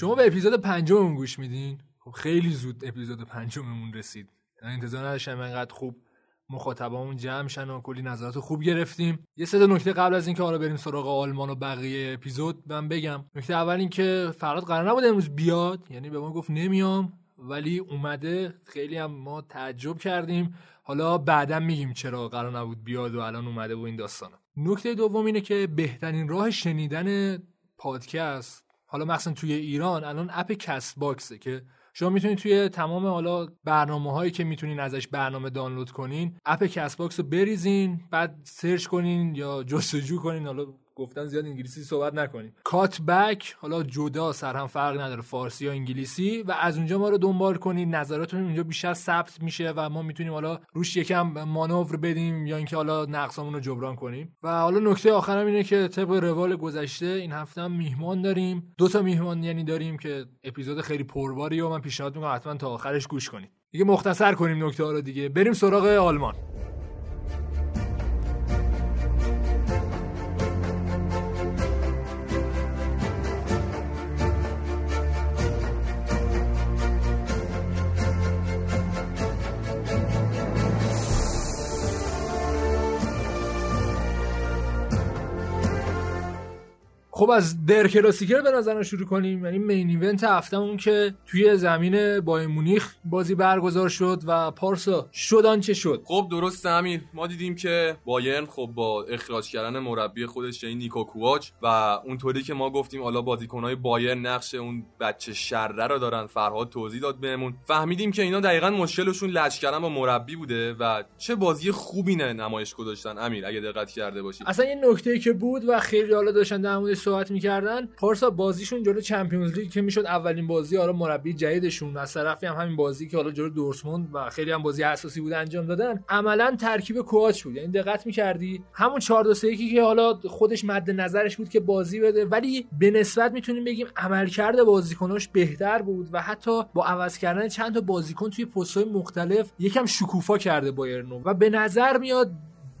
شما به اپیزود پنجممون گوش میدین؟ خب خیلی زود اپیزود پنجممون رسید. من انتظار نداشتم اینقدر خوب مخاطبامون جمع شن و کلی نظرات خوب گرفتیم. یه سه نکته قبل از اینکه حالا بریم سراغ آلمان و بقیه اپیزود من بگم. نکته اول اینکه فراد قرار نبود امروز بیاد. یعنی به ما گفت نمیام ولی اومده. خیلی هم ما تعجب کردیم. حالا بعدا میگیم چرا قرار نبود بیاد و الان اومده و این داستانا نکته دوم اینه که بهترین راه شنیدن پادکست حالا مثلا توی ایران الان app Castbox ه که شما می‌تونید توی تمام حالا برنامه هایی که می‌تونین ازش برنامه دانلود کنین app Castbox رو بریزین بعد search کنین یا جستجو کنین حالا گفتن زیاد انگلیسی صحبت نکنیم. Castbox حالا جدا سر هم فرق نداره فارسی یا انگلیسی. و از اونجا ما رو دنبال کنید نظراتتون اونجا بیشتر ثبت میشه و ما می‌تونیم حالا روش یکم مانور بدیم یا اینکه حالا نقصامون رو جبران کنیم. و حالا نکته آخرم اینه که طبق روال گذشته این هفته هم میهمان داریم. دو تا میهمان یعنی داریم که اپیزود خیلی پرباری و من پیشنهاد می‌کنم حتما تا آخرش گوش کنید. دیگه مختصر کنیم نکته ها رو دیگه. بریم سراغ آلمان. خب از در کلاسیکر به نظر شروع کنیم. یعنی مین ایونت هفتمون که توی زمین بایر مونیخ بازی برگزار شد و پارسا شدان چه شد. خب درست امیر. ما دیدیم که بایرن خب با اخراج کردن مربی خودش یعنی نیکو کوواچ و اونطوری که ما گفتیم حالا بازیکنهای بایرن نقش اون بچه شره رو دارن. فرهاد توضیح داد بهمون. فهمیدیم که اینا دقیقا مشکلشون لج کردن با مربی بوده و چه بازی خوبی نه نمایش گذاشتن امیر اگه دقت کرده باشی. اصلا یه نکته که بود و خیلی حالا داشتن در صحبت می‌کردن پارسا بازیشون جلو چمپیونز لیگ که می‌شد اولین بازی حالا مربی جدیدشون از طرفی هم همین بازی که حالا جلو دورتموند و خیلی هم بازی اساسی بود انجام دادن عملا ترکیب کوچ بود. یعنی دقت می‌کردی؟ همون 4 2 3 که حالا خودش مد نظرش بود که بازی بده ولی به نسبت می‌تونیم بگیم عملکرد بازیکناش بهتر بود و حتی با عوض کردن چند تا بازیکن توی پست‌های مختلف یکم شکوفا کرده بایرنو. و به نظر میاد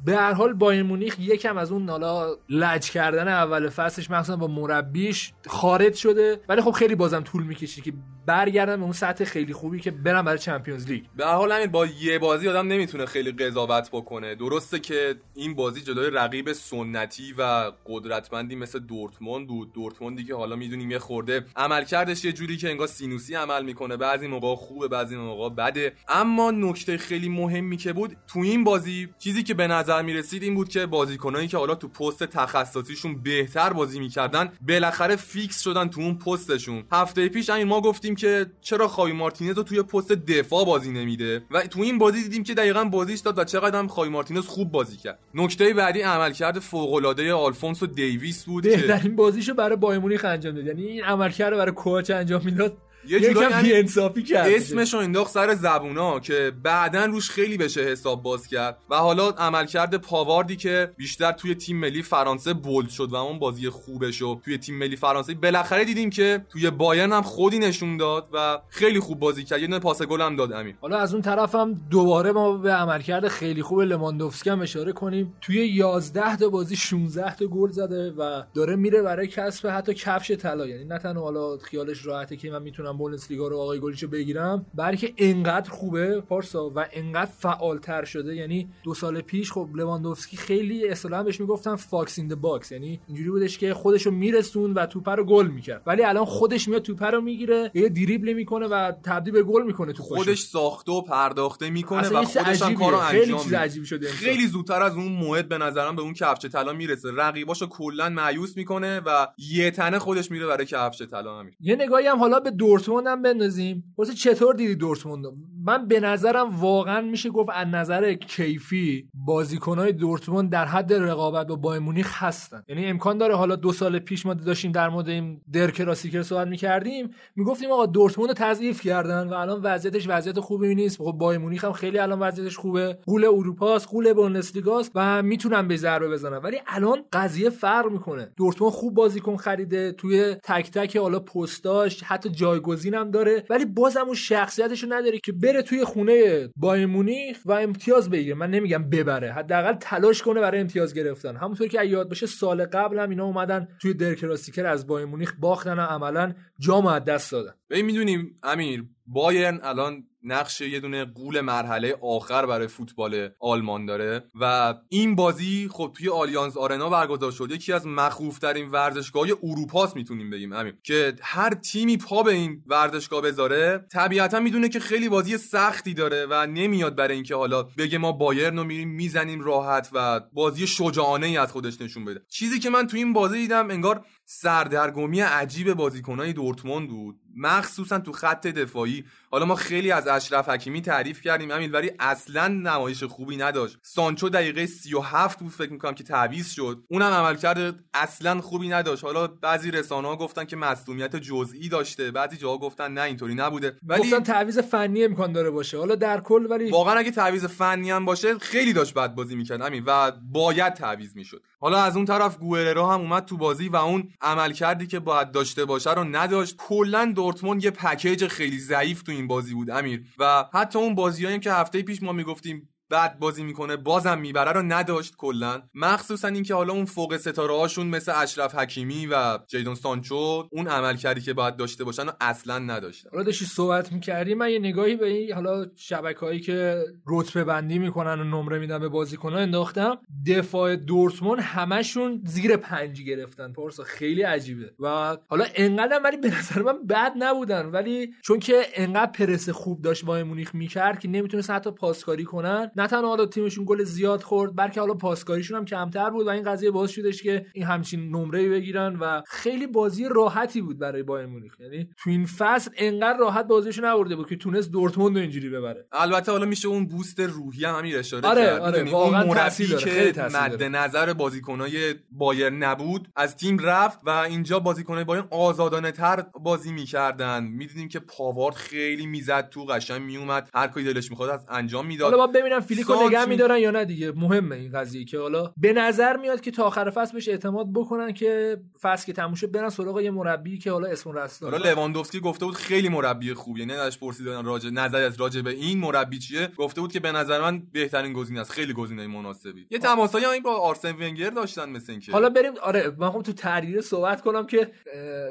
به هر حال بایر مونیخ یکم از اون حالا لج کردن اول فصلش مثلا با مربیش خارج شده. ولی خب خیلی بازم طول می‌کشه که برگردن به اون سطح خیلی خوبی که برن برای Champions League. به حال با یه بازی آدم نمی‌تونه خیلی قضاوت بکنه. درسته که این بازی جلوی رقیب سنتی و قدرتمندی مثل دورتموند بود. دورتموندی که حالا می‌دونیم یه خورده عملکردش یه جوری که انگار سینوسی عمل می‌کنه. بعضی موقع خوبه بعضی موقع بده. اما نکته خیلی مهمی که بود تو این بازی چیزی که به نظر می‌رسید این بود که بازیکنایی که حالا تو پست تخصصیشون بهتر بازی می‌کردن بالاخره فیکس شدن تو اون پستشون. هفته پیش این ما گفتیم که چرا خاوی مارتینز رو توی پست دفاع بازی نمیده؟ و تو این بازی دیدیم که دقیقا بازیش داد و چقدر هم خاوی مارتینز خوب بازی کرد. نکته بعدی عملکرد فوق العاده آلفونسو دیویس بود بهترین بازیشو برای بایر مونیخ انجام داد. یعنی این عملکرد برای کوچ انجام می‌داد. یه جورایی یکم انصافی کرد اسمش رو انداخت سر زبونا که بعدا روش خیلی بشه حساب باز کرد و حالا عملکرد پاواردی که بیشتر توی تیم ملی فرانسه بولد شد و اون بازی خوبش و توی تیم ملی فرانسه بالاخره دیدیم که توی بایرن هم خودی نشون داد و خیلی خوب بازی کرد. یه دونه پاس گل هم داد امیر. حالا از اون طرف هم دوباره ما به عملکرد خیلی خوب لواندوفسکی هم اشاره کنیم. توی 11 تا بازی 16 تا گل زده و داره میره برای کسب حتی کفش طلا. یعنی نه تنها حالا خیالش راحته که من می‌تونم بوندسلیگا رو آقای گلیشو بگیرم. بلکه انقدر خوبه پارسا و انقدر فعالتر شده. یعنی دو سال پیش خب لواندوفسکی خیلی اصطلاحا بهش می‌گفتن fox in box. یعنی اینجوری بودش که خودش رو میرسوند توپ رو گل می‌کرد. ولی الان خودش میاد توپ رو می‌گیره یه دریبل می‌کنه و تبدیل به گل می‌کنه تو خودش ساخته و پرداخته می‌کنه و خودش هم کارو انجام خیلی شده خیلی زودتر از اون موعد به نظرم به اون کفش طلا می‌رسه. رقیباشو کلا مایوس می‌کنه و یه تنه خودش میره برای کفش طلا همین. یه نگاهی هم حالا به دورتموند هم بندازیم. واسه چطور دیدی دورتموند من به نظرم واقعا میشه گفت از نظر کیفی بازیکنهای دورتموند در حد رقابت با بایر مونیخ هستن. یعنی امکان داره حالا دو سال پیش ما داشتیم در مورد این در کلاسیکر صحبت می‌کردیم می‌گفتیم آقا دورتموند تضعیف کردن و الان وضعیتش وضعیت خوبی نیست. خب بایر مونیخ هم خیلی الان وضعیتش خوبه. قول اروپاست قول بوندسلیگاست و می‌تونن به ضربه بزنن. ولی الان قضیه فرق می‌کنه. دورتموند خوب بازیکن خریده توی تک تک حالا پستاش حتی جایگزین هم داره. ولی بازم اون شخصیتشو نداره که بره توی خونه بایر مونیخ و امتیاز بگیره. من نمیگم ببره حداقل تلاش کنه برای امتیاز گرفتن. همونطور که یاد باشه سال قبل هم اینا اومدن توی در کلاسیکر از بایر مونیخ باختن و عملا جام از دست دادن. ببین می‌دونیم امیر بایرن الان نقش یه دونه قول مرحله آخر برای فوتبال آلمان داره و این بازی خب توی آلیانز آرنا برگزار شد. یکی از مخوفترین ورزشگاه اروپاست می‌تونیم بگیم همین. که هر تیمی پا به این ورزشگاه بذاره طبیعتا می‌دونه که خیلی بازی سختی داره و نمیاد برای اینکه حالا بگه ما بایرن رو میریم می‌زنیم راحت و بازی شجاعانه ای از خودش نشون بده. چیزی که من توی این بازی دیدم انگار سردرگمی عجیب بازیکنهای دورتموند بود. مخصوصا تو خط دفاعی. حالا ما خیلی از اشرف حکیمی تعریف کردیم همین ولی اصلا نمایش خوبی نداشت. سانچو دقیقه 37 بود فکر می‌کنم که تعویض شد. اونم عمل کرده اصلا خوبی نداشت. حالا بعضی رسانه ها گفتن که مصدومیت جزئی داشته بعضی جاها گفتن نه اینطوری نبوده. ولی گفتن تعویض فنی امکان داره باشه. حالا در کل ولی واقعا اگه تعویض فنی هم باشه خیلی داشت بد بازی می‌کرد همین و باید تعویض می‌شد. حالا از اون طرف گوئررو هم اومد تو بازی و اون عمل کردی که باید داشته باشه رو نداشت. کلا دورتموند یه پکیج خیلی ضعیف تو این بازی بود امیر. و حتی اون بازیایی که هفته پیش ما می‌گفتیم بعد بازی می‌کنه بازم می‌بره رو نداشت کلا. مخصوصا اینکه حالا اون فوق ستاره هاشون مثل اشرف حکیمی و جیدون سانچو اون عمل کردی که باید داشته باشن و اصلا نداشتن. حالا داشتی صحبت می‌کردی من یه نگاهی به این حالا شبکه هایی که رتبه بندی می‌کنن و نمره میدن به بازیکن انداختم. دفاع دورتموند همشون زیر پنج گرفتن. پارسا خیلی عجیبه. و حالا انقدر ولی به نظر من بد نبودن. ولی چون که انقدر پرس خوب داشت با مونیخ می‌کرد که نمی‌تونست حتی پاسکاری کنن نه تنها حالا تیمشون گل زیاد خورد بلکه حالا پاسکاریشون هم کمتر بود و این قضیه باعث شدش که این همچین نمره بگیرن و خیلی بازی راحتی بود برای بایر مونیخ. یعنی تو این فصل انقدر راحت بازیشون نبرده بود که تونست دورتموند رو اینجوری ببره. البته حالا میشه اون بوست روحی هم همین اشاره آره کرد. آره واقعا مربی که مد نظر بازیکنای بایر نبود از تیم رفت و اینجا بازیکنای بایر آزادانه تر بازی می‌کردن. می‌دیدیم که پاوارد خیلی می‌زد تو قشنگ میومد هر کاری دلش می‌خواد از انجام می‌داد. حالا با ببینم فیلیکو نگه میدارن یا نه دیگه؟ مهمه این قضیه که حالا به نظر میاد که تا آخر فصل بهش اعتماد بکنن که فصل که تموم شد برن سراغ یه مربی که حالا اسم رست حالا لواندوفسکی گفته بود خیلی مربی خوبیه نه ازش پرسیدن راجع نظر از راجع به این مربی چیه؟ گفته بود که به نظر من بهترین گزینه است خیلی گزینه مناسبی. یه تماسایی هم با آرسن ونگر داشتن مثل اینکه. حالا بریم آره من خب تو تحریر صحبت کنم که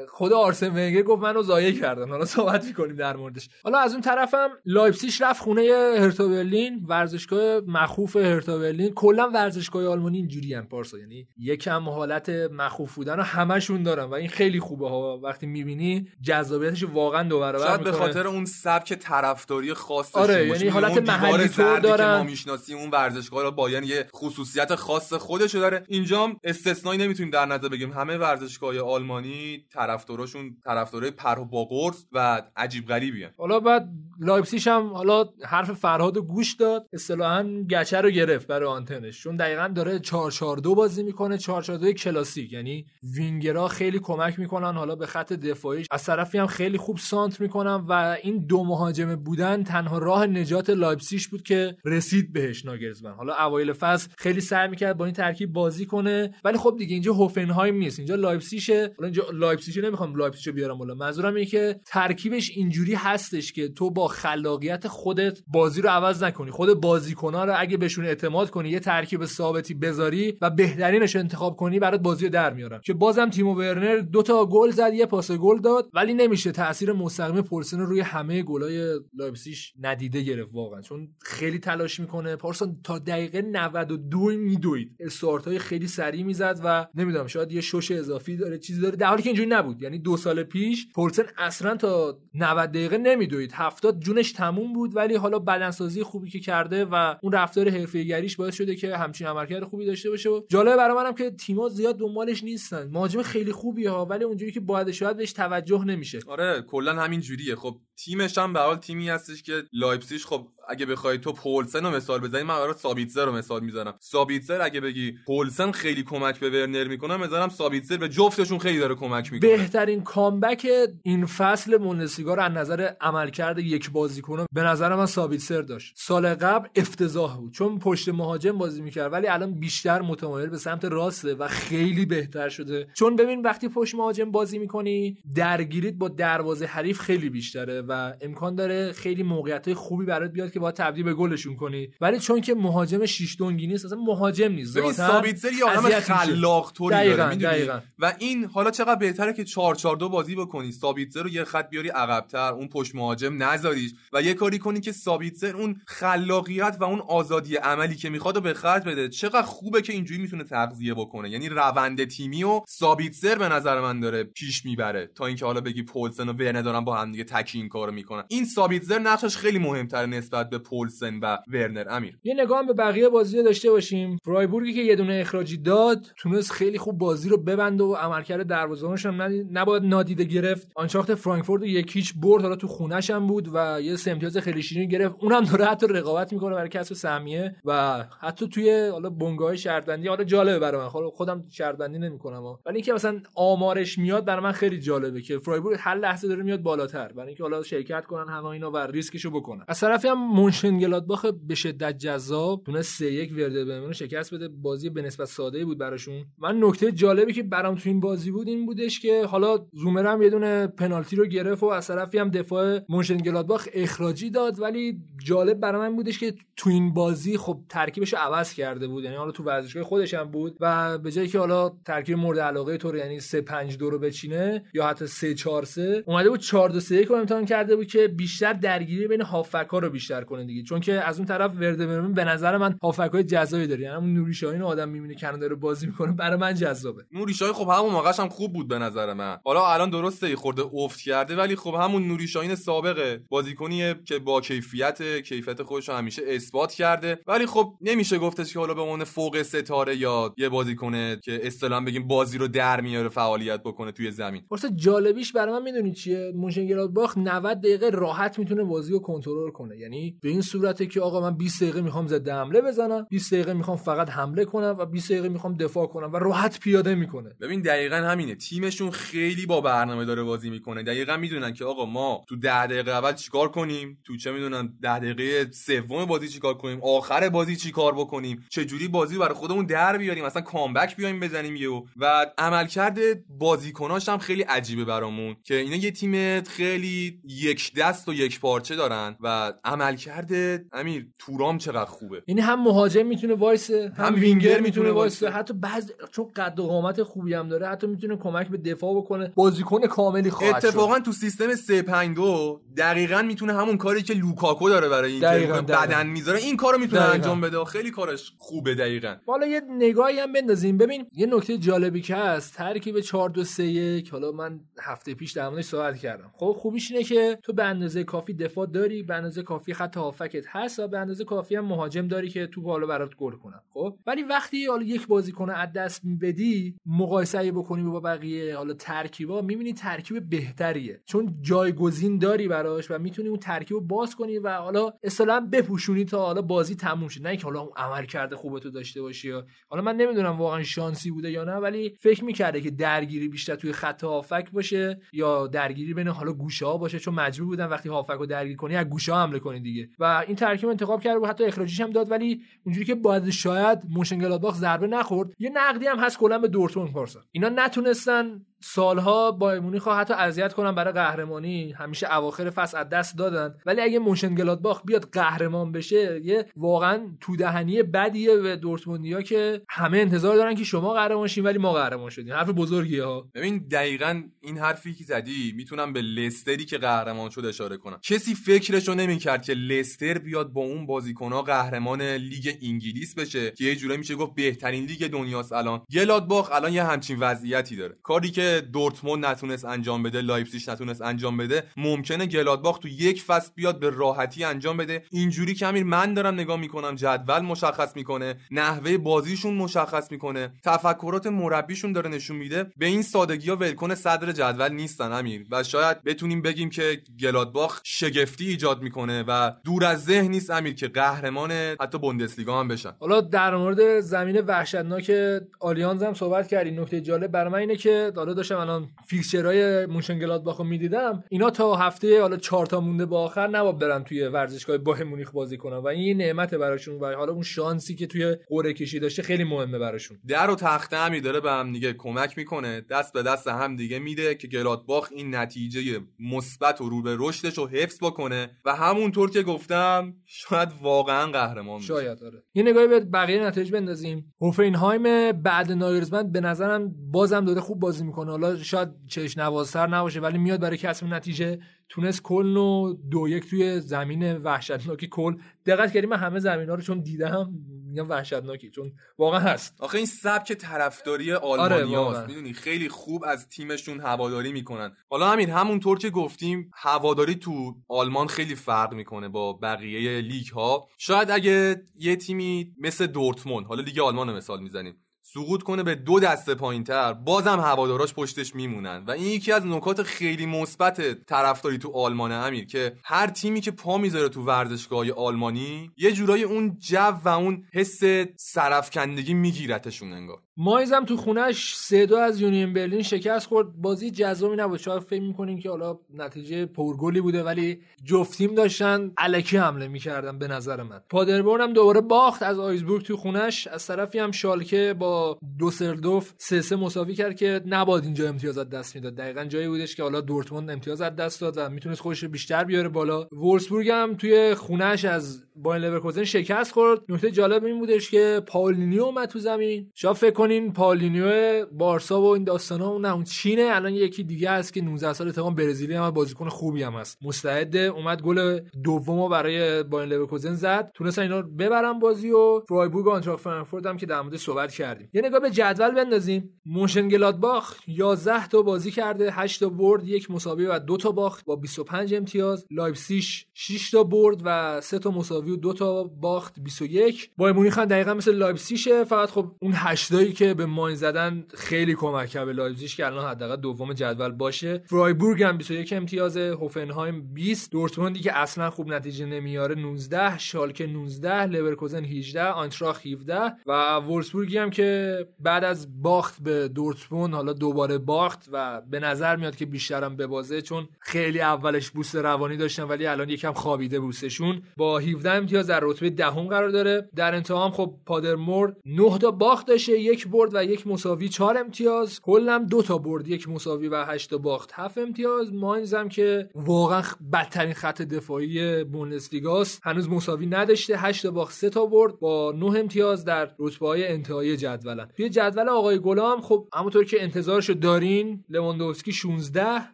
خود آرسن ونگر گفت منو ضایع کردن. حالا صحبت می‌کنیم در موردش. حالا از اون طرفم لایپزیگ رفت خونه هرتا برلین ورزشگاه مخوف هرتا برلین کلا ورزشگاه آلمانی اینجوری ان پارسا. یعنی یکم حالت مخوف بودن رو همشون دارن و این خیلی خوبه ها. وقتی می‌بینی جذابیتش واقعا دو برابر شاید به خاطر اون سبک طرفداری خاص آره یعنی حالت محلی طور دارن. ما می‌شناسیم اون ورزشگاه رو باید یه خصوصیت خاص خودشو داره. اینجا استثنایی نمی‌تونیم در نظر بگیریم. همه ورزشگاه آلمانی طرفداراشون طرفدارای پر و پا قرص و عجیب غریبی حالا بعد لایپزیگ هم حالا حرف فرهاد گوش داد. اصطلاحا گچه رو گرفت برای آنتنش. چون دقیقا داره 442 بازی می‌کنه 442 کلاسیک. یعنی وینگرا خیلی کمک می‌کنن. حالا به خط دفاعیش از طرفی هم خیلی خوب سانتر می‌کنن و این دو مهاجمه بودن تنها راه نجات لایپزیگ بود که رسید بهش ناگلزمن حالا اوایل فصل خیلی سعی می‌کرد با این ترکیب بازی کنه ولی خب دیگه اینجا هوفنهایم نیست. اینجا لایپزیگ حالا اینجا لایپزیگ نمی‌خوام لایپزیگ بیارم بالا. منظورم اینه که ترکیبش اینجوری هستش که تو با خلاقیت خودت بازی رو عوض نکنی. خود بازیکن‌ها رو اگه بهشون اعتماد کنی یه ترکیب ثابتی بذاری و بهترینش انتخاب کنی برات بازی رو در میارن. که بازم تیمو ورنر دو تا گل زد یه پاس گل داد ولی نمیشه. تاثیر مستقیم پولسن روی همه گلای لایپزیگ ندیده گرفت واقعا. چون خیلی تلاش می‌کنه. پارسا اون تا دقیقه 92 میدوید. استارت های خیلی سریع می‌زد و نمی‌دونم شاید یه شش اضافی داره چیزی داره. در حالی که اینجوری نبود. یعنی دو سال پیش پولسن اصلا تا 90 دقیقه نمیدوید. 70 جونش تموم بود ولی حالا بدنسازی خوبی که کرده و اون رفتار حرفه‌ایگریش باعث شده که همچین عملکرد خوبی داشته باشه و جالبه برای منم که تیم‌ها زیاد دنبالش نیستن. مهاجم خیلی خوبی ها ولی اونجوری که باید شاید بهش توجه نمیشه. آره کلا همین جوریه. خب تیمش هم به حال تیمی هستش که لایپزیگ خب اگه بخوای تو پولسن رو مثال بزنی من برات سابیتزر رو مثال می‌زنم. سابیتزر اگه بگی پولسن خیلی کمک به ورنر می‌کنه می‌ذارم سابیتزر به جفتشون خیلی داره کمک می‌کنه. بهترین کامبک این فصل موندسلیگا رو از نظر عملکرد یک بازیکن به نظر من سابیتزر داشت. سال قبل افتضاح بود چون پشت مهاجم بازی می‌کرد ولی الان بیشتر متمایل به سمت راسته و خیلی بهتر شده. چون ببین وقتی پشت مهاجم بازی می‌کنی درگیریت با دروازه حریف خیلی بیشتره و امکان داره خیلی موقعیت خوبی برات بیاد که با تبدیل به گلشون کنی. ولی چون که مهاجم شیش دونگی نیست اصلا مهاجم نیست. ببین سابیتزر یه آدم خلاق طوری داره و این حالا چقدر بهتره که 4 4 2 بازی بکنی. سابیتزر رو یه خط بیاری عقبتر اون پشت مهاجم نذاریش. و یه کاری کنی که سابیتزر اون خلاقیت و اون آزادی عملی که می‌خواد و به خرج بده. چقدر خوبه که اینجوری می‌تونه تغذیه بکنه. یعنی روند تیمی و سابیتزر به نظر من داره پیش می‌بره. تا اینکه حالا بگی پولسن و ورنر دارن با هم دیگه تکی این کارو می‌کنن. این سابیتزر نقشش خیلی مهمتر نسبت به پولسن و ورنر امیر. یه نگاه به بقیه بازی داشته باشیم. فرایبورگی که یه دونه اخراجی داد تونست خیلی خوب بازی رو ببنده و عملکرد دروازه‌بانش هم نباید نادیده گرفت. آینتراخت فرانکفورت یک هیچ برد حالا تو خونش هم بود و یه امتیاز خیلی شیرین گرفت. اونم داره حتی رقابت می‌کنه برای کسب سهمیه و حتی توی حالا بنگاه شرطبندی حالا جالبه برای من. خودم شرطبندی نمی‌کنم ولی اینکه مثلا آمارش میاد برای من خیلی جالبه که فرایبورگ هر لحظه داره میاد بالاتر. برای اینکه حالا شرکت کنن همه اینا و ریسکشو بکنن. از طرفی هم مونشنگلادباخ به شدت جذاب تونست 3 1 وردر برمن شکست بده. بازی به نسبت ساده بود براشون. من نکته جالبی که برام تو این بازی بود این بودش که حالا زومر هم یه دونه پنالتی رو گرفت و از طرفی هم دفاع مونشنگلادباخ اخراجی داد. ولی جالب برای من بودش که تو این بازی خب ترکیبش عوض کرده بود. یعنی حالا تو ورزشگاه خودش هم بود و به جایی که حالا ترکیب مورد علاقه تو یعنی 3 5 2 رو بچینه یا حتی 3 4 3 اومده بود 4 2 3 1 رو امتحان کرده بود که بیشتر درگیری بین هافک ها رو بیشتر کنه دیگه. چون که از اون طرف ورده برمن به نظر من هافک های جذابی داره. یعنی همون نوری شاهین آدم می‌بینه کنار داره بازی می‌کنه. برای من جذابه. نوری شاهین خب همون موقعش هم خوب بود به نظر من. حالا الان درسته خورده افت کرده ولی خب همون نوری شاهین سابقه بازیکنیه که با کیفیت کیفیت خودش همیشه اثبات کرده. ولی خب نمیشه گفتش که حالا به عنوان فوق ستاره یا یه بازیکنه که اصطلاحا بگیم بازی رو در میاره فعالیت بکنه توی زمین. واسه جالبیش برای من می‌دونی چیه؟ مونشنگلادباخ 90 دقیقه راحت می‌تونه بازی رو کنترل کنه. یعنی به این صورته که آقا من 20 دقیقه می‌خوام ضد حمله بزنم 20 دقیقه می‌خوام فقط حمله کنم و 20 دقیقه می‌خوام دفاع کنم و راحت پیاده می‌کنه. ببین دقیقا همینه. تیمشون خیلی با برنامه داره بازی می‌کنه. دقیقا می‌دونن که آقا ما تو 10 دقیقه اول چیکار کنیم؟ تو چه می‌دونن 10 دقیقه سوم بازی چیکار کنیم؟ آخر بازی چیکار بکنیم؟ چه جوری بازی برای خودمون در بیاریم؟ مثلا کامبک بیایم بزنیم یهو. و عملکرد بازیکناش هم خیلی عجیبه برامون که اینا یه تیم خیلی یک دست و یک پارچه دارن و عملکرد امیر تورام چقدر خوبه. یعنی هم مهاجم می‌تونه وایسه هم, هم وینگر می‌تونه وایسه. حتی بعض چون قد و قامت خوبی هم داره حتی می‌تونه کمک به دفاع بکنه. بازیکن کاملی خواهد اتفاقا تو سیستم 352 دقیقا می‌تونه همون کاری که لوکاکو داره برای اینکه بدن می‌ذاره این کارو می‌تونه انجام بده. خیلی کارش خوبه دقیقا. حالا یه نگاهی هم بندازیم. ببین یه نکته جالبی که هست. ترکیب 4 2 3 1 حالا من هفته پیش در موردش صحبت کردم. خب خوبیش اینه که تو به اندازه کافی دفاع داری به اندازه کافی خط هافکت هست و به اندازه کافی هم مهاجم داری که تو حالا برات گل کنن خب؟ ولی وقتی حالا یک بازیکن از دست میبدی مقایسه بکنی با بقیه حالا ترکیبا می‌بینی ترکیب بهتریه. چون جایگزین داری براش و می‌تونی اون ترکیب رو باز کنی و حالا اصطلاحا بپوشونی تا حالا بازی تموم شه. نه که حالا اون عمل کرده خوبه داشته باشی حالا من نمی‌دونم واقعا شانسی بوده یا نه ولی فکر می‌کرده که درگیری بیشتر توی خط هافک باشه یا درگیری بین حالا گوشه ها باشه مجبور بودن وقتی هافک رو درگیر کنی از گوشه حمله کنی دیگه. و این ترکیب انتخاب کرده و حتی اخراجیش هم داد ولی اونجوری که باید شاید مونشنگلادباخ ضربه نخورد یه نقدی هم هست کلا به دورتموند پارسا اینا نتونستن سالها با مونیخ حتی اذیت کنن برای قهرمانی. همیشه اواخر فصل از دست دادن. ولی اگه مونشنگلادباخ بیاد قهرمان بشه یه واقعا تو دهنی بدیه به دورتموندیا که همه انتظار دارن که شما قهرمان شین ولی ما قهرمان شدیم. حرف بزرگیه ها. ببین دقیقا این حرفی که زدی می‌تونم به لستری که قهرمان شد اشاره کنم. کسی فکرشو نمی‌کرد که لستر بیاد با اون بازیکنها قهرمان لیگ انگلیس بشه که یه جوری میشه گفت بهترین لیگ دنیاست الان. گلادباخ الان یه همچین وضعیتی داره. کاری که که دورتموند نتونست انجام بده لایپزیگ نتونست انجام بده ممکنه گلادباخ تو یک فصل بیاد به راحتی انجام بده. اینجوری که امیر من دارم نگاه می‌کنم جدول مشخص می‌کنه نحوه بازیشون مشخص می‌کنه تفکرات مربیشون داره نشون میده. به این سادگی ها ولکن صدر جدول نیستن امیر. و شاید بتونیم بگیم که گلادباخ شگفتی ایجاد می‌کنه و دور از ذهن نیست امیر که قهرمان حتی بوندسلیگا هم بشن. حالا در مورد زمین وحشتناک آلیانز هم صحبت کردیم. نکته جالب برای من اینه که حالا داشتم الان فیکسچرهای مونشنگلادباخو می‌دیدم. اینا تا هفته حالا 4 تا مونده به آخر نباید برن توی ورزشگاه بایر مونیخ بازی کنن. و این نعمت براشون و حالا اون شانسی که توی قرعه کشی داشته خیلی مهمه براشون. در و تخته همی داره به هم دیگه کمک می‌کنه. دست به دست هم دیگه میده که گلادباخ این نتیجه مثبت و رو به رشدش رو حفظ بکنه. و همونطور که گفتم شاید واقعا قهرمان بشه. شاید آره. یه نگاهی به بقیه نتایج بندازیم. هوفنهایم بعد نایرزمند به نظرم بازم داره خوب بازی می‌کنه. حالا شاید چش نوازتر نباشه ولی میاد برای کسب نتیجه. تونست کل و دو یک توی زمین وحشتناکی کل. دقت کردیم من همه زمین ها رو چون دیدم میگم وحشتناکی چون واقعا هست. آخه این سبک طرفداری آلمانیاست آره می‌دونی؟ خیلی خوب از تیمشون هواداری می‌کنن. حالا همین همونطور که گفتیم هواداری تو آلمان خیلی فرق می‌کنه با بقیه لیگ ها شاید اگه یه تیمی مثل دورتموند حالا لیگ آلمان مثال می‌زنیم سقوط کنه به دو دسته پایین تر بازم هواداراش پشتش میمونن. و این یکی از نکات خیلی مثبت طرفداری تو آلمان امیر که هر تیمی که پا می‌ذاره تو ورزشگاه آلمانی یه جورایی اون جو و اون حس سرفکندگی میگیرتشون انگار. مایزم تو خونش سه دو از یونین برلین شکست خورد. بازی جذابی نبود. شاید فکر می‌کنین که حالا نتیجه پرگلی بوده ولی جفتیم داشتن علکی حمله می‌کردن به نظر من. پادربورن هم دوباره باخت از آیزبورگ تو خونش از طرفی هم شالکه با دوسردوف سه سه مساوی کرد که نباد اینجا امتیازات دست می‌داد. دقیقا جایی بودش که حالا دورتموند امتیاز دست داد و می‌تونست خودش بیشتر بیاره بالا. وولسبورگ هم توی خونش از بایر لورکوزن شکست خورد. نکته جالب این بودش که پاولینیو اومد تو زمین. شاید فکر کنین پاولینیو بارسا و این داستانا اون اون چینه. الان یکی دیگه است که 19 سالشه اونم برزیلی هم بازیکن خوبی هم هست. مستعد اومد گل دومو برای بایر لورکوزن زد. تونستن اینا ببرن بازی و فرایبورگ و آنتراخت فرانکفورت هم که در مورد صحبت کردیم. یه نگاه به جدول بندازیم. مونشن گلادباخ 11 تا بازی کرده 8 تا برد یک مساوی و دو تا باخت با 25 امتیاز. لایپزیگ 6 تا برد و 3 تا مساوی و دو تا باخت 21 بایرن مونیخ هم دقیقا مثل لایپزیگ فقط خب اون هشتایی که به ماین زدن خیلی کمک کرد به لایپزیگ که الان حداقل دوم جدول باشه. فرایبورگ هم 21 امتیاز هوفنهایم 20 دورتموندی که اصلا خوب نتیجه نمیاره 19 شالکه 19 لورکوزن 18 آنتراخت 17 و وولسبورگی هم که بعد از باخت به دورتموند حالا دوباره باخت و به نظر میاد که بیشترم ببازه چون خیلی اولش boost روانی داشتن ولی الان یکم خوابیده boost شون. با 17 امتیاز در رتبه دهم قرار داره. در انتها هم خب پادربورن 9 تا باخت داشته یک برد و یک مساوی 4 امتیاز. کلن دو تا برد یک مساوی و 8 تا باخت. 7 امتیاز. ماینز هم که واقعا بدترین خط دفاعی بوندسلیگاست. هنوز مساوی نداشته. 8 تا باخت 3 تا برد. با 9 امتیاز در رتبه های انتهایی جدولن. توی جدول آقای گلام خب همونطور که انتظارشو دارین لواندوفسکی 16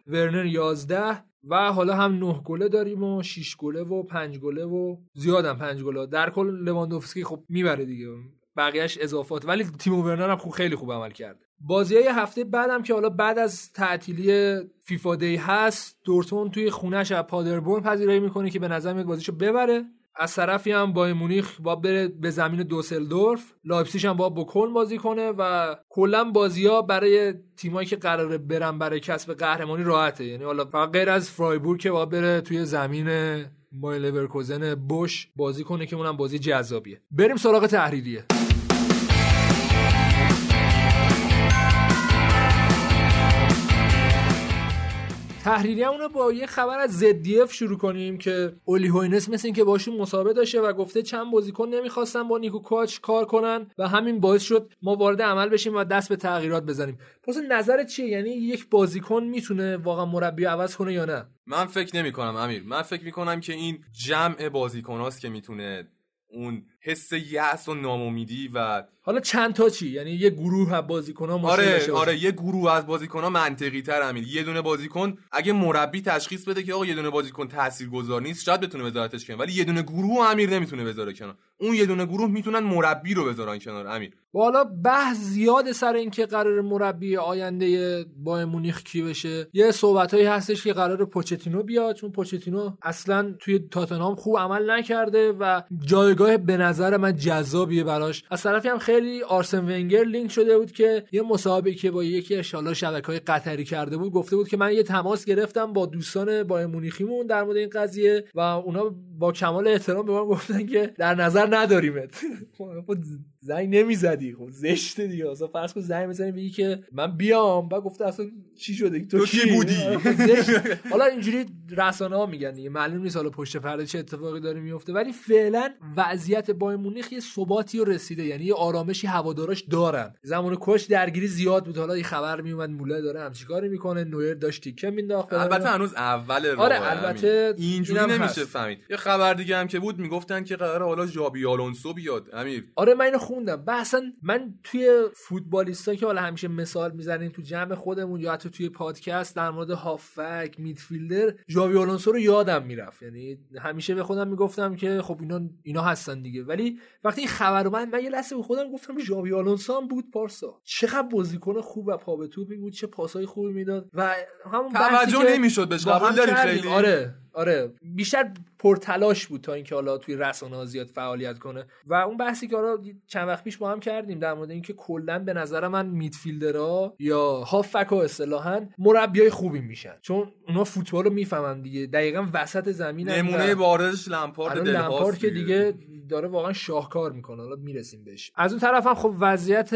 ورنر 11 و حالا هم 9 گله داریم و 6 گله و 5 گله و زیادم 5 گله. در کل لواندوفسکی خب می‌بره دیگه. بقیهش اضافات. ولی تیم ورنر هم خیلی خوب عمل کرده. بازی های هفته بعدم که حالا بعد از تعطیلی FIFA day هست دورتموند توی خونش از پادربورن پذیرایی می‌کنه که به نظر میاد بازیشو ببره. از طرفی هم بایرن مونیخ باید بره به زمین دوسلدورف. لایپزیگ هم با کلن بازی کنه و کلا بازی ها برای تیمایی که قراره برن برای کسب قهرمانی راحته. یعنی حالا فقط غیر از فرایبورگ که باید بره توی زمین بایر لورکوزن باهاش بازی کنه که اونم بازی جذابیه. بریم سراغ تحریریه. تحریری رو با یه خبر از ZDF شروع کنیم که اولی هوینس مثل اینکه باشون مسابقه داشته و گفته چند بازیکن نمی‌خواستن با نیکو کاچ کار کنن و همین باعث شد ما وارد عمل بشیم و دست به تغییرات بزنیم. پس نظر چیه؟ یعنی یک بازیکن می‌تونه واقعا مربی عوض کنه یا نه؟ من فکر نمی کنم امیر. من فکر می کنم که این جمع بازیکناست که می‌تونه اون حس یأس و ناامیدی و حالا چند تا چی؟ یعنی یه گروه از بازیکن‌ها آره باشه. آره یه گروه از بازیکن‌ها منطقی تر یه دونه بازیکن اگه مربی تشخیص بده که آقا یه دونه بازیکن تاثیرگذار نیست شاید بتونه وزارتش کنه. ولی یه دونه گروه امیر نمی‌تونه بذاره کنار. اون یه دونه گروه می‌تونن مربی رو بذارن کنار امیر. حالا بحث زیاد سر اینکه قرار مربی آینده با مونیخ کی بشه. یه صحبتایی هستش که قرار پوچتینو بیاد چون پوچتینو اصلا توی تاتنهام خوب عمل نکرده و جایگاه به نظر من جذابیه براش. از طرفی هم خیلی آرسن ونگر لینک شده بود که یه مصاحبه که با یکی از حالا شبکه‌های قطری کرده بود گفته بود که من یه تماس گرفتم با دوستان با مونیخیمون در مورد این قضیه و اونا با کمال احترام به من گفتن که در نظر نداریمت. خب زنگ نمی‌زدی. خب زشته دیگه. اصلا فرض کن زنگ می‌زنی بگی که من بیام. بعد گفته اصلا چی شده؟ تو, تو کی؟ بودی؟ خب. حالا اینجوری رسانه ها میگن دیگه. معلوم نیست حالا پشت پرده چه اتفاقی داره میفته. ولی فعلا وضعیت بایر مونیخ یه ثباتی رو رسیده. یعنی یه آرامشی هواداراش دارن. زمان کوچ درگیری زیاد بود. حالا یه خبر میومد موله داره همچی کاری می‌کنه. نویر داشت تیکه مینداخت. البته هنوز اول آره البته اینجوری نمیشه. فهمید. یه خبر دیگه هم که بود می‌گفتن که قرار حالا ژابی آلونسو بیاد. امیر. آره من خوندم بحثا من توی فوتبالیستا که حالا همیشه مثال می‌زنیم تو جمع خودمون یا حتی توی پادکست در مورد هافک میدفیلدر ژاوی آلونسو رو یادم می‌رفت. یعنی همیشه به خودم می‌گفتم که خب اینا اینا هستن دیگه. ولی وقتی این خبر رو من من یه لحظه به خودم گفتم ژاوی آلونسو هم بود پارسا. چقدر بازیکن خوب و پا به توپی بود چه پاسای خوبی می‌داد. و همون توجه نمی‌شد بهش قبول داری. خیلی. آره. آره بیشتر پرتلاش بود تا اینکه حالا توی رسانه زیاد فعالیت کنه. و اون بحثی که حالا چند وقت پیش با هم کردیم در مورد اینکه کلا به نظر من میدفیلدرها یا هافک ها اصطلاحا مربیای خوبی میشن. چون اونا فوتبال رو می‌فهمن دیگه. دقیقا وسط زمین نمونه بارزش لمپارد لمپارد که دیگه داره واقعا شاهکار می‌کنه. حالا می‌رسیم بهش. از اون طرف هم خب وضعیت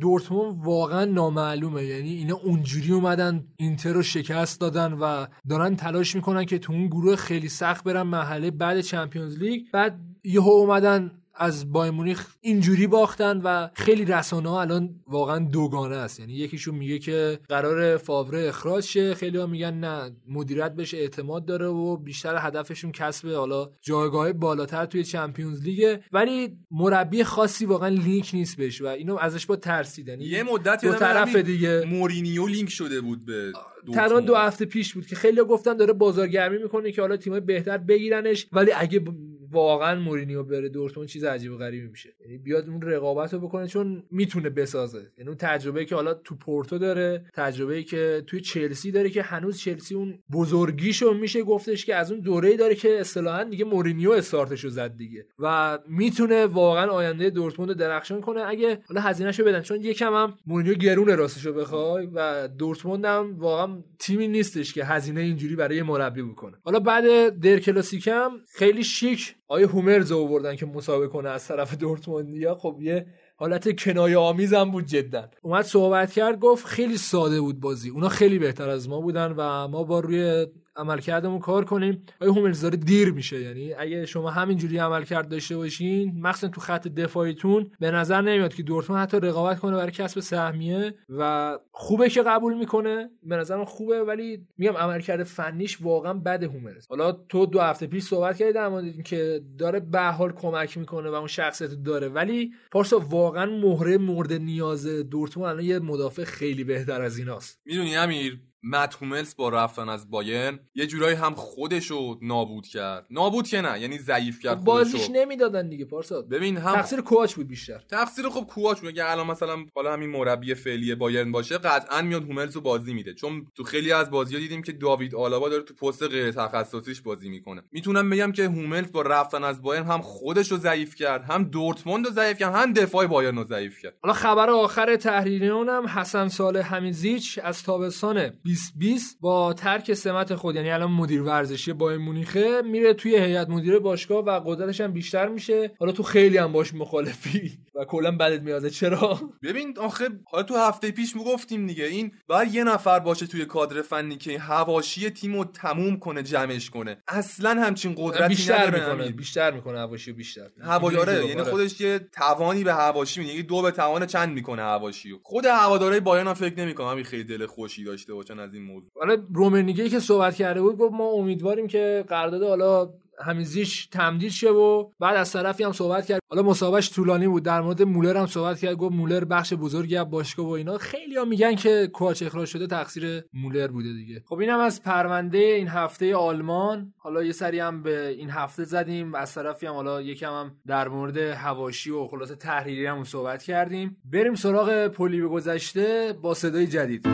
دورتموند واقعا نامعلومه. یعنی اینا اونجوری اومدن اینتر رو شکست دادن و دارن تلاش می‌کنن که تو اون گروه خیلی سخت برن مرحله بعد چمپیونز لیگ. بعد یهو اومدن از بایر مونیخ اینجوری باختن و خیلی رسانه ها الان واقعا دوگانه است. یعنی یکیشون میگه که قرار فاوره اخراج شه خیلی ها میگن نه مدیریت بهش اعتماد داره و بیشتر هدفشون کسب حالا جایگاه بالاتر توی Champions League ه. ولی مربی خاصی واقعا لینک نیست بهش و اینو ازش با ترسیدن یه مدت دو طرف دیگه مورینیو لینک شده بود به دورتموند. دو هفته پیش بود که خیلی گفتن داره بازارگرمی می‌کنه که حالا تیمای بهتر بگیرنش. ولی اگه واقعا مورینیو بره دورتموند چیز عجیب و غریبی میشه. یعنی بیاد اون رقابت رو بکنه چون می‌تونه بسازه. یعنی اون تجربه که حالا تو پورتو داره تجربه که توی چلسی داره که هنوز چلسی اون بزرگیشو میشه گفتش که از اون دوره‌ای داره که اصطلاحا دیگه مورینیو استارتشو زد دیگه. و می‌تونه واقعا آینده دورتموند رو درخشان کنه. اگه حالا هزینهشو بدن چون یکم هم مورینیو گرونه راستشو بخوای و دورتموند هم واقعا تیمی نیستش که هزینه اینجوری برای مربی بکنه. حالا بعد در کلاسیکم خیلی شیک آیه هومرز آوردن که مسابقه کنه از طرف دورتموندیا؟ خب یه حالت کنایه آمیزم بود جدا. اومد صحبت کرد گفت خیلی ساده بود بازی. اونا خیلی بهتر از ما بودن و ما با روی عملکردمون کار کنیم. آیا هوملز داره دیر میشه؟ یعنی اگه شما همینجوری عملکرد داشته باشین مخصوصا تو خط دفاعیتون به نظر نمیاد که دورتموند حتی رقابت کنه برای کسب سهمیه و خوبه که قبول می‌کنه. به نظرم خوبه ولی میگم عملکرد فنیش واقعا بد هوملز. حالا تو دو هفته پیش صحبت کردی در مورد اینکه داره به حال کمک می‌کنه و اون شخصیت داره ولی پارسا واقعا مهره مورد نیاز دورتموند الان یه مدافع خیلی بهتر از ایناست. می‌دونی امیر مت هوملز با رفتن از بایرن یه جورایی هم خودشو نابود کرد. نابود که نه یعنی ضعیف کرد خب بازیش نمی‌دادن دیگه پارسا. ببین هم تقصیر کوچ بود بیشتر. تقصیر خب کوچ بود. اگه الان مثلا حالا همین مربی فعلی بایرن باشه قطعا میاد هوملز رو بازی میده. چون تو خیلی از بازی‌ها دیدیم که داوید آلابا داره تو پست غیر تخصصیش بازی می‌کنه. می‌تونم بگم که هوملز با رفتن از بایرن هم خودش رو ضعیف کرد هم دورتموند رو ضعیف کرد هم دفاع بایرن رو ضعیف کرد. حالا خبر آخر تحریریون هم حسن صالح حمیزیچ از تابستان 2020 با ترک سمت خود یعنی الان مدیر ورزشی بایر مونیخه میره توی هیئت مدیره باشگاه و قدرتش هم بیشتر میشه. حالا تو خیلی هم باش مخالفی و کلا بدت میاد چرا؟ ببین آخه حالا تو هفته پیش می‌گفتیم دیگه این باید یه نفر باشه توی کادر فنی که حواشی تیمو تموم کنه جمعش کنه. اصلا همچین قدرتی بیشتر نداره می‌کنه. بیشتر می‌کنه هواشی بیشتر. هواداره یعنی آره. خودش یه توانی به هواشی میده یعنی دو به توان چند می‌کنه هواشیو. خود هواداره بایرن هم فکر نمی‌کنم خیلی دل خوشی داشته باشن از این موضوع. حالا رومنیگه که صحبت کرده بود گفت ما امیدواریم که قرارداد حالا همیزیش تمدید شه و بعد از طرفی هم صحبت کرد. حالا مسابقش طولانی بود. در مورد مولر هم صحبت کرد. گفت مولر بخش بزرگی از باشگاه و اینا. خیلی ها میگن که کوچ اخراج شده تقصیر مولر بوده دیگه. خب اینم از پرونده این هفته آلمان. حالا یه سری هم به این هفته زدیم. از طرفی هم حالا یکم هم در مورد هواشی و خلاصه تحریری هم صحبت کردیم. بریم سراغ پلی به گذشته با صدای جدید.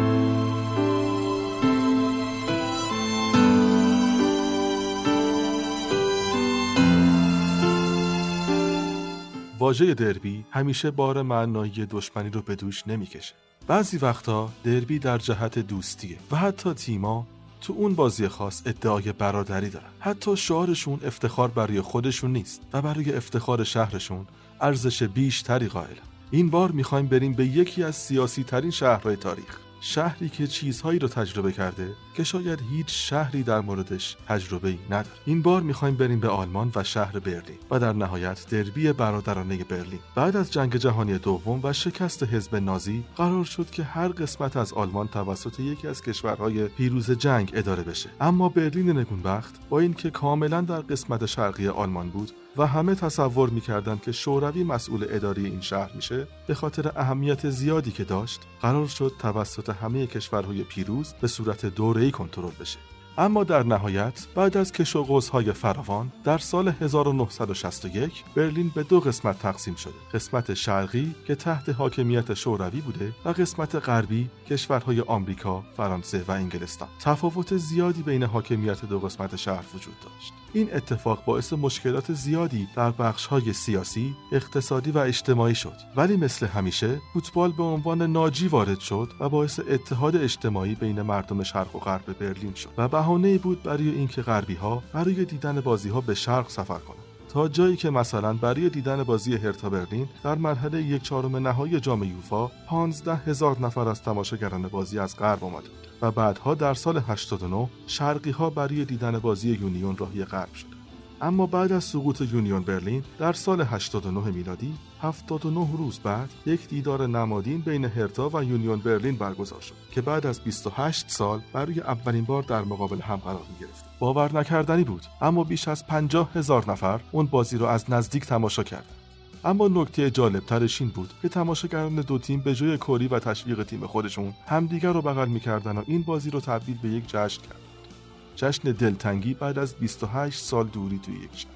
واژه دربی همیشه بار معنایی دشمنی رو به دوش نمی‌کشه. بعضی وقتا دربی در جهت دوستیه و حتی تیما تو اون بازی خاص ادعای برادری دارن. حتی شعارشون افتخار برای خودشون نیست و برای افتخار شهرشون ارزش بیشتری قائلن. این بار می‌خوایم بریم به یکی از سیاسی ترین شهرهای تاریخ شهری که چیزهایی رو تجربه کرده که شاید هیچ شهری در موردش تجربه ای نداره. این بار می‌خوایم بریم به آلمان و شهر برلین و در نهایت دربی برادرانه برلین. بعد از جنگ جهانی دوم و شکست حزب نازی قرار شد که هر قسمت از آلمان توسط یکی از کشورهای پیروز جنگ اداره بشه. اما برلین نگونبخت با اینکه کاملا در قسمت شرقی آلمان بود و همه تصور می‌کردند که شوروی مسئول اداری این شهر میشه به خاطر اهمیت زیادی که داشت قرار شد توسط همه کشورهای پیروز به صورت دوره‌ای کنترل بشه. اما در نهایت بعد از کش و قوس‌های فراوان در سال 1961 برلین به دو قسمت تقسیم شده. قسمت شرقی که تحت حاکمیت شوروی بوده و قسمت غربی کشورهای آمریکا، فرانسه و انگلستان. تفاوت زیادی بین حاکمیت دو قسمت شهر وجود داشت. این اتفاق باعث مشکلات زیادی در بخشهای سیاسی، اقتصادی و اجتماعی شد. ولی مثل همیشه فوتبال به عنوان ناجی وارد شد و باعث اتحاد اجتماعی بین مردم شرق و غرب برلین شد و بهانه بود برای اینکه غربی ها برای دیدن بازی ها به شرق سفر کنند. تا جایی که مثلا برای دیدن بازی هرتا برلین در مرحله یک چهارم نهایی جام یوفا 15 هزار نفر از تماشاگران بازی از غرب آمده بود. و بعدها در سال 89 شرقی ها برای دیدن بازی یونیون راهی غرب شد اما بعد از سقوط یونیون برلین در سال 89 میلادی 79 روز بعد یک دیدار نمادین بین هرتا و یونیون برلین برگزار شد که بعد از 28 سال برای اولین بار در مقابل هم قرار می گرفت. باور نکردنی بود اما بیش از 50 هزار نفر اون بازی را از نزدیک تماشا کردند. اما نکته جالب ترش این بود که تماشاگران دو تیم به جای کری و تشویق تیم خودشون همدیگر رو بغل می‌کردن و این بازی رو تبدیل به یک جشن کرد. جشن دلتنگی بعد از 28 سال دوری توی یک شهر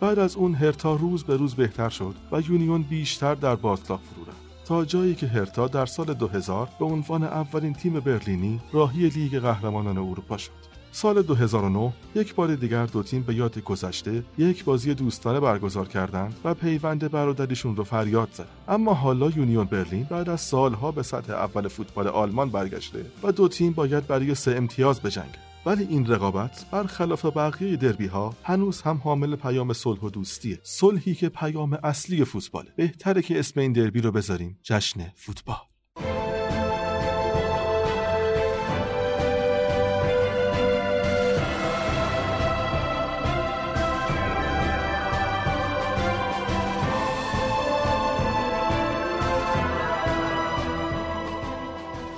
بعد از اون هرتا روز به روز بهتر شد و یونیون بیشتر در باطلاق فرو رفت. تا جایی که هرتا در سال 2000 به عنوان اولین تیم برلینی راهی لیگ قهرمانان اروپا شد. سال 2009 یک بار دیگر دو تیم به یاد گذشته یک بازی دوستانه برگزار کردند و پیوند برادریشون رو فریاد زد. اما حالا یونیون برلین بعد از سالها به سطح اول فوتبال آلمان برگشته و دو تیم باید برای سه امتیاز بجنگند ولی این رقابت برخلاف بقیه دربی ها هنوز هم حامل پیام صلح و دوستیه. صلحی که پیام اصلی فوتباله. بهتره که اسم این دربی رو بذاریم جشن فوتبال.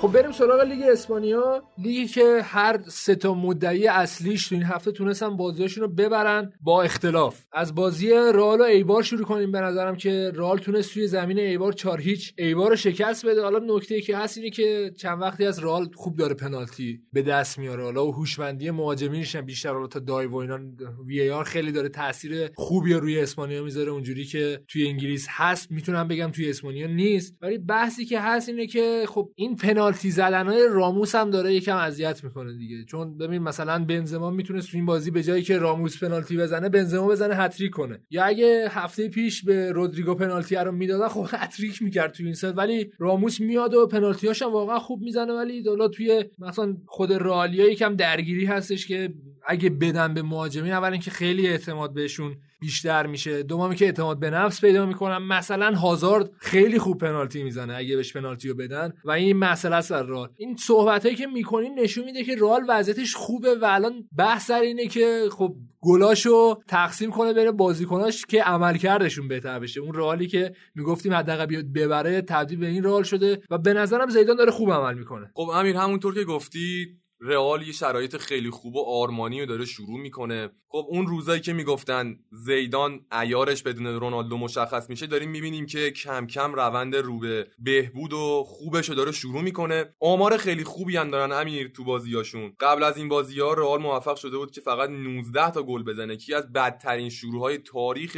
خب بریم سراغ لیگ اسپانیا. لیگی که هر سه تا مدعی اصلیش تو این هفته تونستن بازیاشون رو ببرن با اختلاف. از بازی رال و ایبار شروع کنیم به نظرم که رال تونست توی زمین ایبار چار هیچ ایبار رو شکست بده. حالا نکته که هست اینه که چند وقتی از رال خوب داره پنالتی به دست میاره. حالا و هوشمندی مهاجمینش بیشتر حالا تا دایو و اینا وی آر خیلی داره تاثیر خوبی روی اسپانیا می‌ذاره. اونجوری که توی انگلیس هست می‌تونم بگم توی اسپانیا نیست. ولی بحثی که هست اینه که خب این پنالتی پنالتی زدن های راموس هم داره یکم اذیت می‌کنه دیگه. چون ببین مثلا بنزما می‌تونه تو این بازی به جایی که راموس پنالتی بزنه بنزما بزنه هتریک کنه. یا اگه هفته پیش به رودریگو پنالتی رو می‌دادن خب هتریک می‌کرد تو این سال ولی راموس میاد و پنالتیاش هم واقعا خوب می‌زنه ولی دولا توی مثلا خود رالیا یکم درگیری هستش که اگه بدن به مهاجمین اول اینکه خیلی اعتماد بهشون بیشتر میشه. دومی که اعتماد به نفس پیدا می‌کنن. مثلا هازارد خیلی خوب پنالتی می‌زنه اگه بهش پنالتی رو بدن. و این مسئله است رال این صحبت هایی که می‌کنیم نشون میده که رال وضعیتش خوبه و الان بحث سر اینه که خب گلاشو تقسیم کنه بین بازیکناش که عملکردشون بهتر بشه. اون رالی که می‌گفتیم حداقل بیاد ببره تبدیل به این رال شده و به نظرم زیدان داره خوب عمل می‌کنه. خب امیر همونطور که گفتی رئال یه شرایط خیلی خوب و آرمانی رو داره شروع می‌کنه. خب اون روزایی که می‌گفتن زیدان ایارش بدون رونالدو مشخص میشه داریم می‌بینیم که کم کم روند رو به بهبود و خوبش رو داره شروع می‌کنه. آمار خیلی خوبی هم دارن امیر تو بازیاشون قبل از این بازی ها رئال موفق شده بود که فقط 19 تا گل بزنه. که از بدترین شروع های تاریخ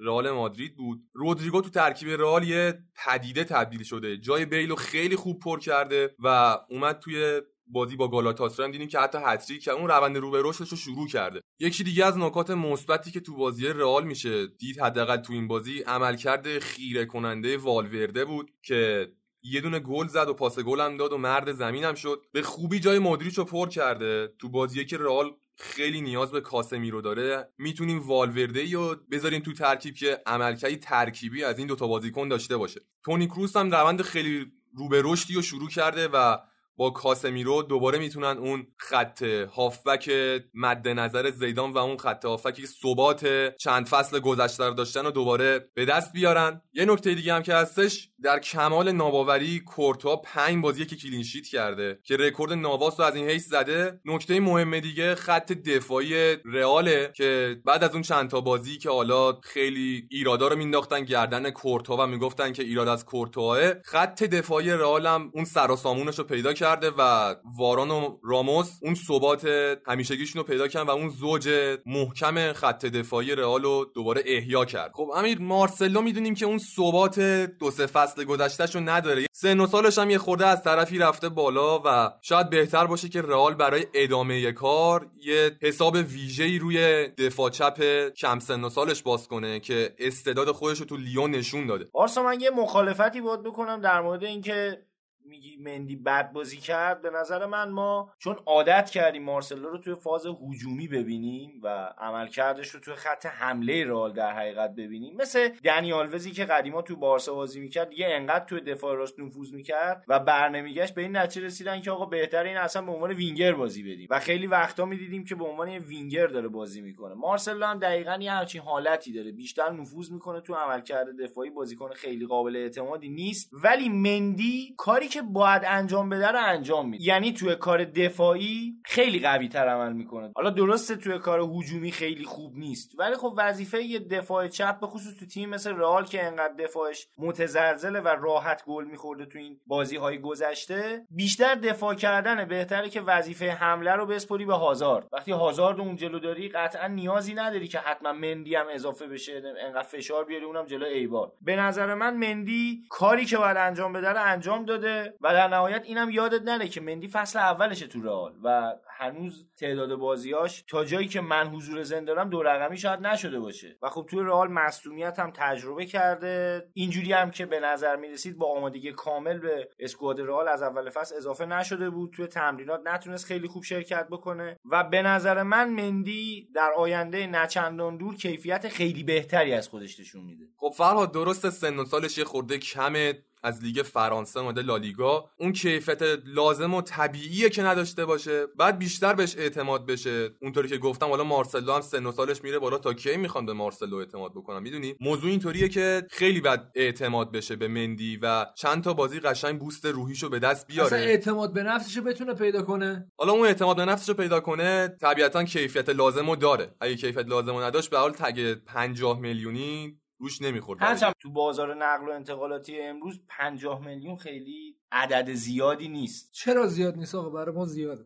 رئال مادرید بود. رودریگو تو ترکیب رئال یه پدیده تبدیل شده. جای بیلو خیلی خوب پر کرده و اومد توی بازی با گالاتاسرای دیدیم که حتی هتریک که اون روند رو به رشدش رو شروع کرده. یکی دیگه از نکات مثبتی که تو بازی رئال میشه دید حداقل تو این بازی عملکرد خیره کننده والورده بود که یه دونه گل زد و پاس گل هم داد و مرد زمینم شد. به خوبی جای مادریچ رو پر کرده. تو بازیه که رئال خیلی نیاز به کاسمیرو داره. می‌تونیم والورده یا بذاریم تو ترکیب که عملکردی ترکیبی از این دوتا بازیکن داشته باشه. تونی کروس هم روند خیلی رو به رشدی رو شروع کرده و با کاسمیرو دوباره می‌تونن اون خط هافبک مد نظر زیدان و اون خط هافبکی که ثبات چند فصل گذشته رو داشتن و دوباره به دست بیارن. یه نکته دیگه هم که هستش در کمال ناباوری کورتوا پنج بازی که clean sheet کرده که رکورد نواس رو از این حیث زده. نکته مهم دیگه خط دفاعی رئاله که بعد از اون چند تا بازی که حالا خیلی ایرادا رو مینداختن گردن کورتوا و می‌گفتن که ایراد از کورتوائه خط دفاعی رئال هم اون سر و رو پیدا کرده و واران و راموس اون ثبات همیشگیشون رو پیدا کردن و اون زوج محکم خط دفاعی رئال رو دوباره احیا کرد. خب امیر مارسلو می‌دونیم که اون ثبات دو سه فصل گذشتهشو نداره. سن و سالش هم یه خورده از طرفی رفته بالا و شاید بهتر باشه که رئال برای ادامه کار یه حساب ویژه‌ای روی دفاع چپ کم سن و سالش باز کنه که استعداد خودش رو تو لیون نشون داده. آرسا من یه مخالفتی باید بکنم در مورد اینکه میگی مندی بد بازی کرد به نظر من ما چون عادت کردیم مارسلو رو توی فاز هجومی ببینیم و عملکردش رو توی خط حمله رال در حقیقت ببینیم مثل دنی آلوزی که قدیما تو بارسا بازی می‌کرد دیگه انقدر توی دفاع راست نفوذ می‌کرد و برنمیگشت به این نتیجه رسیدن که آقا بهتر این اصلا به عنوان وینگر بازی بدیم. و خیلی وقتا می‌دیدیم که به عنوان یه وینگر داره بازی می‌کنه. مارسلو هم دقیقا یه همچین حالتی داره. بیشتر نفوذ می‌کنه تو عملکرد دفاعی بازیکن خیلی قابل اعتمادی نیست. ولی مندی کاری که باید انجام بده رو انجام میده. یعنی توی کار دفاعی خیلی قوی تر عمل می‌کنه. حالا درسته توی کار هجومی خیلی خوب نیست ولی خب وظیفه یه دفاع چپ به خصوص تو تیم مثل رئال که انقدر دفاعش متزلزله و راحت گل میخورده تو این بازی های گذشته بیشتر دفاع کردن بهتره که وظیفه حمله رو بسپری به هازارد. وقتی هازارد اون جلو داری قطعا نیازی نداری که حتما مندی هم اضافه بشه انقدر فشار بیاری اونم جلو ایبار به نظر من مندی کاری که باید انجام بده رو انجام داده. و در نهایت اینم یادت نره که مندی فصل اولشه تو رئال و هنوز تعداد بازیاش تا جایی که من حضور زنده دارم دو رقمی شاید نشده باشه. و خب توی رئال مصدومیت هم تجربه کرده. اینجوری هم که به نظر می‌رسید با آمادگی کامل به اسکواد رئال از اول فصل اضافه نشده بود. توی تمرینات نتونست خیلی خوب شرکت بکنه. و به نظر من مندی در آینده نچندان دور کیفیت خیلی بهتری از خودش نشون میده. خب فرهاد درست سن و سالش یه خورده کمه. از لیگ فرانسه اومده لالیگا اون کیفیت لازم و طبیعیه که نداشته باشه. بعد بیشتر بهش اعتماد بشه. اونطوری که گفتم حالا مارسلو هم سن و سالش میره بالا. تا کی می‌خوان به مارسلو اعتماد بکنم می‌دونی؟ موضوع اینطوریه که خیلی بد اعتماد بشه به مندی و چند تا بازی قشنگ بوست روحیشو به دست بیاره. اصلا اعتماد به نفسشو بتونه پیدا کنه. حالا اون اعتماد به نفسشو پیدا کنه طبیعتا کیفیت لازمو داره. اگه کیفیت لازمو نداشت به حال تگ 50 میلیونی روش نمی‌خورد هرچند تو بازار نقل و انتقالاتی امروز 50 میلیون خیلی عدد زیادی نیست. چرا زیاد نیست آقا؟ برای ما زیاده.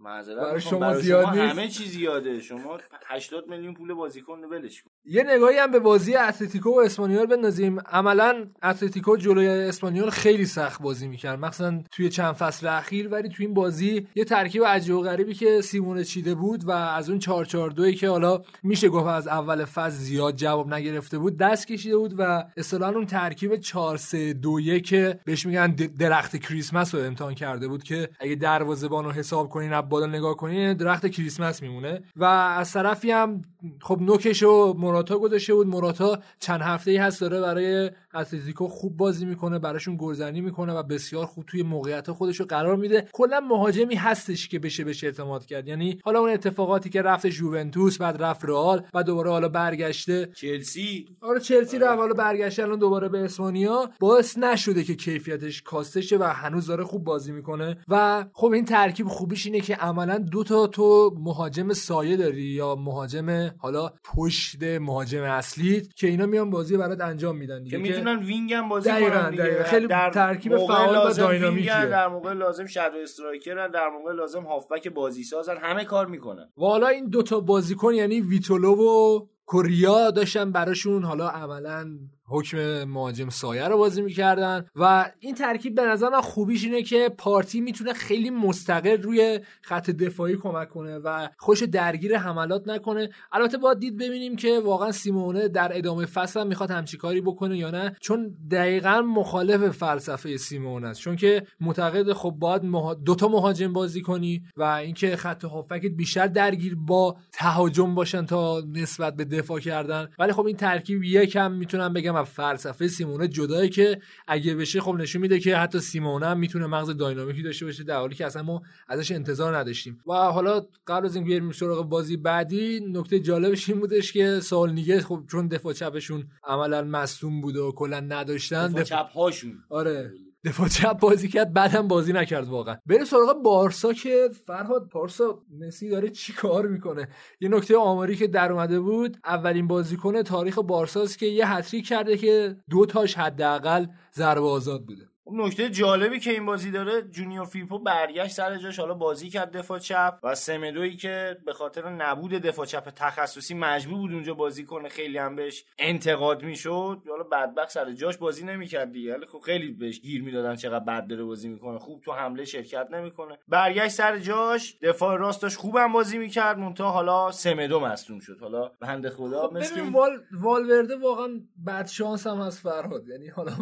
معذرت برای شما برای زیاد شما نیست؟ همه چی زیاده شما 80 میلیون پول بازیکن ولش کن. یه نگاهی هم به بازی اتلتیکو و اسپانیول بندازیم. عملا اتلتیکو جلوی اسپانیول خیلی سخت بازی می‌کرد. مثلا توی چند فصل اخیر ولی توی این بازی یه ترکیب عجیب و غریبی که سیمونه چیده بود و از اون 442 که حالا میشه گفت از اول فصل زیاد جواب نگرفته بود دست کشیده بود و اصطلاحا اون ترکیب 4 3 2 که بهش میگن درخت کریسمس رو امتحان کرده بود که اگه دروازه‌بان رو حساب کنین از بالا نگاه کنین درخت کریسمس میمونه. و از طرفی هم خب نوکش و موراتا گذاشته بود. موراتا چند هفته ای هست داره برای اتلتیکو خوب بازی می‌کنه براشون گلزنی می‌کنه و بسیار خوب توی موقعیت خودش رو قرار میده. کلا مهاجمی هستش که بشه بهش اعتماد کرد. یعنی حالا اون اتفاقاتی که رفت یوونتوس بعد رفت رئال و دوباره حالا برگشته. چلسی. آره چلسی رفت حالا برگشته الان دوباره به اسپانیا. باعث نشده که کیفیتش کاستشه و هنوز داره خوب بازی می‌کنه. و خب این ترکیب خوبیش اینه که عملا دو تا تو مهاجم سایه داری یا مهاجم حالا پشت مهاجم اصلی که اینا میان بازی برات انجام میدن که دیگه می‌تونن وینگ هم بازی دقیقاً، کنن دیگه. دقیقاً. خیلی در ترکیب فعال و داینامیکیه. وینگن، در موقع لازم shadow striker ن در موقع لازم هافبک بازی سازن همه کار می‌کنن و حالا این دوتا بازیکن یعنی ویتولو و کوریا داشتن براشون حالا عملا حکم مهاجم سایه رو بازی می‌کردن و این ترکیب به نظر من خوبیش اینه که پارتی می‌تونه خیلی مستقل روی خط دفاعی کمک کنه و خودش درگیر حملات نکنه. البته باید دید ببینیم که واقعا سیمئونه در ادامه فصل هم می‌خواد همچی کاری بکنه یا نه چون دقیقا مخالف فلسفه سیمئونه است. چون که معتقد خب باید مها... دوتا مهاجم بازی کنی و اینکه خط هافکت بیشتر درگیر با تهاجم باشن تا نسبت به دفاع کردن. ولی خب این ترکیب یکم می‌تونم بگم از فلسفه سیمونه جدایی که اگه بشه خب نشون میده که حتی سیمونه هم می‌تونه مغز داینامیکی داشته باشه در حالی که اصلا ما ازش انتظار نداشتیم. و حالا قبل از اینکه بریم سراغ بازی بعدی نکته جالبش این بودش که سال نیگه خب چون دفاع چپشون عملا مصدوم بود و کلا نداشتن دفاع چپ هاشون آره. دفاع چپ بازی کرد بعدم بازی نکرد واقعا. بریم سراغ بارسا که فرهاد بارسا مسی داره چی کار می‌کنه؟ یه نکته آماری که در اومده بود اولین بازیکن تاریخ بارساست که یه هتریک کرده که دو تاش حداقل ضربه آزاد بوده. نکته جالبی که این بازی داره جونیور فیپو برگشت سر جاش حالا بازی کرد دفاع چپ و سمدویی که به خاطر نبود دفاع چپ تخصصی مجبور بود اونجا بازی کنه خیلی هم بهش انتقاد می‌شد. حالا بدبخت سر جاش بازی نمی‌کرد دیگه ولی خب خیلی بهش گیر می‌دادن چقدر بد داره بازی می‌کنه. خوب تو حمله شرکت نمی‌کنه. برگشت سر جاش دفاع راستش خوبم بازی می‌کرد منتها حالا سمدو مصدوم شد. حالا بنده خدا خب مثل وال... والورده واقعا بد شانس هم هست فرهاد. یعنی حالا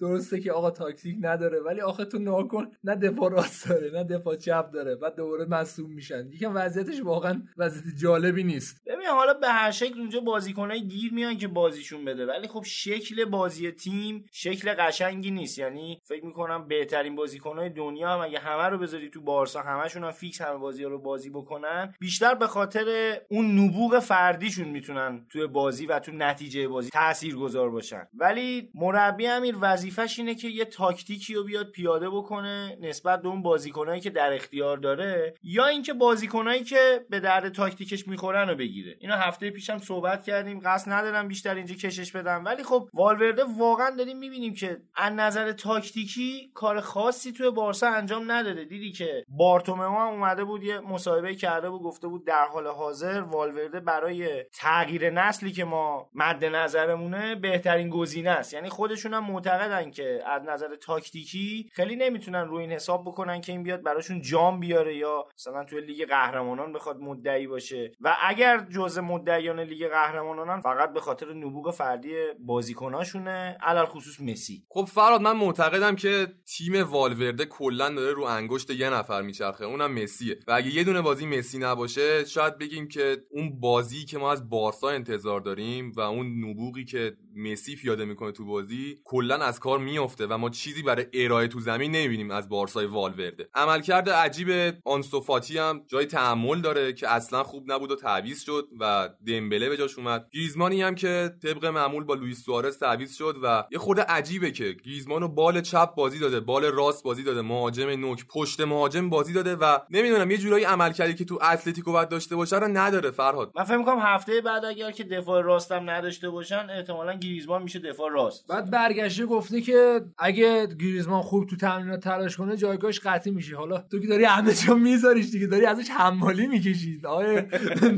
درسته که آقا تاکتیک نداره ولی آخه تو نوکمپ نه دفاع راست داره نه دفاع چپ داره بعد دوباره مصدوم میشن. یکم وضعیتش واقعا وضعیت جالبی نیست. ببین حالا به هر شکل اونجا بازیکنای گیر میان که بازیشون بده ولی خب شکل بازی تیم شکل قشنگی نیست. یعنی فکر می‌کنم بهترین بازیکنای دنیا هم اگه همه رو بذاری تو بارسا همشون هم فیکس همه بازی رو بازی بکنن. بیشتر به خاطر اون نبوغ فردیشون می‌تونن توی بازی و تو نتیجه بازی تاثیرگذار باشن. ولی مربی امیر وظیفش اینه که یه تاکتیکی رو بیاد پیاده بکنه نسبت به اون بازیکنایی که در اختیار داره یا اینکه بازیکنایی که به درد تاکتیکش می‌خورن رو بگیره. اینو هفته پیشم صحبت کردیم. قصد ندارم بیشتر اینجا کشش بدم. ولی خب والورده واقعا داریم می‌بینیم که از نظر تاکتیکی کار خاصی توی بارسا انجام نداده. دیدی که بارتومئو هم اومده بود یه مصاحبه کرده بود گفته بود در حال حاضر والورده برای تغییر نسلی که ما مد نظرمونه بهترین گزینه است. یعنی خودشون هم معتقدن که از نظر تاکتیکی خیلی نمی‌تونن روی این حساب بکنن که این بیاد براشون جام بیاره یا مثلا توی لیگ قهرمانان بخواد مدعی باشه. و اگر جزء مدعیان لیگ قهرمانان فقط به خاطر نبوغ فردی بازیکناشونه علل خصوص مسی. خب فراد من معتقدم که تیم والورده کلا داره رو انگشت یه نفر میچرخه اونم مسیه. و اگه یه دونه بازی مسی نباشه شاید بگیم که اون بازی که ما از بارسا انتظار داریم و اون نبوغی که مسی پیاده می‌کنه تو بازی کلا از کار میفته و ما چیزی برای ارائه تو زمین نمی‌بینیم از بارسای والورده. عملکرد عجیب آنسوفاتی هم جای تحمل داره که اصلا خوب نبود و تعویض شد و دمبله به جاش اومد. گریزمانی هم که طبق معمول با لوئیس سوارز تعویض شد و یه خورده عجیبه که گریزمانو بال چپ بازی داده بال راست بازی داده مهاجم نوک پشت مهاجم بازی داده و نمی‌دونم یه جورایی عملکردی که تو اتلتیکو باید داشته باشه رو نداره فرهاد. من فکر می‌کنم هفته بعد اگر که دفاع راستم نداشته باشن احتمالا گریزمان میشه دفاع راست. بعد برگشته گفته که اگه گریزمان خوب تو تمرینات تلاش کنه جایگاهش قطعی میشه. حالا تو که داری همه جا میذاریش دیگه داری ازش حمالی می‌کشید. آره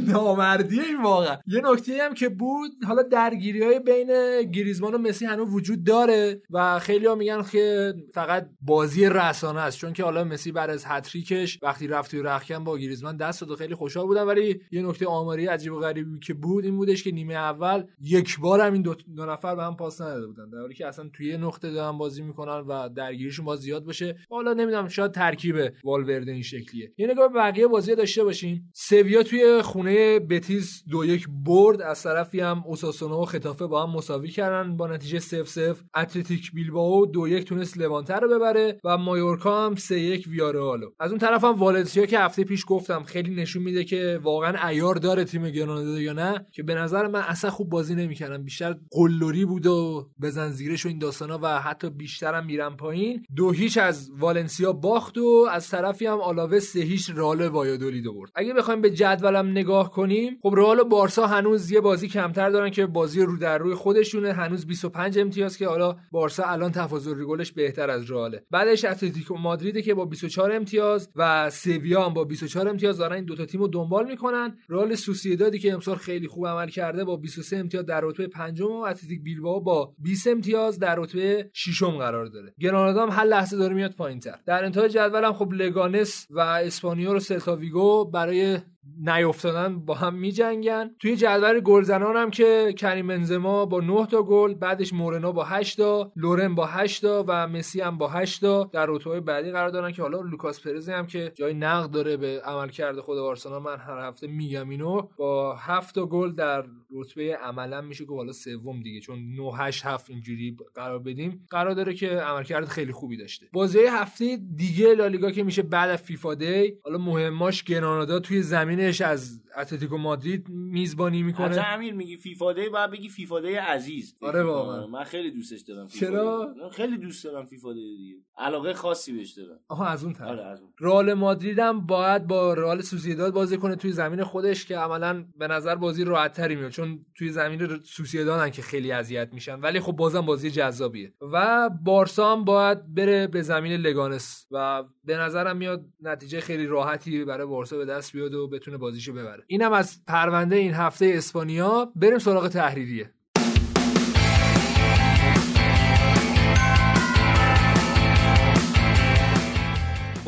نامردی این واقعا. یه نکته هم که بود حالا درگیری های بین گریزمان و مسی هنوز وجود داره و خیلی ها میگن که فقط بازی رسانه است. چون که حالا مسی بعد از هتریکش وقتی رفت توی رخکن با گریزمان دست داد و خیلی خوشحال بودن. ولی یه نکته آماری عجیب و غریبی که بود این بودش که نیمه اول یک بار هم این دو دو نفر به هم پاس نداده بودن. در حالی که اصلا توی نقطه دارن بازی می‌کنن و درگیریشون باز زیاد باشه. حالا نمی‌دونم شاید ترکیب والورده این شکلیه. یه نگاه به بقیه بازی داشته باشیم سویا توی خونه بتیس دو یک برد. از طرفی هم اوساسونا و خطافه با هم مساوی کردن. با نتیجه 0 0 اتلتیک بیلبائو دو یک تونست لوانته رو ببره و مایورکا هم 3 یک ویارالو از اون طرف هم والنسیا که هفته پیش گفتم خیلی نشون میده که واقعا عیار داره تیم گرانادا یا نه که به نظر من اصلا خوب بازی نمی‌کردن. بیشتر قلوری بود و بزن زیرش و این داستانا و حتی بیشتر هم میرن پایین. دو هیچ از والنسیا باخت و از طرفی هم آلاوه سه هیچ رال وایادولید برد. اگه بخوایم به جدولم نگاه کنیم خب رئال و بارسا هنوز یه بازی کمتر دارن که بازی رو در روی خودشونه. هنوز 25 امتیاز که حالا بارسا الان تفاضل گلش بهتر از رئاله. بعدش اتلتیکو مادرید که با 24 امتیاز و سویا هم با 24 امتیاز دارن این دو تا تیمو دنبال می‌کنن. رئال سوسییدادی که امسال خیلی خوب عمل کرده با 23 امتیاز در رتبه پنجم و اتلتیک بیلبائو با 20 امتیاز در رتبه ششم قرار داره. گرانادا هم هر لحظه داره میاد پایینتر. در انتهای جدول هم خب لگانس و اسپانیول و سلتاویگو برای نیافتادن با هم میجنگن. توی جدول گلزنان هم که کریم بنزما با 9 تا گل بعدش مورنو با 8 تا لورن با 8 تا و مسی هم با 8 تا در رتبه بعدی قرار دارن که حالا لوکاس پرز هم که جای نقد داره به عملکرد خود آرسنال من هر هفته میگم اینو با 7 تا گل در رتبه عملا میشه که حالا سوم دیگه چون 9 8 7 اینجوری قرار بدیم. قرار داره که عملکرد خیلی خوبی داشته. بازی هفته دیگه لالیگا که میشه بعد از فیفا دی حالا مهماش گرانادا توی زمینش از اتلتیکو مادرید میزبانی می‌کنه. حتی امیر میگی فیفا دی باید بگی فیفا دی عزیز. آره واقعا. من خیلی دوستش دارم چرا؟ خیلی دوست دارم فیفا دی دیگه. علاقه خاصی بهش دارم. آها از اون طرف. آره از اون رئال مادرید هم باید با رئال سوسییداد بازی کنه توی زمین خودش که عملا به نظر بازی راحت تری میاد. چون توی زمین سوسییدادن که خیلی اذیت میشن. ولی خب بازم بازی جذابیه. و بارسا هم باید بره به زمین لگانس. و به نظرم میاد نتیجه خیلی راحتی برای بارسا به دست بیاد و بتونه بازیشو ببره. اینم از پرونده این هفته اسپانیا. بریم سراغ تحریریه.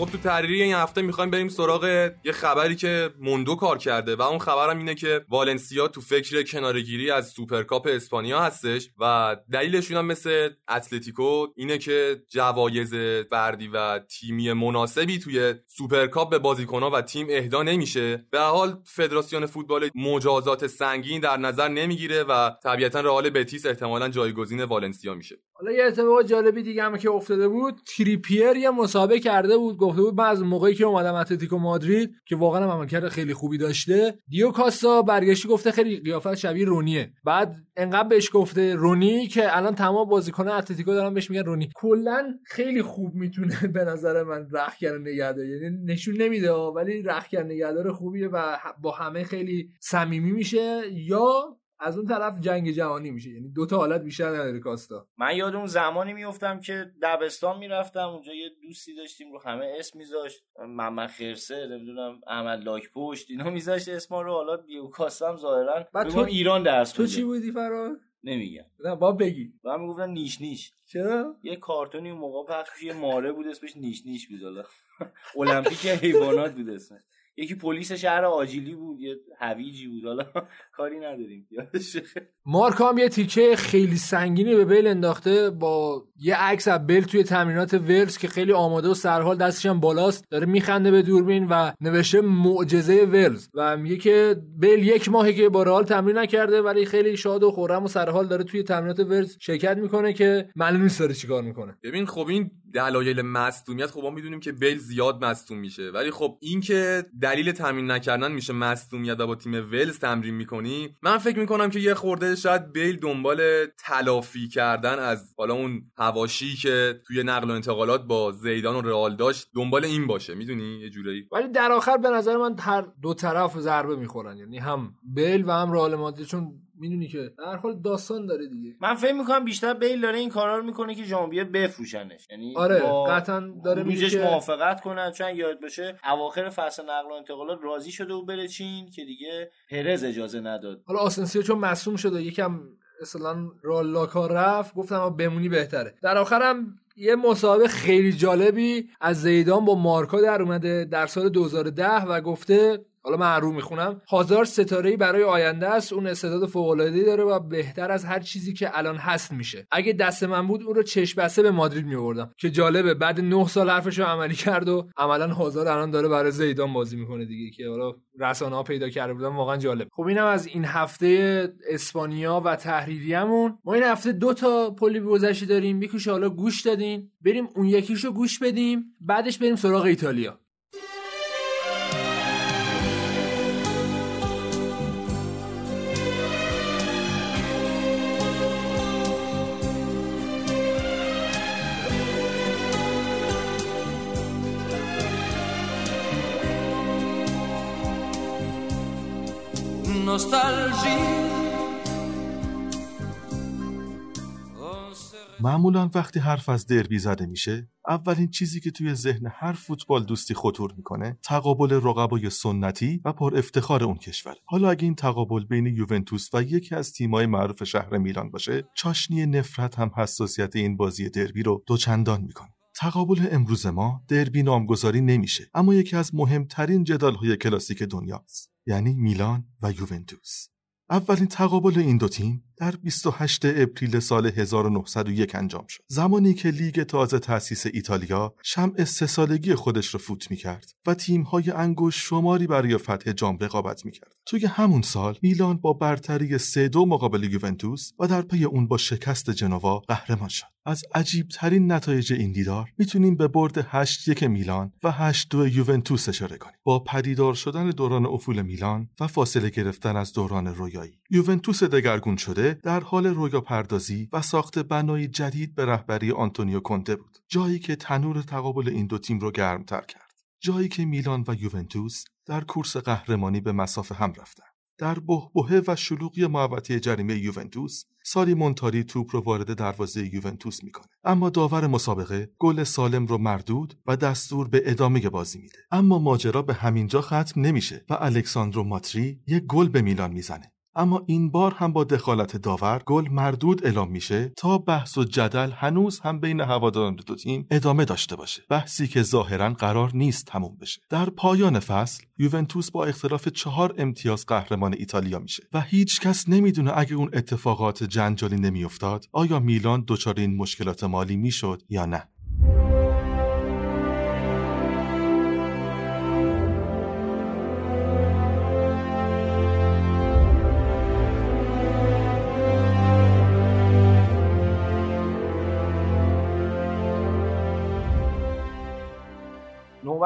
خب تو تحریریه این هفته می‌خوایم بریم سراغ یه خبری که موندو کار کرده و اون خبرم اینه که والنسیا تو فکر کناره‌گیری از سوپرکاپ اسپانیا هستش و دلیلشون هم مثل اتلتیکو اینه که جوایز فردی و تیمی مناسبی توی سوپرکاپ به بازیکنها و تیم اهدا نمیشه. به هر حال فدراسیون فوتبال مجازات سنگین در نظر نمی‌گیره و طبیعتا رئال بتیس احتمالا جایگزین والنسیا میشه. حالا یه اتفاق جالبی دیگه هم که افتاده بود تریپیر یه مسابقه کرده بود گفته بود من از موقعی که اومدم اتلتیکو مادرید که واقعا عملکرد خیلی خوبی داشته دیو کاستا برگشتی گفته خیلی قیافت شبیه رونیه. بعد انقدر بهش گفته رونی که الان تمام بازیکن اتلتیکو دارن بهش میگن رونی. کلا خیلی خوب می‌تونه به نظر من رخکن نگهدار یعنی نشون نمیده ولی رخکن نگهدار خوبیه و با همه خیلی صمیمی میشه. یا از اون طرف جنگ جهانی میشه. یعنی دو تا حالت بیشتر نداره کاستا. من یاد اون زمانی میفتم که دبستان می‌رفتم. اونجا یه دوستی داشتیم رو همه اسم میذاشت. محمد خرسه نمی‌دونم احمد لاک پشت اینا میذاشت اسما رو. حالا دیو کاستم ظاهرا تو ایران درس تو چی بودی فرار؟ نمیگم. نه با بگی. با می‌گفتن نیش نیش. چرا؟ یه کارتونی اون موقع پخش یه ماره بود اسمش نیش نیش بود المپیک حیوانات بود اسمش. یکی پلیس شهر آجیلی بود یه هویجی بود. حالا کاری نداریم. مارک هم یه تیکه خیلی سنگینی به بیل انداخته با یه عکس از بیل توی تمرینات ولز که خیلی آماده و سرحال دستش هم بالاست. داره میخنده به دوربین و نوشته معجزه ولز و میگه که بیل یک ماهی که با رئال تمرین نکرده ولی خیلی شاد و خورم و سرحال داره توی تمرینات ولز شرکت می‌کنه که معلوم نیست داره چیکار می‌کنه. ببین خب این دلایل مصدومیت خب ما می‌دونیم که بیل زیاد مصدوم میشه. ولی خب این که دلیل تمرین نکردن میشه مصدومیت با تیم ولز تمرین می‌کنی من فکر می‌کنم که یه خورده شاید بیل دنبال تلافی کردن از حالا اون هواشی که توی نقل و انتقالات با زیدان و رئال داشت دنبال این باشه. می‌دونی؟ یه جورایی. ولی در آخر به نظر من هر دو طرف ضربه می‌خورن. یعنی هم بیل و هم رئال مادرید چون می‌دونی که در حال داستان داره دیگه. من فکر می‌کنم بیشتر بیل داره این کارا رو می‌کنه که ژانویه بفروشنش. یعنی آره قطعا داره میگه که موافقت کنن. چون یاد باشه اواخر فصل نقل و انتقالات راضی شده و بره چین که دیگه پرز اجازه نداد. حالا آسنسیو چون مصوم شده یکم مثلا رالاکا رفت گفتم بمونی بهتره. در آخرم یه مسابقه خیلی جالبی از زیدان با مارکا در اومده در سال 2010 و گفته حالا من رو می‌خونم. هازار ستاره برای آینده است. اون استعداد فوق العاده داره و بهتر از هر چیزی که الان هست میشه. اگه دست من بود اون رو چشم بسته به مادرید میوردم که جالبه بعد 9 سال حرفش رو عملی کرد و عملا هازار الان داره برای زیدان بازی می‌کنه دیگه که حالا رسانه ها پیدا کرده بودن واقعا جالب. خب اینم از این هفته اسپانیا و تحریریمون. ما این هفته دو تا پلی گذشته داریم. میکوشه حالا گوش دادین. بریم اون یکیشو گوش بدیم. بعدش بریم سراغ ایتالیا. معمولا وقتی حرف از دربی زده میشه اولین چیزی که توی ذهن هر فوتبال دوستی خطور می‌کنه تقابل رقبای سنتی و پر افتخار اون کشور. حالا اگه این تقابل بین یوونتوس و یکی از تیمای معروف شهر میلان باشه چاشنی نفرت هم حساسیت این بازی دربی رو دوچندان می‌کنه. تقابل امروز ما دربی نامگذاری نمیشه اما یکی از مهمترین جدالهای کلاسیک دنیاست. یعنی میلان و یوونتوس. اولین تقابل این دو تیم در 28 اپریل سال 1901 انجام شد زمانی که لیگ تازه تأسیس ایتالیا شمع سه سالگی خودش رو فوت می کرد و تیم‌های انگشت شماری برای فتح جام رقابت می کرد. توی همون سال میلان با برتری سه دو مقابل یوونتوس و در پی اون با شکست جنوا قهرمان شد. از عجیب ترین نتایج این دیدار می‌تونیم به برد 8 یک میلان و 8 دو یوونتوس اشاره کنیم. با پدیدار شدن دوران افول میلان و فاصله گرفتن از دوران رویایی. یوونتوس دگرگون شده در حال رویا پردازی و ساخت بنای جدید به رهبری آنتونیو کنته بود. جایی که تنور تقابل این دو تیم رو گرمتر کرد. جایی که میلان و یوونتوس در کورس قهرمانی به مسافه هم رفتن. در بهبهه و شلوغی محوطه جریمه یوونتوس سالی مونتاری توپ رو وارد دروازه یوونتوس می‌کنه اما داور مسابقه گل سالم رو مردود و دستور به ادامه بازی میده اما ماجرا به همینجا ختم نمیشه و الکساندرو ماتری یک گل به میلان می‌زنه اما این بار هم با دخالت داور گل مردود اعلام میشه تا بحث و جدل هنوز هم بین هواداران دو تیم ادامه داشته باشه. بحثی که ظاهرا قرار نیست تموم بشه. در پایان فصل یوونتوس با اختلاف چهار امتیاز قهرمان ایتالیا میشه و هیچ کس نمی‌دونه اگه اون اتفاقات جنجالی نمیافتاد آیا میلان دچار این مشکلات مالی می‌شد یا نه.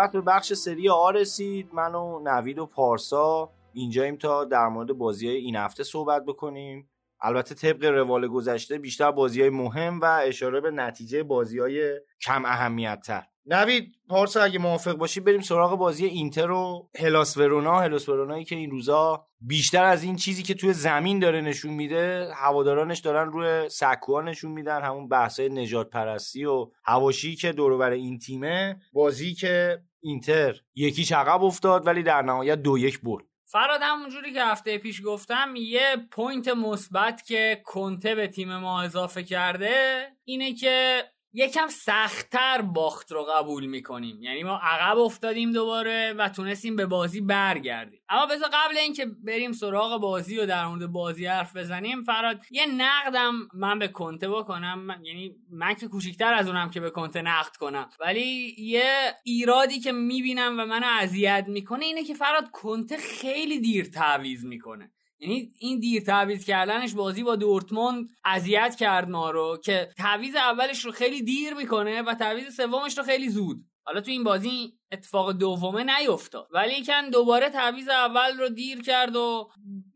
نوبت به بخش سری آ رسید. من و نوید و پارسا اینجاییم تا در مورد بازی های این هفته صحبت بکنیم. البته طبق روال گذشته بیشتر بازی های مهم و اشاره به نتیجه بازی های کم اهمیت تر نوید پارسا اگه موافق باشی بریم سراغ بازی اینتر و هلاس ورونا. هلاس ورونایی که این روزا بیشتر از این چیزی که توی زمین داره نشون میده هوادارانش دارن روی سکوها نشون میدن. همون بحثای نجات پرستی و هواشی که دور این تیمه. بازی که اینتر. یکی عقب افتاد ولی در نهایت دو یک برد. فرهاد همونجوری که هفته پیش گفتم یه point مثبت که کنته به تیم ما اضافه کرده اینه که یکم سختتر باخت رو قبول می‌کنیم. یعنی ما عقب افتادیم دوباره و تونستیم به بازی برگردیم. اما بذار قبل اینکه بریم سراغ بازی و در مورد بازی حرف بزنیم فرهاد یه نقدم من به کنته بکنم. یعنی من که کوچیکتر از اونم که به کنته نقد کنم. ولی یه ایرادی که می‌بینم و منو اذیت می‌کنه اینه که فرهاد کنته خیلی دیر تعویض می‌کنه. یعنی این دیر تعویض کردنش بازی با دورتموند اذیت کرد ما رو که تعویض اولش رو خیلی دیر می‌کنه و تعویض سومش رو خیلی زود. حالا تو این بازی اتفاق دومه نیفتاد. ولی کن دوباره تعویض اول رو دیر کرد و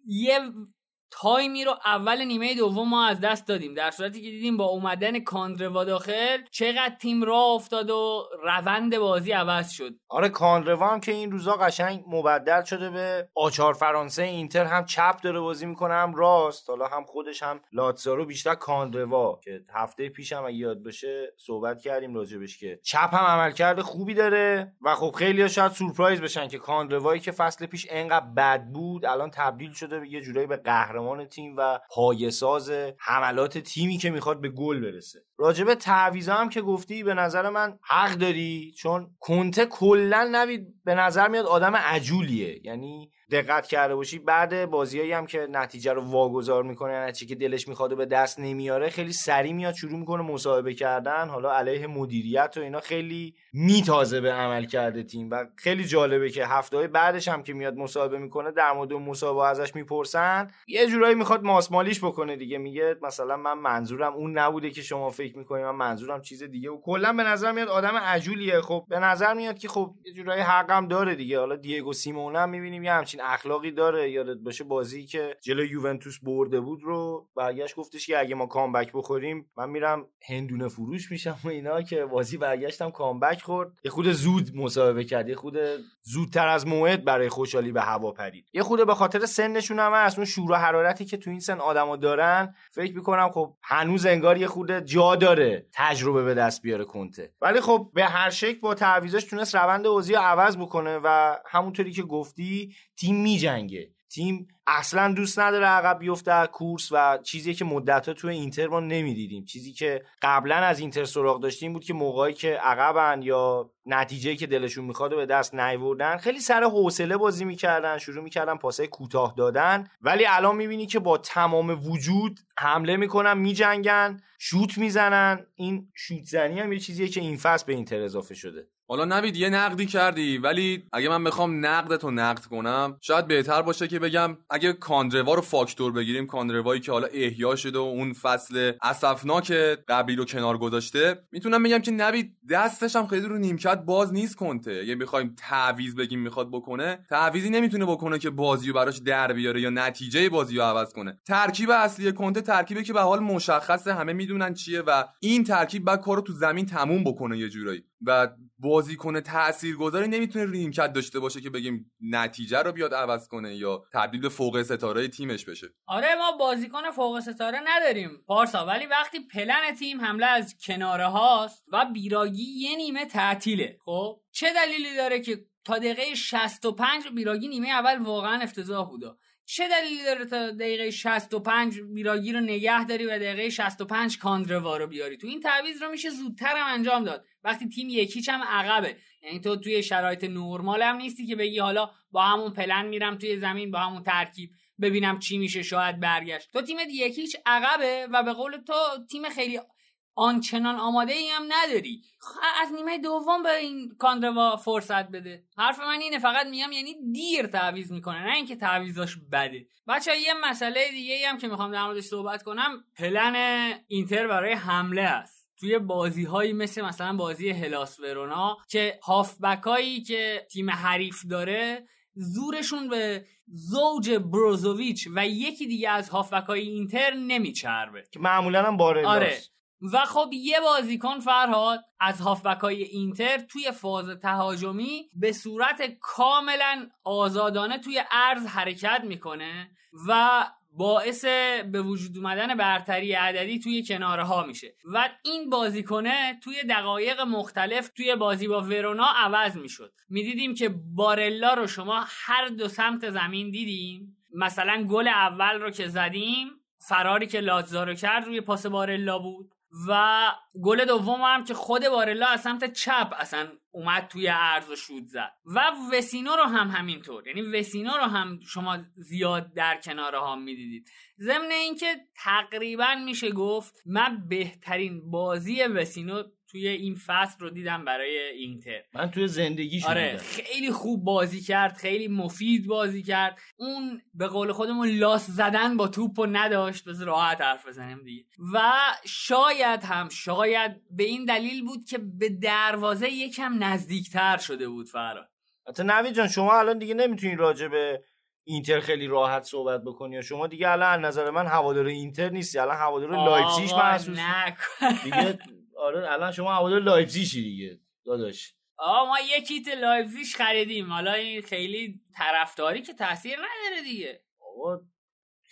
یه تایمی رو اول نیمه دوم ما از دست دادیم. در صورتی که دیدیم با اومدن کاندروا داخل چقدر تیم را افتاد و روند بازی عوض شد. آره کاندروا هم که این روزا قشنگ مبدل شده به آچار فرانسه اینتر هم چپ داره بازی می‌کنه هم راست. حالا هم خودش هم لاتزارو بیشتر کاندروا که هفته پیش هم یاد بشه صحبت کردیم راجبش که چپ هم عملکرد خوبی داره و خب خیلی شاید سورپرایز بشن که کاندروایی که فصل پیش انقدر بد بود الان تبدیل شده به یه جورایی به قهرمان تیم و پایه‌ساز حملات تیمی که می‌خواد به گل برسه. راجب تعویضا هم که گفتی به نظر من حق داری چون کنته کلا نوید به نظر میاد آدم عجولیه. یعنی دقت کرده باشی بعد بازیایی هم که نتیجه رو واگذار می‌کنه نتیجه که دلش می‌خواد به دست نمیاره خیلی سری میاد شروع می‌کنه مصاحبه کردن. حالا علیه مدیریت و اینا خیلی میتازه به عمل کرده تیم و خیلی جالبه که هفته های بعدش هم که میاد مصاحبه می‌کنه در مورد مصاحبه ازش می‌پرسن. یه جورایی می‌خواد ماسمالیش بکنه دیگه میگه مثلا من منظورم اون نبوده که شما فکر می‌کنید من منظورم چیز دیگه. و کلا به نظر میاد آدم عجولیه. خب به نظر میاد که خب یه جورایی حقم داره دیگه. حالا دیگو سیمونه هم می‌بینیم یه همچین اخلاقی داره یادت باشه بازی که جلو یوونتوس برده بود رو برگشت گفتش که اگه ما کامبک بخوریم من میرم هندونه فروش میشم و اینا که بازی برگشتم کامبک خورد. یه خود زود مصاحبه کرد یه خود زودتر از موعد برای خوشحالی به هوا پرید. یه خود به خاطر سنشون هم از اون شور و حرارتی که تو این سن آدما دارن فکر می‌کنم خب هنوز انگار یه خود جا داره تجربه به دست بیاره کنته. ولی خب به هر شکل با تعویضش تونست روند بازی عوض بکنه و همونطوری که گفتی تیم میجنگه. تیم اصلا دوست نداره عقب بیفته کورس و چیزی که مدت تو اینتر ما نمی‌دیدیم. چیزی که قبلا از اینتر سراغ داشتیم بود که موقعی که عقبن یا نتیجه که دلشون می‌خواد و به دست نیوردن خیلی سر حوصله بازی می‌کردن شروع می‌کردن پاسای کوتاه دادن. ولی الان می‌بینی که با تمام وجود حمله می‌کنن میجنگن شوت می‌زنن. این شوت زنی هم یه چیزیه که این فصل به اینتر اضافه شده. حالا نوید یه نقدی کردی ولی اگه من بخوام نقدتو نقد کنم شاید بهتر باشه که بگم اگه کاندروا رو فاکتور بگیریم کاندروایی که حالا احیا شده و اون فصل اسفناک قبلی رو کنار گذاشته می‌تونم بگم که نوید دستش هم خیلی رو نیمکت باز نیست کنته. اگه بخوایم تعویض بگیم می‌خواد بکنه تعویزی نمی‌تونه بکنه که بازی رو براش در بیاره یا نتیجه بازی رو عوض کنه. ترکیب اصلی کنته ترکیبی که به حال مشخصه همه می‌دونن چیه و این ترکیب بعد کارو تو زمین تموم بکنه یه جورایی. و بازیکن تاثیرگذاری نمی‌تونه رینکت داشته باشه که بگیم نتیجه رو بیاد عوض کنه یا تبدیل به فوق ستاره تیمش بشه. آره ما بازیکن فوق ستاره نداریم پارسا. ولی وقتی پلن تیم حمله از کناره هاست و بیراگی یه نیمه تعطیله. خب چه دلیلی داره که تا دقیقه 65 بیراگی نیمه اول واقعا افتضاح بوده؟ چه دلیلی داره تا دقیقه 65 بیراگی رو نگه داری و دقیقه 65 کاندروا رو بیاری؟ تو این تعویض رو میشه زودتر هم انجام داد. وقتی تیم یکیچ هم عقبه. یعنی تو توی شرایط نرمال هم نیستی که بگی حالا با همون پلن میرم توی زمین با همون ترکیب ببینم چی میشه شاید برگشت. تو تیمت یکیچ عقبه و به قول تو تیم خیلی آنچنان آماده ای هم نداری. از نیمه دوم به این کاندروا فرصت بده. حرف من اینه فقط میگم یعنی دیر تعویض می‌کنه نه اینکه تعویضاش بده. بچه یه مسئله دیگه ای هم که می‌خوام در موردش صحبت کنم پلن اینتر برای حمله است. توی بازی هایی مثل مثلا بازی هلاس ورونا که هافبک هایی که تیم حریف داره زورشون به زوج بروزوویچ و یکی دیگه از هافبک های اینتر نمیچربه. که معمولا هم بارلاس آره. و خب یه بازیکن فرهاد از هافبک های اینتر توی فاز تهاجمی به صورت کاملا آزادانه توی ارز حرکت می‌کنه و باعث به وجود اومدن برتری عددی توی کناره ها میشه. و این بازیکنه توی دقایق مختلف توی بازی با ورونا عوض می‌شد. می‌دیدیم که بارلا رو شما هر دو سمت زمین دیدیم مثلا گل اول رو که زدیم فراری که لاتزارو کرد روی پاس بارلا بود. و گل دوم هم که خود بارلا از سمت چپ اصلا اومد توی عرض و شود زد. و وسینو رو هم همینطور. یعنی وسینو رو هم شما زیاد در کناره ها می‌دیدید. ضمن اینکه تقریبا میشه گفت من بهترین بازی وسینو توی این فصل رو دیدم برای اینتر. من توی زندگی آره خیلی خوب بازی کرد خیلی مفید بازی کرد. اون به قول خودمون لاس زدن با توپ و نداشت بذار راحت حرف بزنیم دیگه. و شاید هم شاید به این دلیل بود که به دروازه یکم نزدیکتر شده بود فرا حتی نوید جان شما الان دیگه نمی‌تونی راجع به اینتر خیلی راحت صحبت بکنی یا شما دیگه الان نظر من هوادار اینتر نیستی الان هوادار لایپزیگ محسوس دیگه آره الان شما هوادار لایپزیگی دیگه داداش. آه ما یه کیت لایپزیگ خریدیم. حالا این خیلی طرفداری که تاثیر نداره دیگه. آقا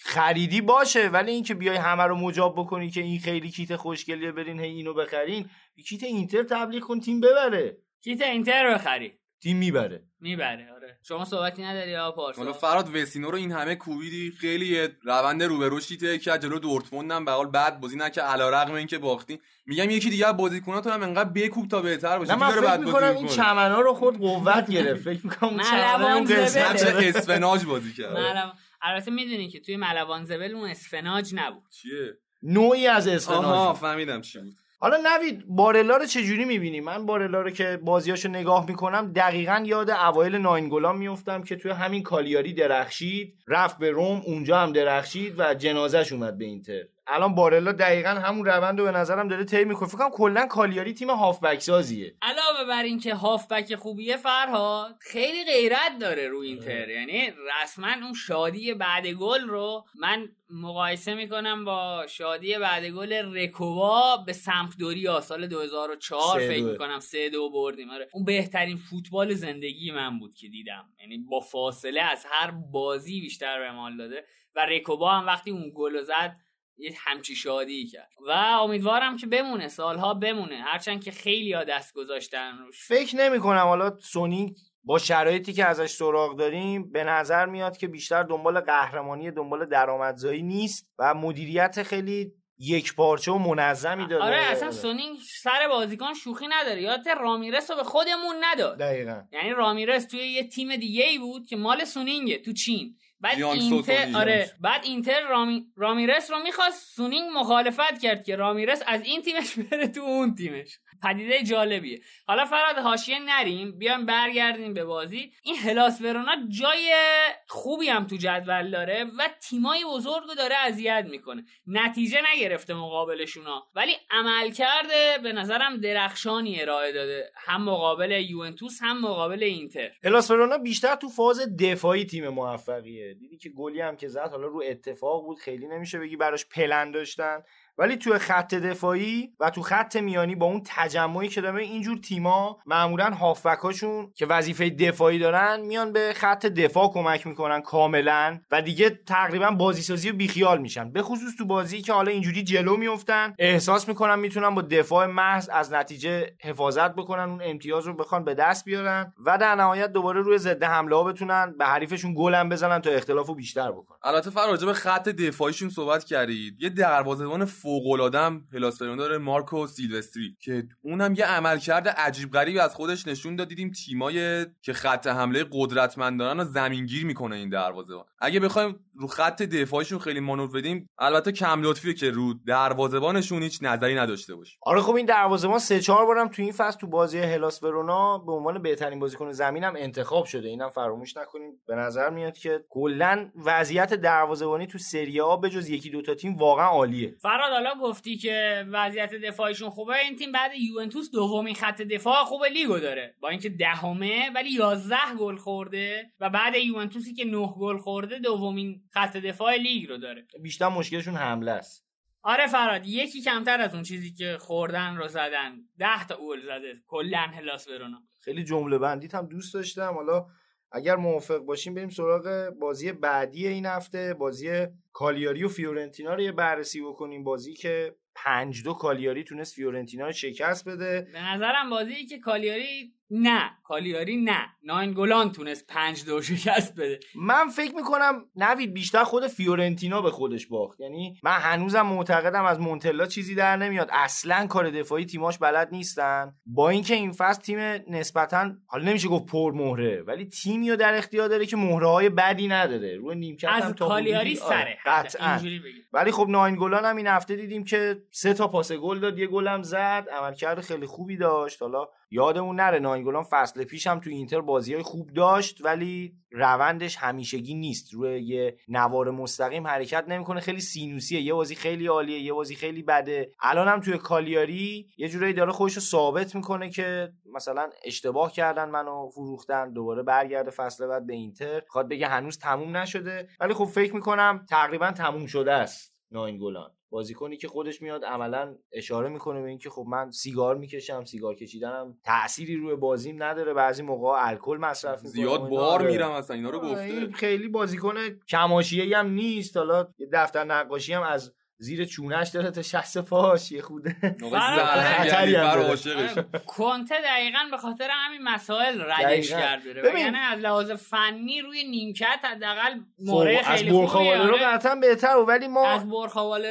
خریدی باشه ولی اینکه بیای همه رو مجاب بکنی که این خیلی کیت خوشگلیه برین هی اینو بخرین. کیت اینتر تبلیغ کن تیم ببره. کیت اینتر بخری. تیم می‌بره. می‌بره آره. شما صحبتی نداری آقا پارسا؟ حالا فراد وسینو رو این همه کوبیدی خیلی روند روبروشی ته که جلو دورتموند هم بقال بعد بازی نکرد علیرغم اینکه باختی میگم یکی دیگه بازیکناتون هم انقدر بکوب تا بهتر باشه. نه من فکر می‌کنم این؟ چمنا رو خود قوت گرفت. فکر می‌کنم اون چمنا. قسمت چه اسفناج بازی کرد. البته می‌دونی که توی ملوان زبل اون اسفناج نبود. چیه؟ نوعی از اسفناج آها. فهمیدم چی بود. حالا نوید بارلا رو چجوری می‌بینی؟ من بارلا رو که بازیاشو نگاه می‌کنم دقیقا یاد اوایل ناینگولان میفتم که توی همین کالیاری درخشید رفت به روم اونجا هم درخشید و جنازش اومد به اینتر. الان بارلا دقیقا همون روند رو به نظرم داره طی می‌کنه. فکر کنم کلا کالیاری تیم هافبک سازیه علاوه بر اینکه هافبک خوبیه فرهاد خیلی غیرت داره رو اینتر. یعنی رسما اون شادی بعد گل رو من مقایسه می‌کنم با شادی بعد گل رکووا به سمپدوریا سال 2004 سه فکر. می‌کنم سه دو بردیم. آره. اون بهترین فوتبال زندگی من بود که دیدم. یعنی با فاصله از هر بازی بیشتر به مال داده. و رکوبا هم وقتی اون گل رو زد یه همچی شادی کرد. و امیدوارم که بمونه سالها بمونه. هرچند که خیلی ها دست گذاشتن روش. فکر نمی کنم حالا سونینگ با شرایطی که ازش سراغ داریم به نظر میاد که بیشتر دنبال قهرمانی دنبال درآمدزایی نیست و مدیریت خیلی یک پارچه و منظمی داره. آره اصلا سونینگ سر بازیکن شوخی نداره. یادت رامیرس رو به خودمون نداد. دقیقا. یعنی رامیرس توی یه تیم دیگه ای بود که مال سونینگه تو چین. بعد اینتر. آره بعد اینتر رامی... رامیرس رو می‌خواست سونینگ مخالفت کرد که رامیرس از این تیمش بره تو اون تیمش پدیده جالبیه. حالا فراد حاشیه نریم بیایم برگردیم به بازی. این هلاس ورونا جای خوبی هم تو جدول داره و تیمای بزرگ داره اذیت می‌کنه. نتیجه نگرفته مقابلشونا. ولی عمل کرده به نظرم درخشانی ارائه داده. هم مقابل یوونتوس هم مقابل اینتر. الاس ورونا بیشتر تو فاز دفاعی تیم موفقیه. دیدی که گلی هم که زد حالا رو اتفاق بود خیلی نمیشه بگی براش پلن داشتن. ولی توی خط دفاعی و تو خط میانی با اون تجمعی که داره اینجور تیما معمولا هافبکاشون که وظیفه دفاعی دارن میان به خط دفاع کمک می‌کنن کاملا و دیگه تقریبا بازی سازی و بیخیال میشن. به خصوص تو بازی که حالا اینجوری جلو میفتن احساس می‌کنن می‌تونن با دفاع محض از نتیجه حفاظت بکنن اون امتیاز رو بخوان به دست بیارن و در نهایت دوباره روی ضد حمله ها بتونن به حریفشون گلم بزنن تا اختلاف رو بیشتر بکنن. البته فر راجع به خط دفاعیشون صحبت کردید. یه دروازه‌بان فوق‌العاده هلاس ورونا داره مارکو سیلوستری که اونم یه عملکرد عجیب غریبی از خودش نشون داد. دیدیم تیمای که خط حمله قدرتمند دارن و زمینگیر می‌کنه این دروازه‌بان اگه بخوایم رو خط دفاعیشون خیلی مانور بدیم البته کم لطفیه که رو دروازه‌بانشون هیچ نظری نداشته باشیم آره خب این دروازه‌بان سه چهار بارم تو این فصل تو بازی هلاس ورونا به عنوان بهترین بازیکن زمینم انتخاب شده. اینم فراموش نکنیم به نظر میاد که کلا وضعیت دروازه‌بانی تو سری آ به جز یکی دوتا تیم واقعا عالیه. فراد حالا گفتی که وضعیت دفاعیشون خوبه این تیم بعد یوونتوس دومین خط دفاع خوب لیگو داره. با اینکه دهمه ولی 11 گل خورده و بعد یوونتوسی که 9 گل خورده دومین خط دفاع لیگ رو داره. بیشتر مشکلشون حمله است. آره فراد یکی کمتر از اون چیزی که خوردن رو زدن. 10 تا گل زده. کلا هلاس ورونا خیلی جمله بندیت هم دوست داشتم. حالا اگر موافق باشیم بریم سراغ بازی بعدی این هفته بازی کالیاری و فیورنتینا رو یه بررسی بکنیم. بازی که پنج دو کالیاری تونست فیورنتینا رو شکست بده. به نظرم بازی که کالیاری نه کالیاری نه. ناینگولان تونست پنج دو شکست بده. من فکر می‌کنم نوید بیشتر خود فیورنتینا به خودش باخت. یعنی من هنوزم معتقدم از مونتلا چیزی در نمیاد. اصلا کار دفاعی تیماش بلد نیستن. با اینکه این فصل تیم نسبتا حالا نمیشه گفت پر مهره ولی تیمی رو در اختیار داره که مهره های بدی نداره. روی نیمکت از کالیاری سره قطعاً. ولی خب ناینگولان هم این هفته دیدیم که سه تا پاس گل داد یه گل هم زد عملکرد خیلی خوبی داشت. حالا یادمون نره ناینگولان فصل پیش هم تو اینتر بازی های خوب داشت ولی روندش همیشگی نیست. روی یه نوار مستقیم حرکت نمی‌کنه. خیلی سینوسیه. یه بازی خیلی عالیه یه بازی خیلی بده. الان هم توی کالیاری یه جورایی داره خودش رو ثابت می‌کنه که مثلا اشتباه کردن منو فروختن دوباره برگرده فصل بعد به اینتر. خواد بگه هنوز تموم نشده. ولی خب فکر می‌کنم تقریبا تموم شده است ناینگولان بازیکنی که خودش میاد عملا اشاره می‌کنه به اینکه خب من سیگار می‌کشم سیگار کشیدنم تأثیری روی بازیم نداره. بعضی موقع الکل مصرف می‌کنم زیاد بار میرم اصلا اینا رو آره، گفته. خیلی بازیکن کماشیه هم نیست. حالا یه دفتر نقاشی هم از زیر چونش داره تا شست پاش یه خوده خطری کنته دقیقا به خاطر همین مسائل ردش کرد بره. یعنی از لحاظ فنی روی نیمکت حداقل خب، موره خیلی از رو قطعا بهتر ولی ما از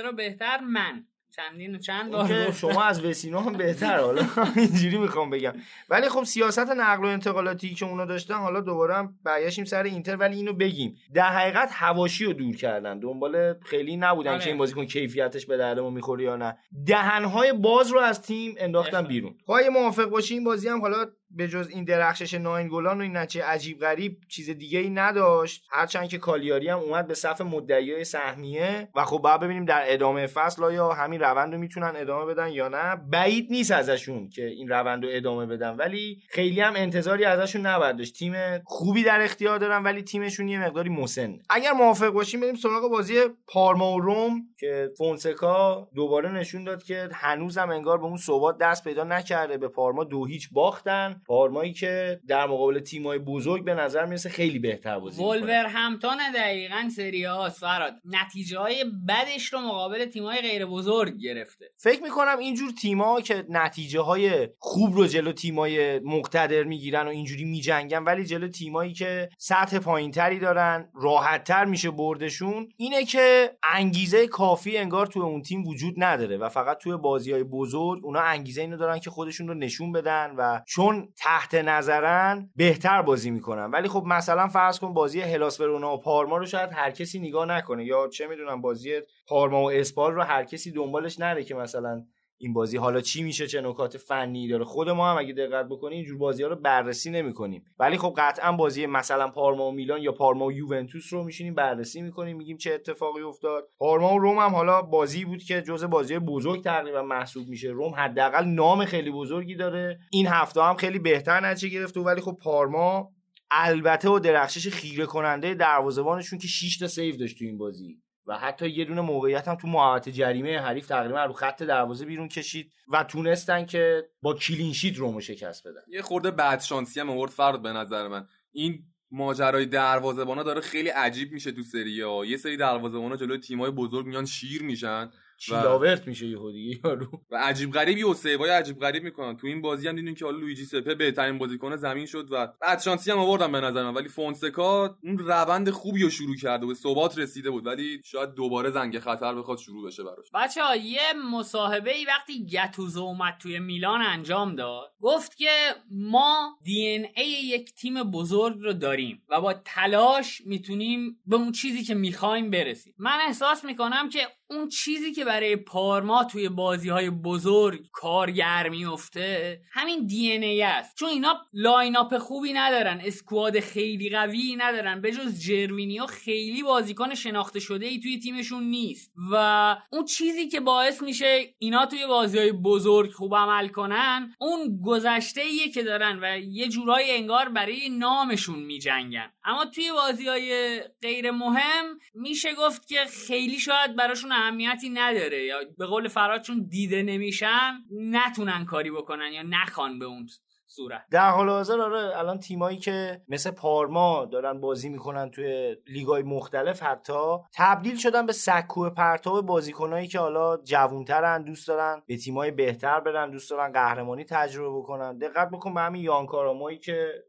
رو بهتر من. چندین و چند بار شما از وسینو هم بهتر حالا اینجوری می‌خوام بگم. ولی خب سیاست نقل و انتقالاتی که اونا داشتن حالا دوباره هم برگشتیم سر اینتر ولی اینو بگیم. در حقیقت هواشی رو دور کردن. دنبال خیلی نبودن آره. که این بازیکن کیفیتش به دردمون می‌خوره یا نه. دهنهای باز رو از تیم انداختن بیرون. خواهی موافق باشی این بازی هم حالا به جز این درخشش ناین گلان و این نچه عجیب غریب چیز دیگه ای نداشت. هرچند که کالیاری هم اومد به صف مدعیای سهمیه و خب بعد ببینیم در ادامه فصل آیا همین روند رو می‌تونن ادامه بدن یا نه. بعید نیست ازشون که این روند رو ادامه بدن ولی خیلی هم انتظاری ازشون نباید داشت. تیم خوبی در اختیار دارن ولی تیمشون یه مقداری مسن. اگر موافق باشیم بریم سراغ بازی پارما و روم که فونسکا دوباره نشون داد که هنوزم انگار به اون ثبات دست پیدا نکرده. به پارما دو هیچ باختن. پارمایی که در مقابل تیمای بزرگ به نظر می‌رسه خیلی بهتر بازی ولور همتون دقیقا سری ها فراد. نتیجه های بدش رو مقابل تیمای غیر بزرگ گرفته. فکر می‌کنم اینجور تیما که نتیجه های خوب رو جلو تیمای مقتدر می‌گیرن و اینجوری میجنگن ولی جلو تیمایی که سطح پایینتری دارن راحتتر میشه بردشون اینه که انگیزه کافی انگار توی اون تیم وجود نداره و فقط توی بازی های بزرگ اونا انگیزه اینو دارن که خودشون رو نشون بدن و چون تحت نظرن بهتر بازی می‌کنن. ولی خب مثلا فرض کن بازی هلاس و پارما رو شاید هر کسی نگاه نکنه. یا چه می‌دونم بازی پارما و اسپال رو هر کسی دنبالش نره که مثلا این بازی حالا چی میشه چه نکات فنی داره. خود ما هم اگه دقت بکنیم اینجور بازی ها رو بررسی نمی‌کنیم. ولی خب قطعا بازی مثلا پارما و میلان یا پارما و یوونتوس رو میشینیم بررسی می‌کنیم میگیم چه اتفاقی افتاد. پارما و روم هم حالا بازی بود که جزء بازی بزرگ تقریبا محسوب میشه. روم حداقل نام خیلی بزرگی داره. این هفته هم خیلی بهتر نتیجه گرفت ولی خب پارما البته و درخشش خیره کننده دروازه‌بانشون که 6 تا save داشت تو این بازی. و حتی یه دونه موقعیت هم تو محوطه جریمه حریف تقریبا رو خط دروازه بیرون کشید و تونستن که با clean sheet رمو شکست بدن. یه خورده بد شانسی هم آورد فرد به نظر من. این ماجرای دروازه‌بانا داره خیلی عجیب میشه تو سری یه سری دروازه‌بانا جلوی تیمای بزرگ میان شیر میشن. چیلاورت میشه یهو دیگه یارو. و عجیب غریبی و save ای عجیب غریب می‌کنن. تو این بازی هم دیدین که حالا لویجی سپه بهترین بازیکن زمین شد و بد شانسی هم آوردن به نظر من ولی فونسکا اون روند خوبی رو شروع کرده و به ثبات رسیده بود. ولی شاید دوباره زنگ خطر بخواد شروع بشه براش. بچه ها یه مصاحبه ای وقتی گتوسو اومد توی میلان انجام داد گفت که ما DNA یک تیم بزرگ رو داریم و با تلاش می‌تونیم به اون چیزی که می‌خوایم برسیم. من احساس می‌کنم که اون چیزی که برای پارما توی بازی های بزرگ کارگر میفته همین DNA است. چون اینا line-up خوبی ندارن squad خیلی قوی ندارن. به جز جروینیو خیلی بازیکن شناخته شده ای توی تیمشون نیست. و اون چیزی که باعث میشه اینا توی بازی های بزرگ خوب عمل کنن اون گذشته ایه که دارن و یه جورایی انگار برای نامشون میجنگن. اما توی بازی های غیر مهم میشه گفت که خیلی شاید براشون اهمیتی نداره. یا به قول فراد چون دیده نمیشن نتونن کاری بکنن یا نخوان به اون صورت. در حال حاضر آره الان تیمایی که مثل پارما دارن بازی می‌کنن توی لیگای مختلف حتی تبدیل شدن به سکو پرتاب بازیکنایی که حالا جوونترن دوست دارن به تیمای بهتر برن دوست دارن قهرمانی تجربه بکنن. دقت بکن به همین یانکارامایی که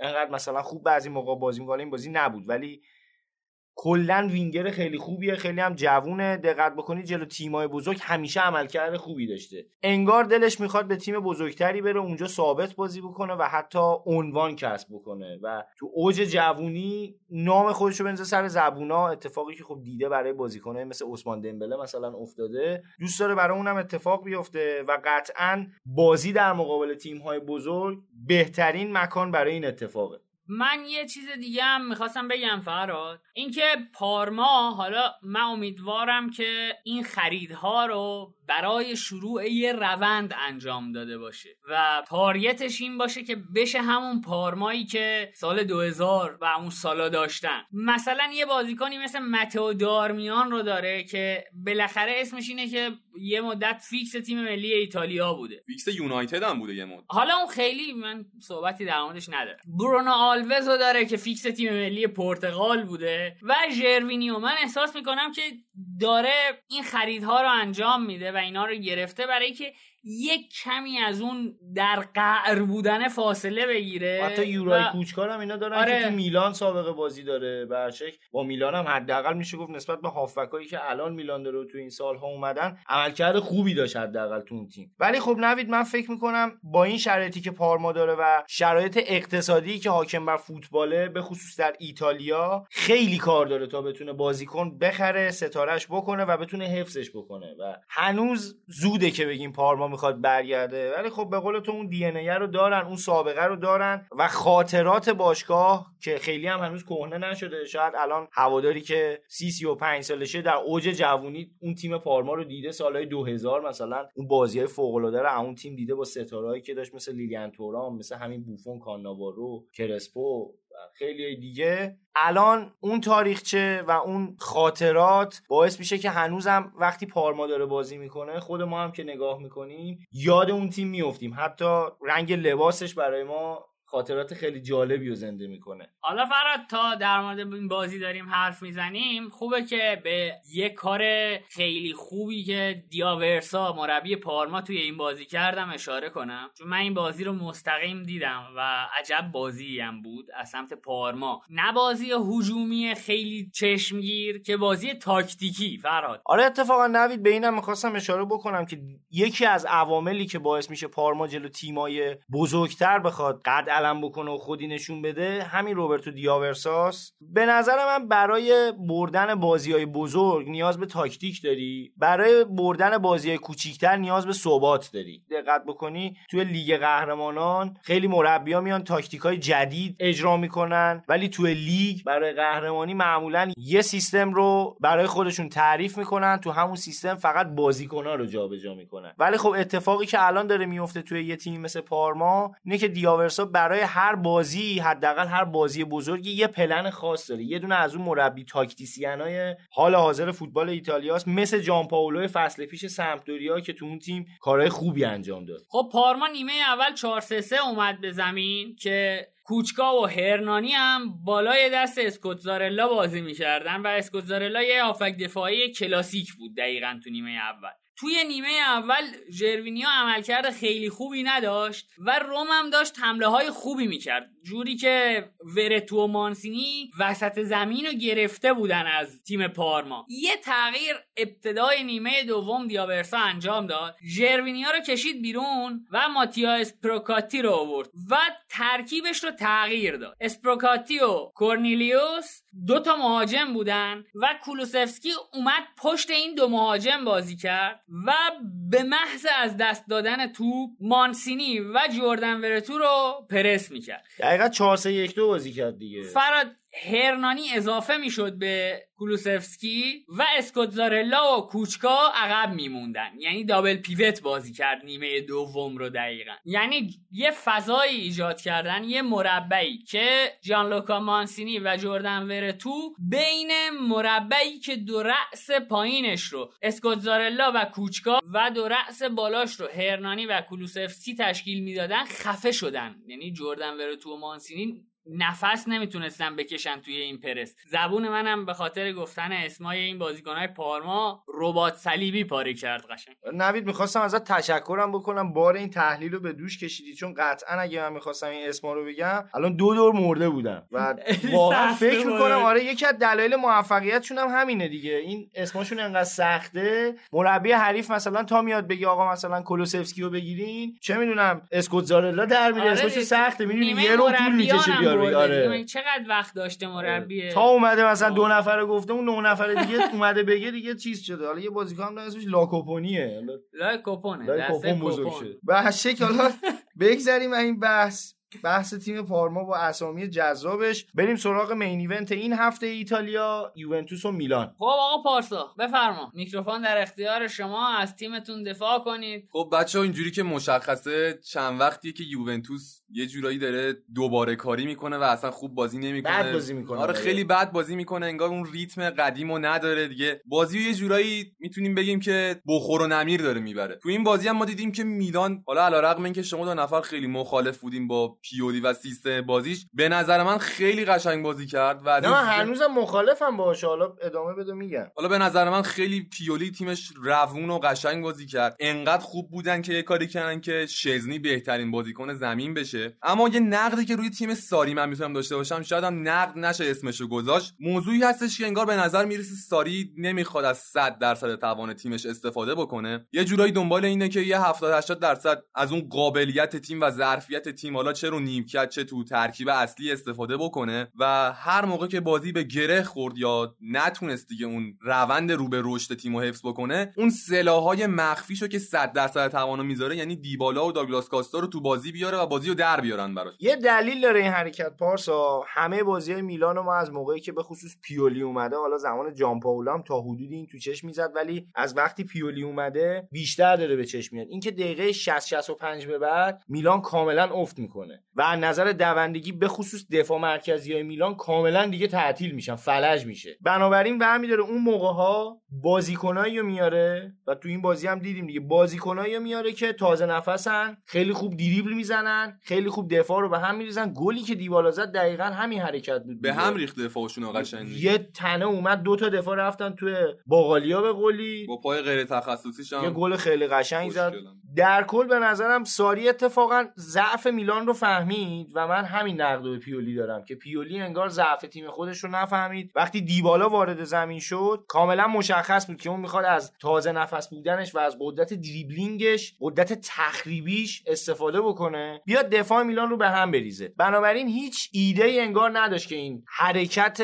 انقدر مثلا خوب بعضی موقع بازی می‌کنه این بازی نبود. ولی کلا وینگر خیلی خوبیه خیلی هم جوونه. دقت بکنید جلو تیمای بزرگ همیشه عملکرد خوبی داشته. انگار دلش می‌خواد به تیم بزرگتری بره اونجا ثابت بازی بکنه و حتی عنوان کسب بکنه. و تو اوج جوونی نام خودش رو بنزه سر زبونا. اتفاقی که خب دیده برای بازیکنای مثل عثمان دمبله مثلا افتاده دوست داره برای اونم اتفاق بیفته و قطعا بازی در مقابل تیم های بزرگ بهترین مکان برای این اتفاقه. من یه چیز دیگه هم می‌خواستم بگم فراد اینکه پارما حالا من امیدوارم که این خریدها رو برای شروع یه روند انجام داده باشه و تاریتش این باشه که بشه همون پارمایی که سال 2000 و اون سالا داشتن. مثلا یه بازیکنی مثل متو دارمیان رو داره که بالاخره اسمش اینه که یه مدت فیکس تیم ملی ایتالیا بوده. فیکس یونایتد هم بوده یه مدت. حالا اون خیلی من صحبتی در موردش ندارم. برونو آلوز رو داره که فیکس تیم ملی پرتغال بوده و ژروینیو. من احساس می‌کنم که داره این خریدها رو انجام میده و اینا رو گرفته برای که یک کمی از اون در قعر بودن فاصله بگیره حتی یورای و- کوچکار هم اینا دارن آره. که تو میلان سابقه بازی داره برشک با میلان هم حداقل میشه گفت نسبت به هافبکایی که الان میلان داره و تو این سالها اومدن عملکرد خوبی داشت حداقل تو اون تیم. ولی خب نوید من فکر می‌کنم با این شرایطی که پارما داره و شرایط اقتصادی که حاکم بر فوتباله به خصوص در ایتالیا خیلی کار داره تا بتونه بازیکن بخره ستارش بکنه و بتونه حفظش بکنه. و هنوز زوده که بگیم پارما می‌خواد برگرده. ولی خب به قول تو اون دی رو دارن اون سابقه رو دارن و خاطرات باشگاه که خیلی هم هنوز کهنه نشده. شاید الان هواداری که سی سی و پنج سالشه در اوج جوونی اون تیم پارما رو دیده سالهای 2000 مثلا. اون بازی های فوق العاده رو اون تیم دیده با ستارهایی که داشت مثل لیلیان تورام مثل همین بوفون کاناوارو کرسپو. خیلی دیگه. الان اون تاریخچه و اون خاطرات باعث میشه که هنوزم وقتی پارما داره بازی می‌کنه خود ما هم که نگاه می‌کنیم یاد اون تیم میفتیم حتی رنگ لباسش برای ما خاطرات خیلی جالبی رو زنده می‌کنه. حالا فراد تا در مورد این بازی داریم حرف می‌زنیم خوبه که به یه کار خیلی خوبی که دیاورسا مربی پارما توی این بازی کردم اشاره کنم. چون من این بازی رو مستقیم دیدم و عجب بازی هم بود از سمت پارما. نه بازی هجومی خیلی چشمگیر که بازی تاکتیکی فراد. آره اتفاقا نوید به اینم می‌خواستم اشاره بکنم که یکی از عواملی که باعث میشه پارما جلو تیمای بزرگتر بخواد قد علم بکنه و خودی نشون بده همین روبرتو دیاورساس. به نظر من برای بردن بازی های بزرگ نیاز به تاکتیک داری. برای بردن بازی های کوچیکتر نیاز به ثبات داری. دقت بکنی توی لیگ قهرمانان خیلی مربیا میان تاکتیک های جدید اجرا می‌کنن ولی توی لیگ برای قهرمانی معمولا یه سیستم رو برای خودشون تعریف می‌کنن تو همون سیستم فقط بازیکن‌ها رو جابجا می‌کنن. ولی خب اتفاقی که الان داره میفته توی یه تیم مثل پارما اینه که دیاورسا برای هر بازی حداقل هر بازی بزرگی یه پلن خاص داره. یه دونه از اون مربی تاکتیسیانای حال حاضر فوتبال ایتالیاست مثل جامپائولو فصل پیش سمپدوریا که تو اون تیم کارهای خوبی انجام داد. خب پارما نیمه اول 4 3 3 اومد به زمین که کوچکا و هرنانی هم بالای دست اسکوتزارلا بازی می‌کردن و اسکوتزارلا یه هافبک دفاعی کلاسیک بود دقیقا تو نیمه اول. توی نیمه اول ژروینیو عملکرد خیلی خوبی نداشت و رم هم داشت حمله های خوبی می‌کرد. جوری که ورتو و مانسینی وسط زمین رو گرفته بودن از تیم پارما. یه تغییر ابتدای نیمه دوم دآورسا انجام داد. ژروینیو رو کشید بیرون و ماتیا اسپروکاتی رو آورد و ترکیبش رو تغییر داد. اسپروکاتی و کورنیلیوس دو تا مهاجم بودن و کولوسفسکی اومد پشت این دو مهاجم بازی کرد و به محض از دست دادن توپ مانسینی و جردن ورتو رو پرس می‌کرد. دقیقا 4 3 1 2 بازی کرد دیگه. فراد هرنانی اضافه می‌شد به کولوسفسکی و اسکوتزارلا و کوچکا عقب میموندن. یعنی دابل پیوت بازی کرد نیمه دوم رو دقیقا. یعنی یه فضایی ایجاد کردن یه مربعی که جانلوکا مانسینی و جردن ورتو بین مربعی که دو رأس پایینش رو اسکوتزارلا و کوچکا و دو رأس بالاش رو هرنانی و کولوسفسکی تشکیل می‌دادن خفه شدن. یعنی جردن ورتو و مانسینی نفس نمی‌تونستن بکشن توی این پرس. زبون منم به خاطر گفتن اسمای این بازیکنهای پارما ربات صلیبی پاره کرد قشنگ. نوید می‌خواستم ازت تشکرم بکنم. بار این تحلیل رو به دوش کشیدی چون قطعا اگه من می‌خواستم این اسما رو بگم الان دو دور مرده بودم. و واقعا فکر. می‌کنم آره یکی از دلایل موفقیتشون هم همینه دیگه. این اسماشون انقدر سخته. مربی حریف مثلا تا میاد بگی آقا مثلا کولوسفسکی رو بگیرین. چه می‌دونم اسکوتزارلا در میره. آره اسمش. سخته. می‌دونی یه رو طول می‌کشه آره. من چقدر وقت داشته مربی تا اومده مثلا دو نفر گفته اون نه نفر دیگه اومده بگه دیگه چیز شده. حالا یه بازیکن داره اسمش لاکوپونیه. حالا لای کوپونه. لای دسته کوپون بزرگ. شد به شکل حالا بگذریم از این بحث. بحث تیم پارما با اسامی جذابش. بریم سراغ مین ایونت این هفته ایتالیا یوونتوس و میلان. خب آقا پارسا بفرما. میکروفون در اختیار شما. از تیمتون دفاع کنید. خب بچه ها اینجوری که مشخصه چند وقتیه که یوونتوس یه جورایی داره دوباره کاری می‌کنه و اصلا خوب بازی نمی‌کنه. بد بازی می‌کنه. آره خیلی بد بازی می‌کنه. انگار اون ریتم قدیمو نداره دیگه. بازی رو یه جورایی می‌تونیم بگیم که بخور و نمیر داره می‌بره. تو این بازی هم ما دیدیم که میلان حالا علیرغم اینکه شما دو نفر خیلی مخالف بودیم با پیولی و سیستم بازیش به نظر من خیلی قشنگ بازی کرد و نه من هنوزم مخالفم باشه حالا ادامه بده میگم. حالا به نظر من خیلی پیولی تیمش روون و قشنگ بازی کرد. انقدر خوب بودن که یه کاری کردن که شزنی بهترین بازیکن زمین بشه. اما یه نقدی که روی تیم ساری من می‌تونم داشته باشم شاید هم نقد نشه اسمشو گذاشت. موضوعی هستش که انگار به نظر می‌رسه ساری نمی‌خواد از 100 درصد توان تیمش استفاده بکنه. یه جورایی دنبال اینه که یه 70 80 درصد از اون قابلیت تیم و ظرفیت تیم حالا چه رو نیمکت چه تو ترکیب اصلی استفاده بکنه و هر موقع که بازی به گره خورد یا نتونست دیگه اون روند رو به رشد تیم رو حفظ بکنه اون سلاحهای مخفیشو که 100 درصد توانو می‌ذاره یعنی دیبالا و داگلاس کاستا رو تو بازی بیاره و بازی در بیارن براش. یه دلیل داره این حرکت پارسا. همه بازی های میلان ما از موقعی که به خصوص پیولی اومده حالا زمان جان پاولام تا حدودی این تو چشم می‌زد ولی از وقتی پیولی اومده بیشتر داره به چشم میاد. اینکه دقیقه 60 65 به بعد میلان کاملا افت می‌کنه و از نظر دوندگی به خصوص دفاع مرکزی های میلان کاملا دیگه تعطیل میشن فلج میشه. بنابراین برمیداره اون موقع ها بازیکنایی میاره و تو این بازی هم دیدیم دیگه بازیکنایی میاره که تازه نفسن خیلی خوب دریبل می‌زنن خیلی خوب دفاع رو به هم میریزن. گلی که دیبالا زد دقیقا همین حرکت بود به هم ریخت دفاعشون قشنگ یه تنه اومد دو تا دفاع رفتن توی باقالیا به قولی. با پای غیر تخصصیش هم یه گل خیلی قشنگ زد. در کل به نظرم ساری اتفاقا ضعف میلان رو فهمید و من همین نقد به پیولی دارم که پیولی انگار ضعف تیم خودش رو نفهمید. وقتی دیبالا وارد زمین شد کاملا مشخص بود که اون می‌خواد از تازه نفس بودنش و از قدرت دریبلینگش قدرت تخریبیش استفاده بکنه. بیاد دفاع میلان رو به هم بریزه. بنابراین هیچ ایده ای انگار نداشت که این حرکت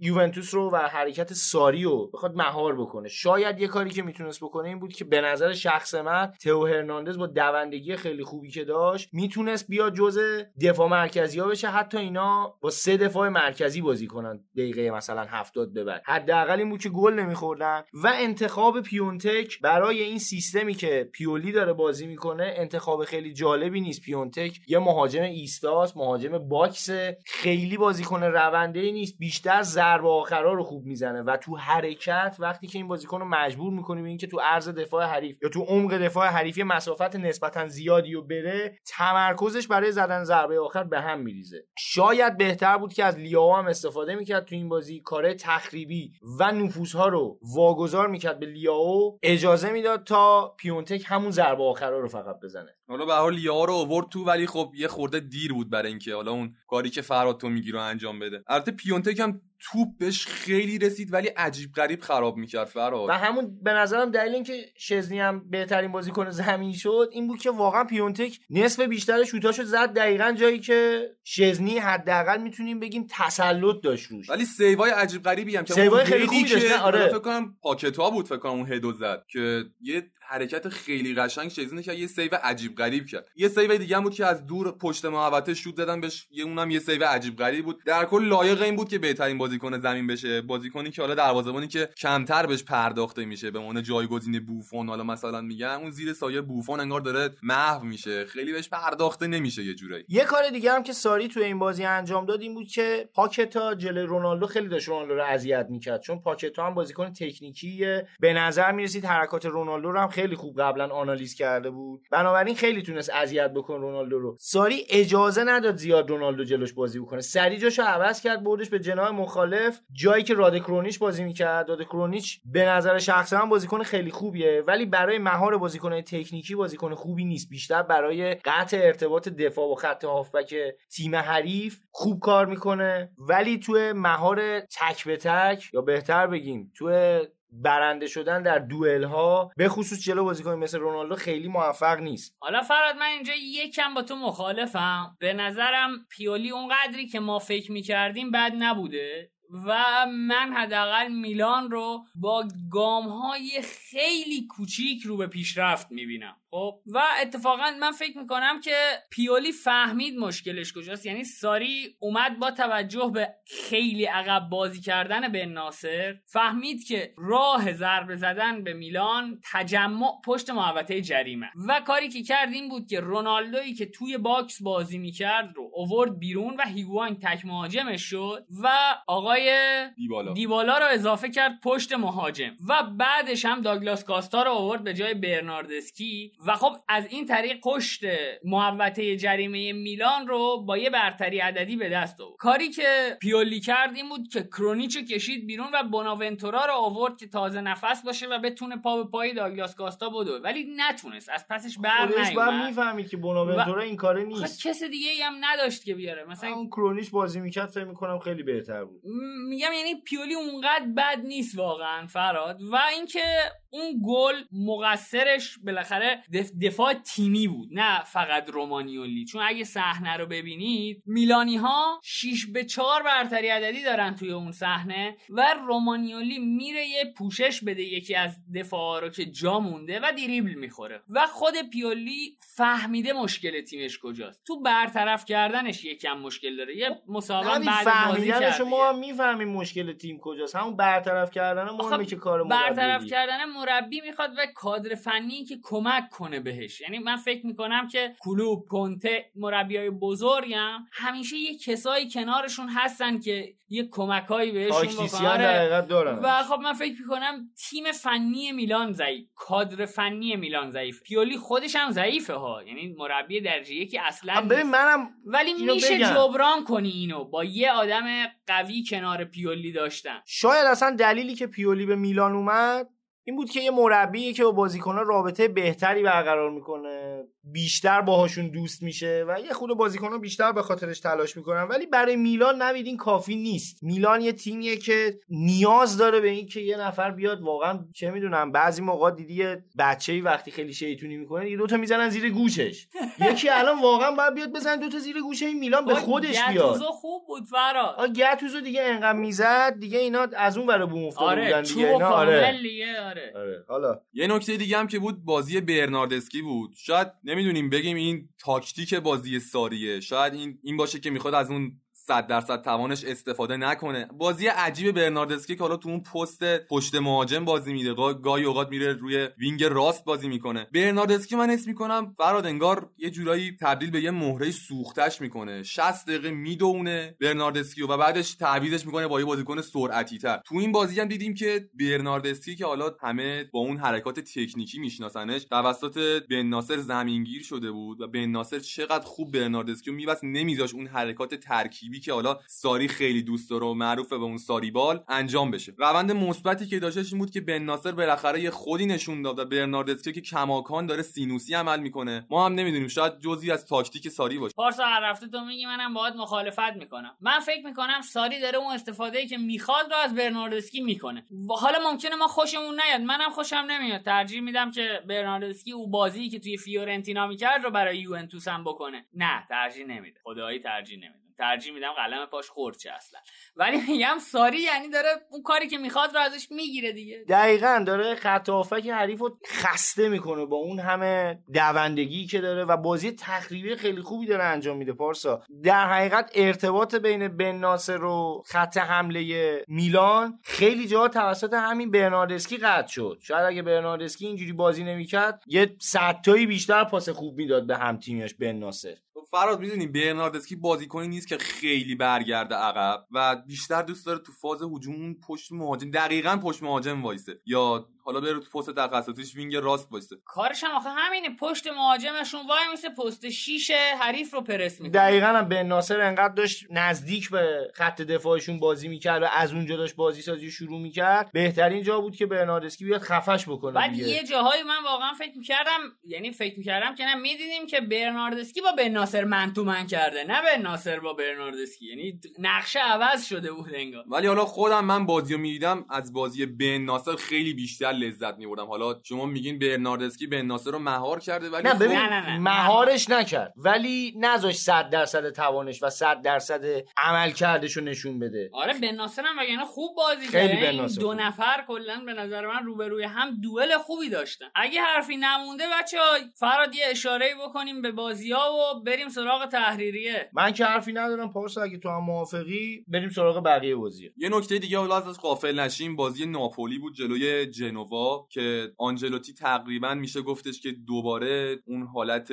یوونتوس رو و حرکت ساری رو بخواد مهار بکنه. شاید یه کاری که می‌تونست بکنه این بود که به نظر شخص من تئو هرناندز با دوندگی خیلی خوبی که داشت می‌تونست بیاد جزء دفاع مرکزی ها بشه. حتی اینا با سه دفاع مرکزی بازی کنن دقیقه مثلا 70 به بعد. حداقل این بود که گل نمیخوردن و انتخاب پیونتک برای این سیستمی که پیولی داره بازی می‌کنه انتخاب خیلی جالبی نیست. پیونتک یه مهاجم ایستاس مهاجم box. خیلی بازیکن رونده نیست بیشتر ضربه آخرا رو خوب می‌زنه و تو حرکت وقتی که این بازیکن رو مجبور می‌کنیم اینکه تو عرض دفاع حریف یا تو عمق دفاع حریف مسافت نسبتا زیادی و بره تمرکزش برای زدن ضربه آخر به هم میریزه. شاید بهتر بود که از لیاو هم استفاده می‌کرد تو این بازی کار تخریبی و نفوذها رو واگذار می‌کرد به لیاو. اجازه می‌داد تا پیونتک همون ضربه آخرا رو فقط بزنه. حالا به حال لیائو رو آورد تو ولی خب یه خورده دیر بود برای اینکه حالا اون کاری که فراد تو میگی رو انجام بده. البته پیونتک هم توپ بهش خیلی رسید ولی عجیب غریب خراب می‌کرد فراد و همون به نظرم دلیل اینکه شزنی هم بهترین بازیکن زمین شد این بود که واقعا پیونتک نصف بیشتر شوتاشو زد. دقیقا جایی که شزنی حداقل می‌تونیم بگیم تسلط داشت روش. ولی save ای عجیب غریبی هم که save ای خیلی خوبی داشت آره. فکر کنم پاکتا بود فکر کنم اون head و زد که یه حرکت خیلی قشنگ شزنی که یه save عجیب غریب کرد. یه save دیگه هم بود که از دور پشت محوطه شوت زدن بهش یه اونم یه save عجیب غریب بود. در کل لایق این بود که بهترین بازیکن زمین بشه. بازیکنی که حالا دروازه‌بانی که کمتر بهش پرداخته میشه به عنوان جایگزین بوفون حالا مثلا میگن اون زیر سایه بوفون انگار داره محو میشه. خیلی بهش پرداخته نمیشه یه جورایی. یه کار دیگه هم که ساری تو این بازی انجام داد این بود که پاکتا جلوی رونالدو خیلی داشت رونالدو رو اذیت می‌کرد. چون پاکتا هم بازیکن تکنیکیه. به نظر می‌رسید حرکات رونالدو رو هم خیلی خوب قبلا آنالیز کرده بود. بنابراین خیلی تونست اذیت بکن رونالدو رو. ساری اجازه نداد زیاد رونالدو جلوش بازی بکنه. سری جاشو عوض کرد بردش به جناح مخالف. جایی که رادکرونیچ بازی می‌کرد رادکرونیچ به نظر شخص من بازیکن خیلی خوبیه. ولی برای مهار بازیکن تکنیکی بازیکن خوبی نیست. بیشتر برای قطع ارتباط دفاع و خط هافبک تیم حریف خوب کار می‌کنه. ولی تو مهار تک به تک یا بهتر بگیم تو برنده شدن در دوئل ها به خصوص جلو بازیکن مثل رونالدو خیلی موفق نیست. حالا فراد من اینجا یکم با تو مخالفم. به نظرم پیولی اونقدری که ما فکر می‌کردیم بد نبوده و من حداقل میلان رو با گام های خیلی کوچیک رو به پیشرفت می‌بینم. خب. و اتفاقا من فکر می‌کنم که پیولی فهمید مشکلش کجاست. یعنی ساری اومد با توجه به خیلی عقب بازی کردن بن ناصر فهمید که راه ضربه زدن به میلان تجمع پشت محوطه جریمه. و کاری که کرد این بود که رونالدویی که توی box بازی می‌کرد رو اوورد بیرون و هیگواین تک مهاجمش شد و آقای دیبالا. دیبالا رو اضافه کرد پشت مهاجم. و بعدش هم داگلاس کاستا رو آورد به جای برناردسکی. و خب از این طریق پشت محوطه جریمه میلان رو با یه برتری عددی به دست آورد. کاری که پیولی کرد این بود که کرونیچو کشید بیرون و بوناونتورا رو آورد که تازه نفس باشه و بتونه پا به پای داگلاس کاستا بدوه. ولی نتونست. از پسش بر خودش باید نیومد می‌فهمید که بوناونتورا این کاره نیست. کس دیگه ای هم نداشت که بیاره. مثلا اون کرونیش بازی می‌کرد فکر می‌کنم خیلی بهتر بود. م- میگم یعنی پیولی اونقدر بد نیست واقعا فراد. و اینکه اون گل مقصرش بالاخره دف- دفاع تیمی بود نه فقط رومانیولی چون اگه صحنه رو ببینید میلانی ها 6 به 4 برتری عددی دارن توی اون صحنه و رومانیولی میره یه پوشش بده یکی از دفاع رو که جا مونده و دیریبل می‌خوره. و خود پیولی فهمیده مشکل تیمش کجاست. تو برطرف کردنش یکم مشکل داره. یه مسابقه بعد بازی کرد شما هم می‌فهمیم مشکل تیم کجاست. همون برطرف کردن مهمه که کار برطرف کردن مربی می‌خواد و کادر فنی که کمک کنه بهش. یعنی من فکر می‌کنم که کلوب کنته مربی های بزرگم همیشه یه کسایی کنارشون هستن که یه کمکایی بهشون بکنه دارن و خب من فکر می‌کنم تیم فنی میلان ضعیف. کادر فنی میلان ضعیف. پیولی خودش هم ضعیفه ها. یعنی مربی درجه یکی اصلا هم ببین. منم ولی میشه بگم. جبران کنی اینو. با یه آدم قوی کنار پیولی داشتن. شاید اصلا دلیلی که پیولی به میلان اومد این بود که یه مربیه که با بازیکن‌ها رابطه بهتری برقرار می‌کنه. بیشتر باهاشون دوست میشه و یه خود بازیکن‌ها بیشتر به خاطرش تلاش می‌کنن. ولی برای میلان نوید این کافی نیست. میلان یه تیمیه که نیاز داره به این که یه نفر بیاد. واقعا چه می‌دونم بعضی موقع دیدی یه بچه‌ای وقتی خیلی شیطونی می‌کنه یه دوتا می‌زنن زیر گوشش. یکی الان واقعا باید بیاد بزن دوتا زیر گوشه این میلان به با خودش بیاد. گتوزو خوب بود فراد. آ گتوزو دیگه انقدر می‌زد دیگه اینا از اون ور بوم افتاده آره بودن دیگه. اینا آره. آره. آره حالا. یه نکته دیگه هم که بود بازی برناردسکی بود. شاید نمی‌دونیم بگیم این تاکتیک بازی ساریه. شاید این این باشه که می‌خواد از اون صد درصد توانش استفاده نکنه. بازی عجیب برناردسکی که حالا تو اون پست پشت مهاجم بازی میده. گا- گاهی اوقات میره روی wing راست بازی می‌کنه. برناردسکی من حس می‌کنم فراد انگار یه جورایی تبدیل به یه مهره سوختش می‌کنه. 60 دقیقه می‌دونه برناردسکی و بعدش تعویضش می‌کنه با یه بازیکن سرعتی تر تو این بازی هم دیدیم که برناردسکی که حالا همه با اون حرکات تکنیکی میشناسنش توسط بن ناصر زمینگیر شده بود و بن ناصر چقدر خوب برناردسکی رو میبست نمیذاش اون حرکات ترکیبی که حالا ساری خیلی دوست داره و معروفه به اون ساری ball انجام بشه. روند مثبتی که داشتش این بود که بن ناصر بالاخره یه خودی نشون داد و برناردسکی که کماکان داره سینوسی عمل می‌کنه. ما هم نمی‌دونیم شاید جزئی از تاکتیک ساری باشه. پارسا هر هفته تو میگی منم باید مخالفت می‌کنم. من فکر می‌کنم ساری داره اون استفاده که می‌خواد رو از برناردسکی می‌کنه. حالا ممکنه ما خوشمون نیاد. منم خوشم نمیاد. ترجیح میدم که برناردسکی اون بازی که توی فیورنتینا می‌کرد رو برای یوونتوس هم بکنه. نه ترجیح نمیده. خدایی ترجیح نمیده. ترجیح میدم قلم پاش خورد شه اصلا. ولی میگم ساری یعنی داره اون کاری که می‌خواد رو ازش می‌گیره دیگه. دقیقا داره خط هافک حریف رو خسته می‌کنه با اون همه دوندگی که داره و بازی تخریبی خیلی خوبی داره انجام میده پارسا. در حقیقت ارتباط بین بن ناصر و خط حمله میلان خیلی جا توسط همین برناردسکی قطع شد. شاید اگه برناردسکی اینجوری بازی نمی‌کرد یه صد تایی بیشتر پاس خوب می‌داد به هم تیمش بن ناصر. فراد می‌دونی برناردسکی بازیکنی نیست که خیلی برگرده عقب و بیشتر دوست داره تو فاز هجوم پشت مهاجم دقیقا پشت مهاجم وایسه یا حالا بره تو پست تخصصیش وینگ راست وایسه کارش هم آخه همینه پشت مهاجمشون وای میسه پست شیش حریف رو پرس می‌کنه. دقیقا هم بن ناصر انقدر داشت نزدیک به خط دفاعشون بازی می‌کرد و از اونجا داشت بازی سازی شروع می‌کرد. بهترین جا بود که برناردسکی بیاد خفش بکنه بعد دیگه. یه جاهایی من واقعا فکر می‌کردم یعنی فکر می‌کردم که نه می‌دیدیم که برناردسکی با بن ناصر من تو من کرده نه بن ناصر با برناردسکی. یعنی نقشه عوض شده بود انگار. ولی حالا خودم من بازی رو می‌دیدم از بازی بن ناصر خیلی بیشتر لذت میبردم. حالا شما میگین برناردسکی بن ناصر رو مهار کرده ولی نه ببین نه، نه، نه. مهارش نکرد. ولی نذاش 100 درصد توانش و 100 درصد عمل کردش رو نشون بده. آره بن ناصر هم وگرنه خوب بازی کرد. این دو خوب. نفر کلا به نظر من روبروی هم دوئل خوبی داشتن. اگه حرفی نمونده بچه فراد یه اشاره بکنیم به بازی ها و بریم سراغ تحریریه. من که حرفی ندارم پارسا اگه تو هم موافقی بریم سراغ بقیه بازی یه نکته دیگه حالا ازش غافل نشیم. بازی ناپولی بود جلوی جنوا. جنوا که آنجلوتی تقریبا میشه گفتش که دوباره اون حالت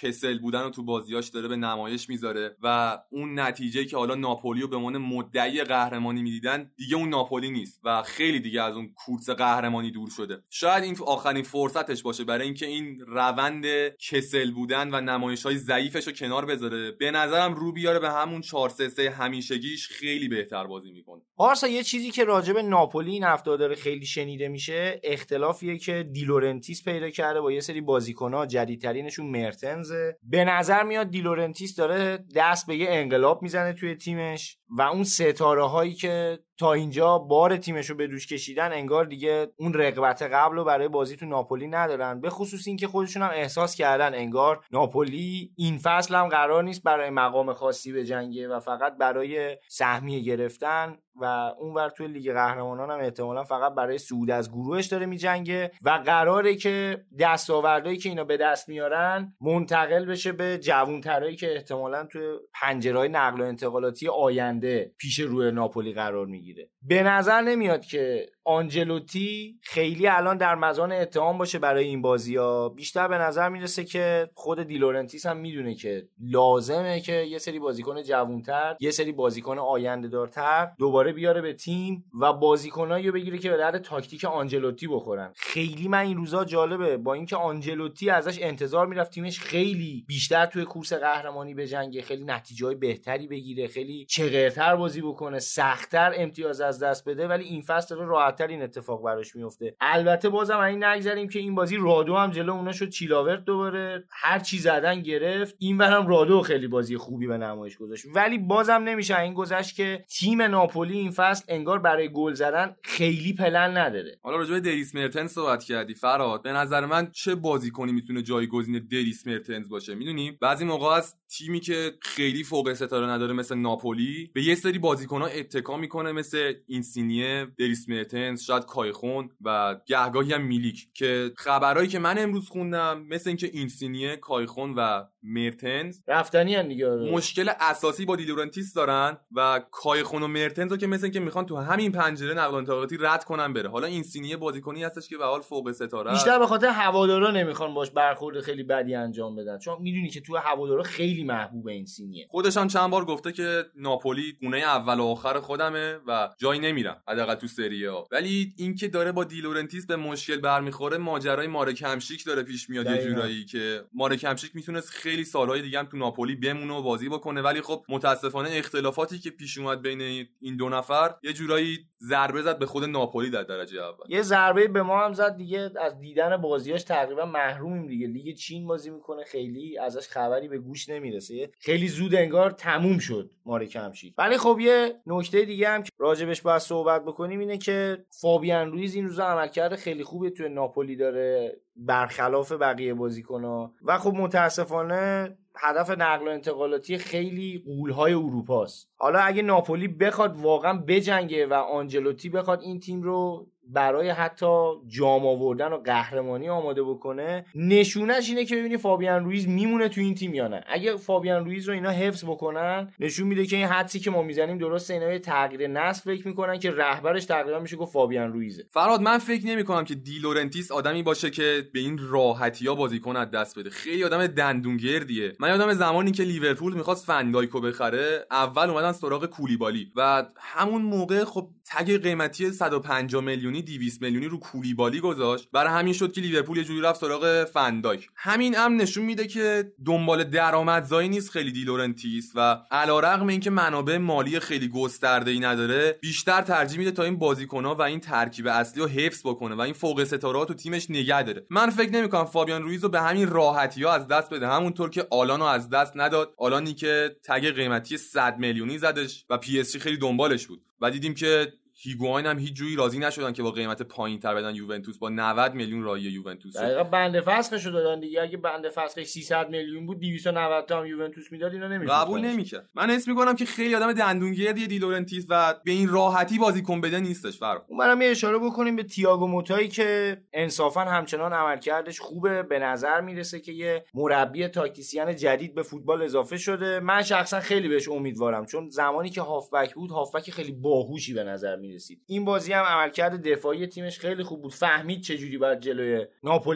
کسل بودن رو تو بازیاش داره به نمایش می‌ذاره و اون نتیجه که حالا ناپولی رو به عنوان مدعی قهرمانی می‌دیدن دیگه اون ناپولی نیست و خیلی دیگه از اون کورس قهرمانی دور شده. شاید این آخرین فرصتش باشه برای اینکه این روند کسل بودن و نمایش های ضعیفش رو کنار بذاره. به نظرم رو بیاره به همون 4 3 همیشگیش خیلی بهتر بازی می‌کنه. پارسا یه چیزی که راجع به ناپولی این هفته داره خیلی شنیده میشه اختلافیه که دیلورنتیس پیدا کرده با یه سری بازیکن‌ها جدیدترینشون مرتنزه. به نظر میاد دیلورنتیس داره دست به یه انقلاب می‌زنه توی تیمش. و اون ستاره هایی که تا اینجا بار تیمش رو به دوش کشیدن انگار دیگه اون رغبت قبل رو برای بازی تو ناپولی ندارن. به خصوص اینکه خودشون هم احساس کردن انگار ناپولی این فصل هم قرار نیست برای مقام خاصی بجنگه و فقط برای سهمیه گرفتن و اونور توی لیگ قهرمانان هم احتمالا فقط برای صعود از گروهش داره میجنگه و قراره که دستاوردهایی که اینا به دست میارن منتقل بشه به جوانترایی که احتمالا توی پنجرهای نقل و انتقالاتی آینده پیش روی ناپولی قرار می‌گیره. به نظر نمیاد که آنجلوتی خیلی الان در مظان اتهام باشه برای این بازی ها بیشتر به نظر می‌رسه که خود دیلورنتیس هم می‌دونه که لازمه که یه سری بازیکن جوونتر یه سری بازیکن آینده دارتر دوباره بیاره به تیم و بازیکنایی رو بگیره که به درد تاکتیک آنجلوتی بخورن. خیلی من این روزا جالبه. با اینکه آنجلوتی ازش انتظار می‌رفت تیمش خیلی بیشتر توی کورس قهرمانی به جنگه خیلی نتیجه بهتری بگیره خیلی چغرتر بازی بکنه سختتر امتیاز از دست بده ولی این فصل رو راحتتر این اتفاق براش میفته البته بازم این نگذریم که این بازی رادو هم جلو اونا شد چیلاورت دوباره هر چی زدن گرفت. این هم رادو خیلی بازی خوبی به نمایش گذاشت. ولی بازم نمیشه این گذشت که تیم ناپولی این فصل انگار برای گل زدن خیلی پلن نداره. حالا راجع به دریس مرتنز صحبت کردی فراد به نظر من چه بازیکنی می‌تونه جایگزین دریس مرتنز باشه؟ می‌دونی؟ بعضی موقع از تیمی که خیلی فوق ستاره نداره مثل ناپولی به یه سری بازیکن‌ها اتکا می‌کنه مثل اینسینیه دریس مرتنز. شاید کایخون و گهگاهی هم میلیک که خبرهایی که من امروز خوندم مثل اینکه اینسینیه کایخون و مرتنز رفتنی هم دیگه آره. مشکل اساسی با دیلورنتیس دارن و کایخون و مرتنز رو که مثل اینکه می‌خوان تو همین پنجره نقل انتقالاتی رد کنن بره. حالا اینسینیه بازیکنی هستش که به حال فوق ستاره بیشتر به خاطر هوادارا نمی‌خوان باش برخورد خیلی بدی انجام بدن. چون می‌دونی که تو هوادارا خیلی محبوب اینسینیه. خودش هم چند بار گفته که ناپولی خونه اول و آخر خودمه و جایی نمیرم. حداقل تو سری آ ولی اینکه داره با دیلورنتیس به مشکل برمیخوره ماجرای مارک همشیک داره پیش میاد یه جورایی که مارک همشیک می‌تونست خیلی سالهای دیگه هم تو ناپولی بمونه و بازی بکنه. ولی خب متاسفانه اختلافاتی که پیش اومد بین این دو نفر یه جورایی ضربه زد به خود ناپولی در درجه اول. یه ضربه به ما هم زد دیگه از دیدن بازیاش تقریبا محرومیم دیگه. لیگ چین بازی می‌کنه خیلی ازش خبری به گوش نمی‌رسه. خیلی زود انگار تموم شد مارک همشیک ولی خب یه نکته دیگه هم که راجبش باید صحبت بکنیم اینه که فابیان رویز این روزا عملکرد خیلی خوبی توی ناپولی داره برخلاف بقیه بازیکن‌ها. و خب متاسفانه هدف نقل و انتقالاتی خیلی قولهای اروپاست. حالا اگه ناپولی بخواد واقعا بجنگه و آنجلوتی بخواد این تیم رو برای حتی جام آوردن و قهرمانی آماده بکنه نشونش اینه که ببینی فابیان رویز میمونه تو این تیم یا نه. اگه فابیان رویز رو اینا حفظ بکنن نشون میده که این حدسی که ما می‌زنیم درسته اینا یه تغییر نسل فکر می‌کنن که رهبرش تقریبا میشه گفت فابیان رویزه. فراد من فکر نمی‌کنم که دیلورنتیس آدمی باشه که به این راحتی ها بازیکن از دست بده. خیلی آدم دندونگردیه من یادم زمانی که لیورپول می‌خواست فن‌دایکو بخره اول اومدن سراغ کولیبالی. و همون موقع خب تگ قیمتی 150 میلیونی 200 میلیونی رو کولیبالی گذاشت. برای همین شد که لیورپول یه جوری رفت سراغ فندایک همین هم نشون میده که دنبال درآمدزایی نیست خیلی دیلورنتیس و علیرغم اینکه منابع مالی خیلی گسترده ای نداره بیشتر ترجیح میده تا این بازیکن‌ها و این ترکیب اصلی رو حفظ بکنه و این فوق ستاره تو تیمش نگه داره. من فکر نمی‌کنم فابیان رویز رو به همین راحتی ها از دست بده. همونطور که آلانو از دست نداد. آلانی که تگ قیمتی 100 میلیونی زدش و پی‌اس‌جی خیلی دنبالش بود. و دیدیم که هیگواین هم هیچ جوری راضی نشدن که با قیمت پایین تر بدن یوونتوس. با 90 میلیون رای یوونتوس دقیقاً بند فسخشو دادن دیگه. اگه بند فسخش 300 میلیون بود 290 تا هم یوونتوس می‌داد اینا نمیشه قبول نمی‌کرد. من حس می‌کنم که خیلی آدم دندونگردیه دیلورنتیس و به این راحتی بازیکن بده نیستش فرق. منم یه اشاره بکنیم به تییاگو موتایی که انصافا همچنان عملکردش خوبه. به نظر می‌رسه که یه مربی تاکتیسیان جدید به فوتبال اضافه شده. من شخصا خیلی بهش امیدوارم چون زمانی که هافبک بود هافبک خیلی باهوشی به نظر می نمی‌رسید این بازی هم عملکرد دفاعی تیمش خیلی خوب بود. فهمید چه جوری باید جلوی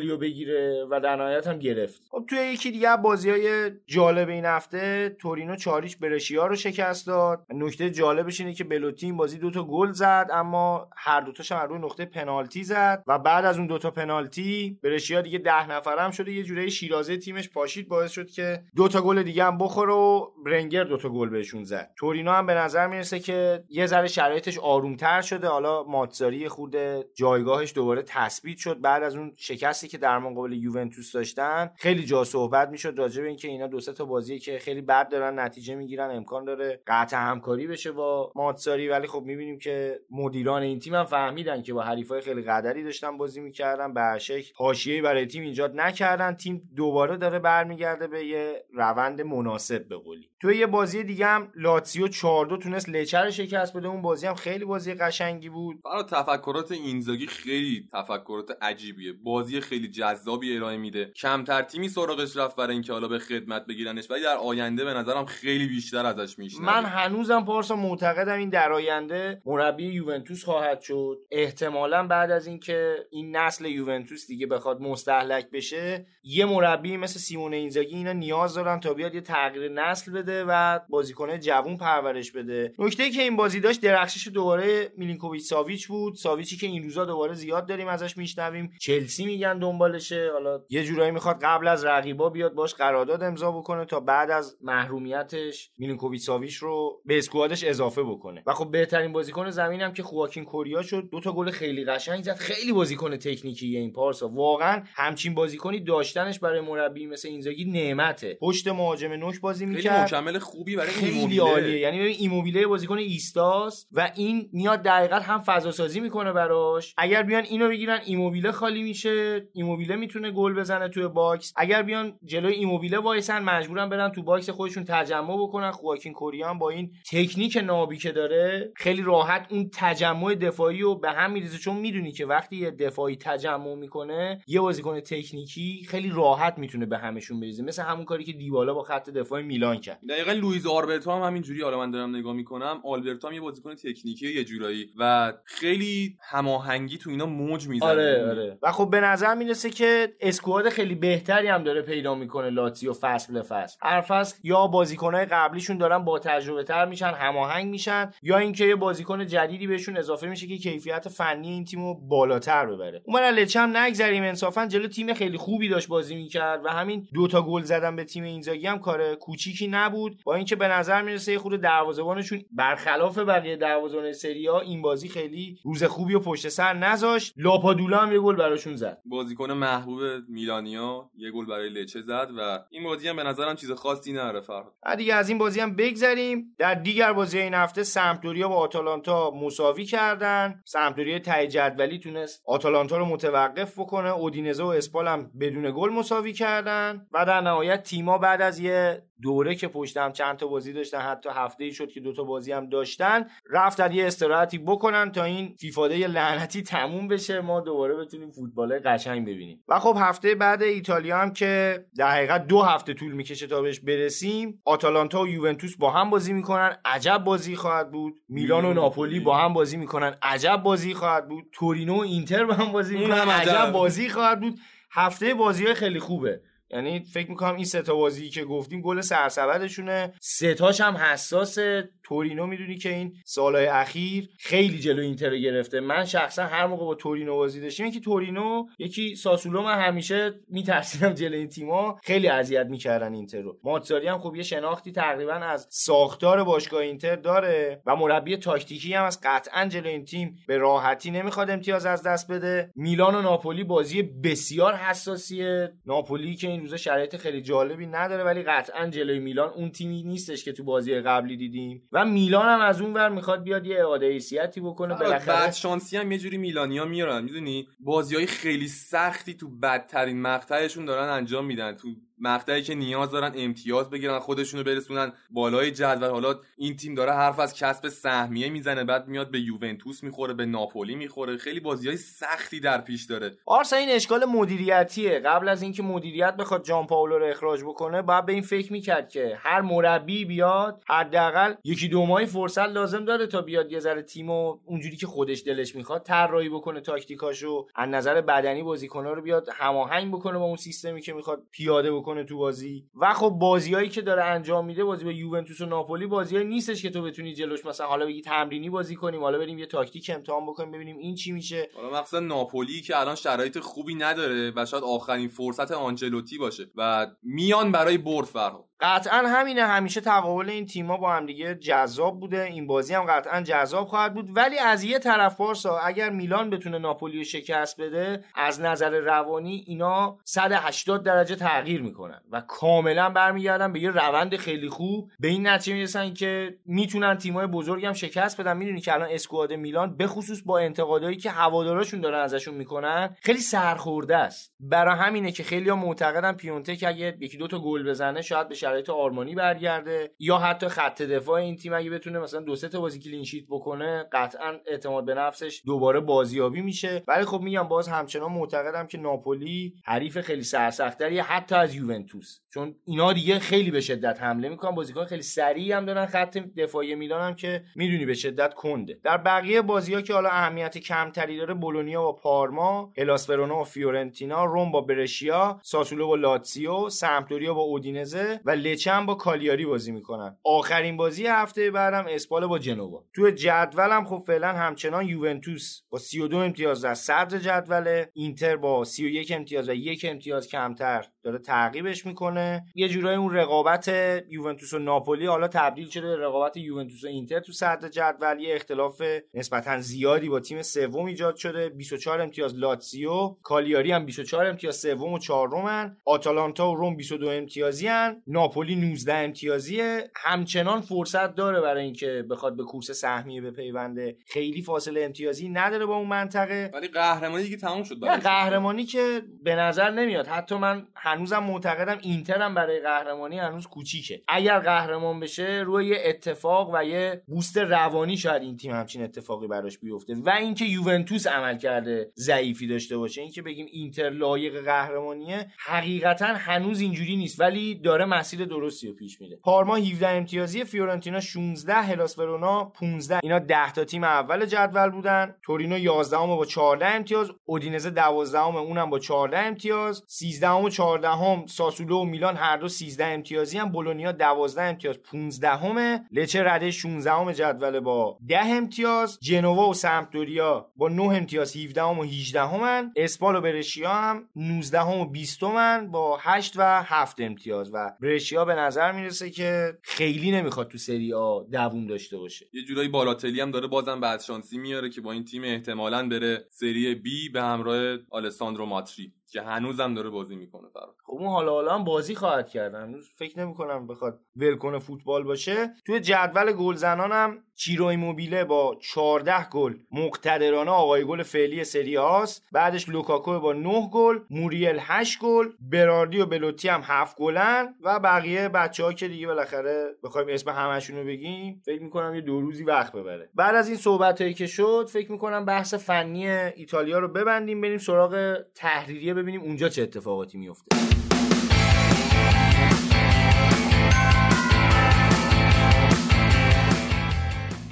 رو بگیره و در نهایت هم گرفت. خب توی یکی دیگه بازی های جالب این هفته تورینو چاریش برشیا رو شکست داد. نکته جالبش اینه که بلوتی این بازی دوتا گل زد اما هر دوتاش هم روی نقطه پنالتی زد و بعد از اون دوتا پنالتی برشیا دیگه ده نفرم شده یه جوری شیرازه تیمش پاشید باعث شد که دوتا گل دیگه هم بخوره و برنگر دوتا گل بهشون زد. تورینو هم به نظر می‌رسه که یه ذره شرایطش آرومتر شده. حالا ماتزاری خود جایگاهش دوباره تثبیت شد. بعد از اون شکستی که در مقابل یوونتوس داشتن خیلی جا صحبت می‌شد راجع به اینکه اینا دو سه تا بازی که خیلی بد دارن نتیجه می‌گیرن امکان داره قطع همکاری بشه با ماتزاری. ولی خب می‌بینیم که مدیران این تیم هم فهمیدن که با حریفای خیلی قدری داشتن بازی می‌کردن. به شکل حاشیه‌ای برای تیم ایجاد نکردن. تیم دوباره داره برمیگرده به یه روند مناسب به قولی. توی یه بازی دیگه هم لاتسیو 4 2 تونست لچر شکست بده. اون بازی هم خیلی بازی قشنگی بود. برای تفکرات اینزاگی خیلی تفکرات عجیبیه. بازی خیلی جذابی ارائه میده. کمتر تیمی سراغش رفت برای اینکه حالا به خدمت بگیرنش ولی در آینده به نظرم خیلی بیشتر ازش میشنویم. من هنوزم پارسا معتقدم این در آینده مربی یوونتوس خواهد شد. احتمالا بعد از اینکه این نسل یوونتوس دیگه بخواد مستهلک بشه یه مربی مثل سیمون اینزاگی اینا نیاز دارن تا بیاد یه تغییر نسل بده و بازیکن جوون پرورش بده. نکته که این بازی داشت درخشش دوباره میلینکوویچ ساویچ بود. ساویچی که این روزا دوباره زیاد داریم ازش میشنویم. چلسی میگن دنبالشه. حالا یه جورایی می‌خواد قبل از رقیبا بیاد باش قرارداد امضا بکنه تا بعد از محرومیتش میلینکوویچ ساویچ رو به squad ش اضافه بکنه. و خب بهترین بازیکن زمینم که خواکین کوررا شد. دو تا گل خیلی قشنگ زد. خیلی بازیکن تکنیکی این پارسا. واقعا همچین بازیکنی داشتنش برای مربی مثل اینزاگی نعمته. پشت مهاجم نوک بازی می‌کرد. مکمل خوبی برای خیلی عالیه. یعنی ببین ایموبیله بازیکن ایستاس و این میاد دقیقا هم فضا سازی می‌کنه براش. اگر بیان اینو بگیرن ایموبیله خالی میشه. ایموبیله می‌تونه گل بزنه توی box. اگر بیان جلوی ایموبیله وایسن مجبورن برن تو box خودشون تجمع بکنن. خواکین کوررام با این تکنیک نابی که داره خیلی راحت اون تجمع دفاعی رو به هم میریزه. چون می‌دونی که وقتی یه دفاعی تجمع می‌کنه یه بازیکن تکنیکی خیلی راحت می‌تونه به همشون بریزه. مثل همون کاری که دیبالا با خط دفاع میلان کرد. دقیقا لوئیز آلبرتو هم همینجوری حالا من دارم نگاه می‌کنم. آلبرتو هم یه بازیکن تکنیکی یه جورایی و خیلی هماهنگی تو اینا موج می‌زنه. آره آره. و خب به نظر می‌رسه که اسکواد خیلی بهتری هم داره پیدا می‌کنه لاتزیو فصل به فصل. هر فصل یا بازیکنهای قبلیشون دارن با تجربه تر میشن هماهنگ میشن یا اینکه یه بازیکن جدیدی بهشون اضافه میشه که کیفیت فنی این تیمو بالاتر ببره. اون لچم نگذریم انصافا جلو تیم خیلی خوبی داشت بازی می‌کرد و همین دوتا گل زدن به تیم اینزاگی هم کار کوچیکی نبود. با اینکه به نظر می‌رسه خورده دروازه‌بانشون برخلاف بقیه دروازه‌بان سری ها این بازی خیلی روز خوبی و پشت سر نذاشت. لاپادولا هم یه گل براشون زد. بازیکن محبوب میلانیا یه گل برای لچه زد و این بازی هم به نظرم چیز خاصی نداره فرهاد. دیگه از این بازی هم بگذریم. در دیگر بازی این هفته سمپدوریا با آتالانتا مساوی کردن. سمپدوریا ته جدولی تونست آتالانتا رو متوقف بکنه. اودینزه و اسپال هم بدون گل مساوی کردن. و در نهایت تیما بعد از یه دوره که پشتم چند تا بازی داشتن حتی هفته ای شد که دوتا بازی هم داشتن رفتن یه استراحتی بکنن تا این فیفاده لعنتی تموم بشه ما دوباره بتونیم فوتبال قشنگ ببینیم. و خب هفته بعد ایتالیا هم که در حقیقت دو هفته طول می‌کشه تا بهش برسیم آتالانتا و یوونتوس با هم بازی می‌کنن عجب بازی خواهد بود. میلان و ناپولی با هم بازی می‌کنن عجب بازی خواهد بود. تورینو و اینتر با هم بازی می‌کنن عجب بازی خواهد بود. هفته بازی های خیلی خوبه. یعنی فکر می‌کنم این سه تا بازی که گفتیم گل سرسبدشونه. سه تاش هم حساس تورینو می‌دونی که این سالهای اخیر خیلی جلو اینتر گرفته. من شخصا هر موقع با تورینو بازی داشتیم یکی تورینو یکی ساسولو من همیشه میترسیدم جلو این تیما خیلی اذیت می‌کردن اینتر رو. ماتزاری هم خب یه شناختی تقریبا از ساختار باشگاه اینتر داره و مربی تاکتیکی هم از قطعا جلو این تیم به راحتی نمی‌خواد امتیاز از دست بده. میلان و ناپولی بازی بسیار حساسیه. ناپولی که این روزا شرایط خیلی جالبی نداره ولی قطعا جلوی میلان اون تیمی نیستش که تو بازی قبلی دیدیم. و میلان هم از اون ور می‌خواد بیاد یه اعاده حیثیتی بکنه بالاخره بعد شانسی هم یه جوری میلانیا میارن می‌دونی؟ بازی های خیلی سختی تو بدترین مقطعشون دارن انجام میدن. تو مقطعی که نیاز دارن امتیاز بگیرن خودشونو برسونن بالای جدول. حالا این تیم داره حرف از کسب سهمیه می‌زنه بعد میاد به یوونتوس می‌خوره به ناپولی می‌خوره. خیلی بازی های سختی در پیش داره. آرسا این اشکال مدیریتیه. قبل از اینکه مدیریت بخواد جان پاولو رو اخراج بکنه باید به این فکر می‌کرد که هر مربی بیاد حداقل یکی دو ماهی فرصت لازم داره تا بیاد یه ذره تیمو اونجوری که خودش دلش می‌خواد طراحی بکنه تاکتیکاشو از نظر بدنی بازیکن‌ها رو بیاد هماهنگ بکنه با اون سیستمی که می‌خواد پیاده بکنه. تو بازی. و خب بازیایی که داره انجام میده بازی با یوونتوس و ناپولی بازیایی نیستش که تو بتونی جلوش مثلا حالا بگی تمرینی بازی کنیم حالا بریم یه تاکتیک امتحان بکنیم ببینیم این چی میشه. حالا مخصوصا ناپولی که الان شرایط خوبی نداره و شاید آخرین فرصت آنجلوتی باشه و میان برای برد فرها قطعا همینه. همیشه تقابل این تیم‌ها با هم دیگه جذاب بوده. این بازی هم قطعا جذاب خواهد بود. ولی از یه طرف پارسا اگر میلان بتونه ناپولی شکست بده از نظر روانی اینا 180 درجه تغییر می‌کنن و کاملا برمیگردن به یه روند خیلی خوب. به این نتیجه می‌رسن که می‌تونن تیم‌های بزرگم شکست بدن. می‌دونی که الان اسکواد میلان به خصوص با انتقادایی که هواداراشون دارن ازشون می‌کنن خیلی سرخورده است. برای همینه که خیلی‌ها معتقدن پیونتک اگه یکی دو تا گل بزنه شاید به شرایط آرمانی برگرده یا حتی خط دفاع این تیم اگه بتونه مثلا دو سه تا بازی کلین شیت بکنه قطعا اعتماد به نفسش دوباره بازیابی میشه. ولی خب میگم باز همچنان معتقدم که ناپولی حریف خیلی سرسختری حتی از یوونتوس. چون اینا دیگه خیلی به شدت حمله می‌کنن. بازیکن خیلی سریع هم دارن خط دفاعی میلان هم که می‌دونی به شدت کنده. در بقیه بازی ها که حالا اهمیت کمتری داره بولونیا با پارما هلاس ورونا و فیورنتینا روم با برشیا ساسولو با لاتسیو سمپدوریا با اودینزه و لچه با کالیاری بازی می‌کنن. آخرین بازی هفته بعدم اسپال با جنوا. تو جدولم خب فعلا همچنان یوونتوس با 32 امتیاز در صدر جدوله. اینتر با 31 امتیاز و یک امتیاز کمتر داره تعقیبش می‌کنه. یه جورایی اون رقابت یوونتوس و ناپولی حالا تبدیل شده به رقابت یوونتوس و اینتر تو صدر جدول. یه اختلاف نسبتا زیادی با تیم سوم ایجاد شده. 24 امتیاز لاتزیو کالیاری هم 24 امتیاز سوم و چهارمن آتالانتا و روم 22 امتیازی هن. ناپولی 19 امتیازیه. همچنان فرصت داره برای اینکه بخواد به کورس سهمیه بپیونده. خیلی فاصله امتیازی نداره با اون منطقه. ولی قهرمانی دیگه تموم شد نه قهرمانی که به نظر نمیاد. حتی من هنوزم معتقدم اینتر هم برای قهرمانی هنوز کوچیکه. اگر قهرمان بشه روی یه اتفاق و یه بوست روانی شاید این تیم همچین اتفاقی براش بیفته. و اینکه یوونتوس عمل کرده ضعیفی داشته باشه. اینکه بگیم اینتر لایق قهرمانیه حقیقتا هنوز اینجوری نیست. ولی داره مسیر درستی رو پیش میره پارما 17 امتیازی فیورنتینا 16 هلاس ورونا 15 اینا 10 تا تیم اول جدول بودن. تورینو 11 با 14 امتیاز اودینزه 12 اونم با 14 امتیاز. 13 و 14 هم ساسولو و میلان هر دو 13 امتیازی هم. بولونیا 12 امتیاز 15 همه لچه رده 16 هم جدول با 10 امتیاز. جنوا و سمپدوریا با 9 امتیاز 17 و 18 همن اسپال و برشیا هم 19 و 20 همن با 8 و 7 امتیاز. و برشیا به نظر می‌رسه که خیلی نمی‌خواد تو سری آ دووم داشته باشه. یه جورایی بالوتلی هم داره بازم بعد شانسی میاره که با این تیم احتمالا بره سری بی به همراه آلساندرو ماتری. که هنوزم داره بازی می‌کنه فرا خب اون حالا حالا هم بازی خواهد کرد. هنوز فکر نمی کنم بخواد ولکن فوتبال باشه. توی جدول گلزنان هم چیرو ایموبیله با 14 گل مقتدرانه آقای گل فعلی سری آست بعدش لوکاکو با 9 گل موریل 8 گل براردی و بلوتی هم 7 گلن و بقیه بچه ها که دیگه بالاخره بخوایم اسم همشون رو بگیم فکر می‌کنم یه دو روزی وقت ببره. بعد از این صحبت هایی که شد فکر می‌کنم بحث فنی ایتالیا رو ببندیم بریم سراغ تحریریه ببینیم اونجا چه اتفاقاتی میفته.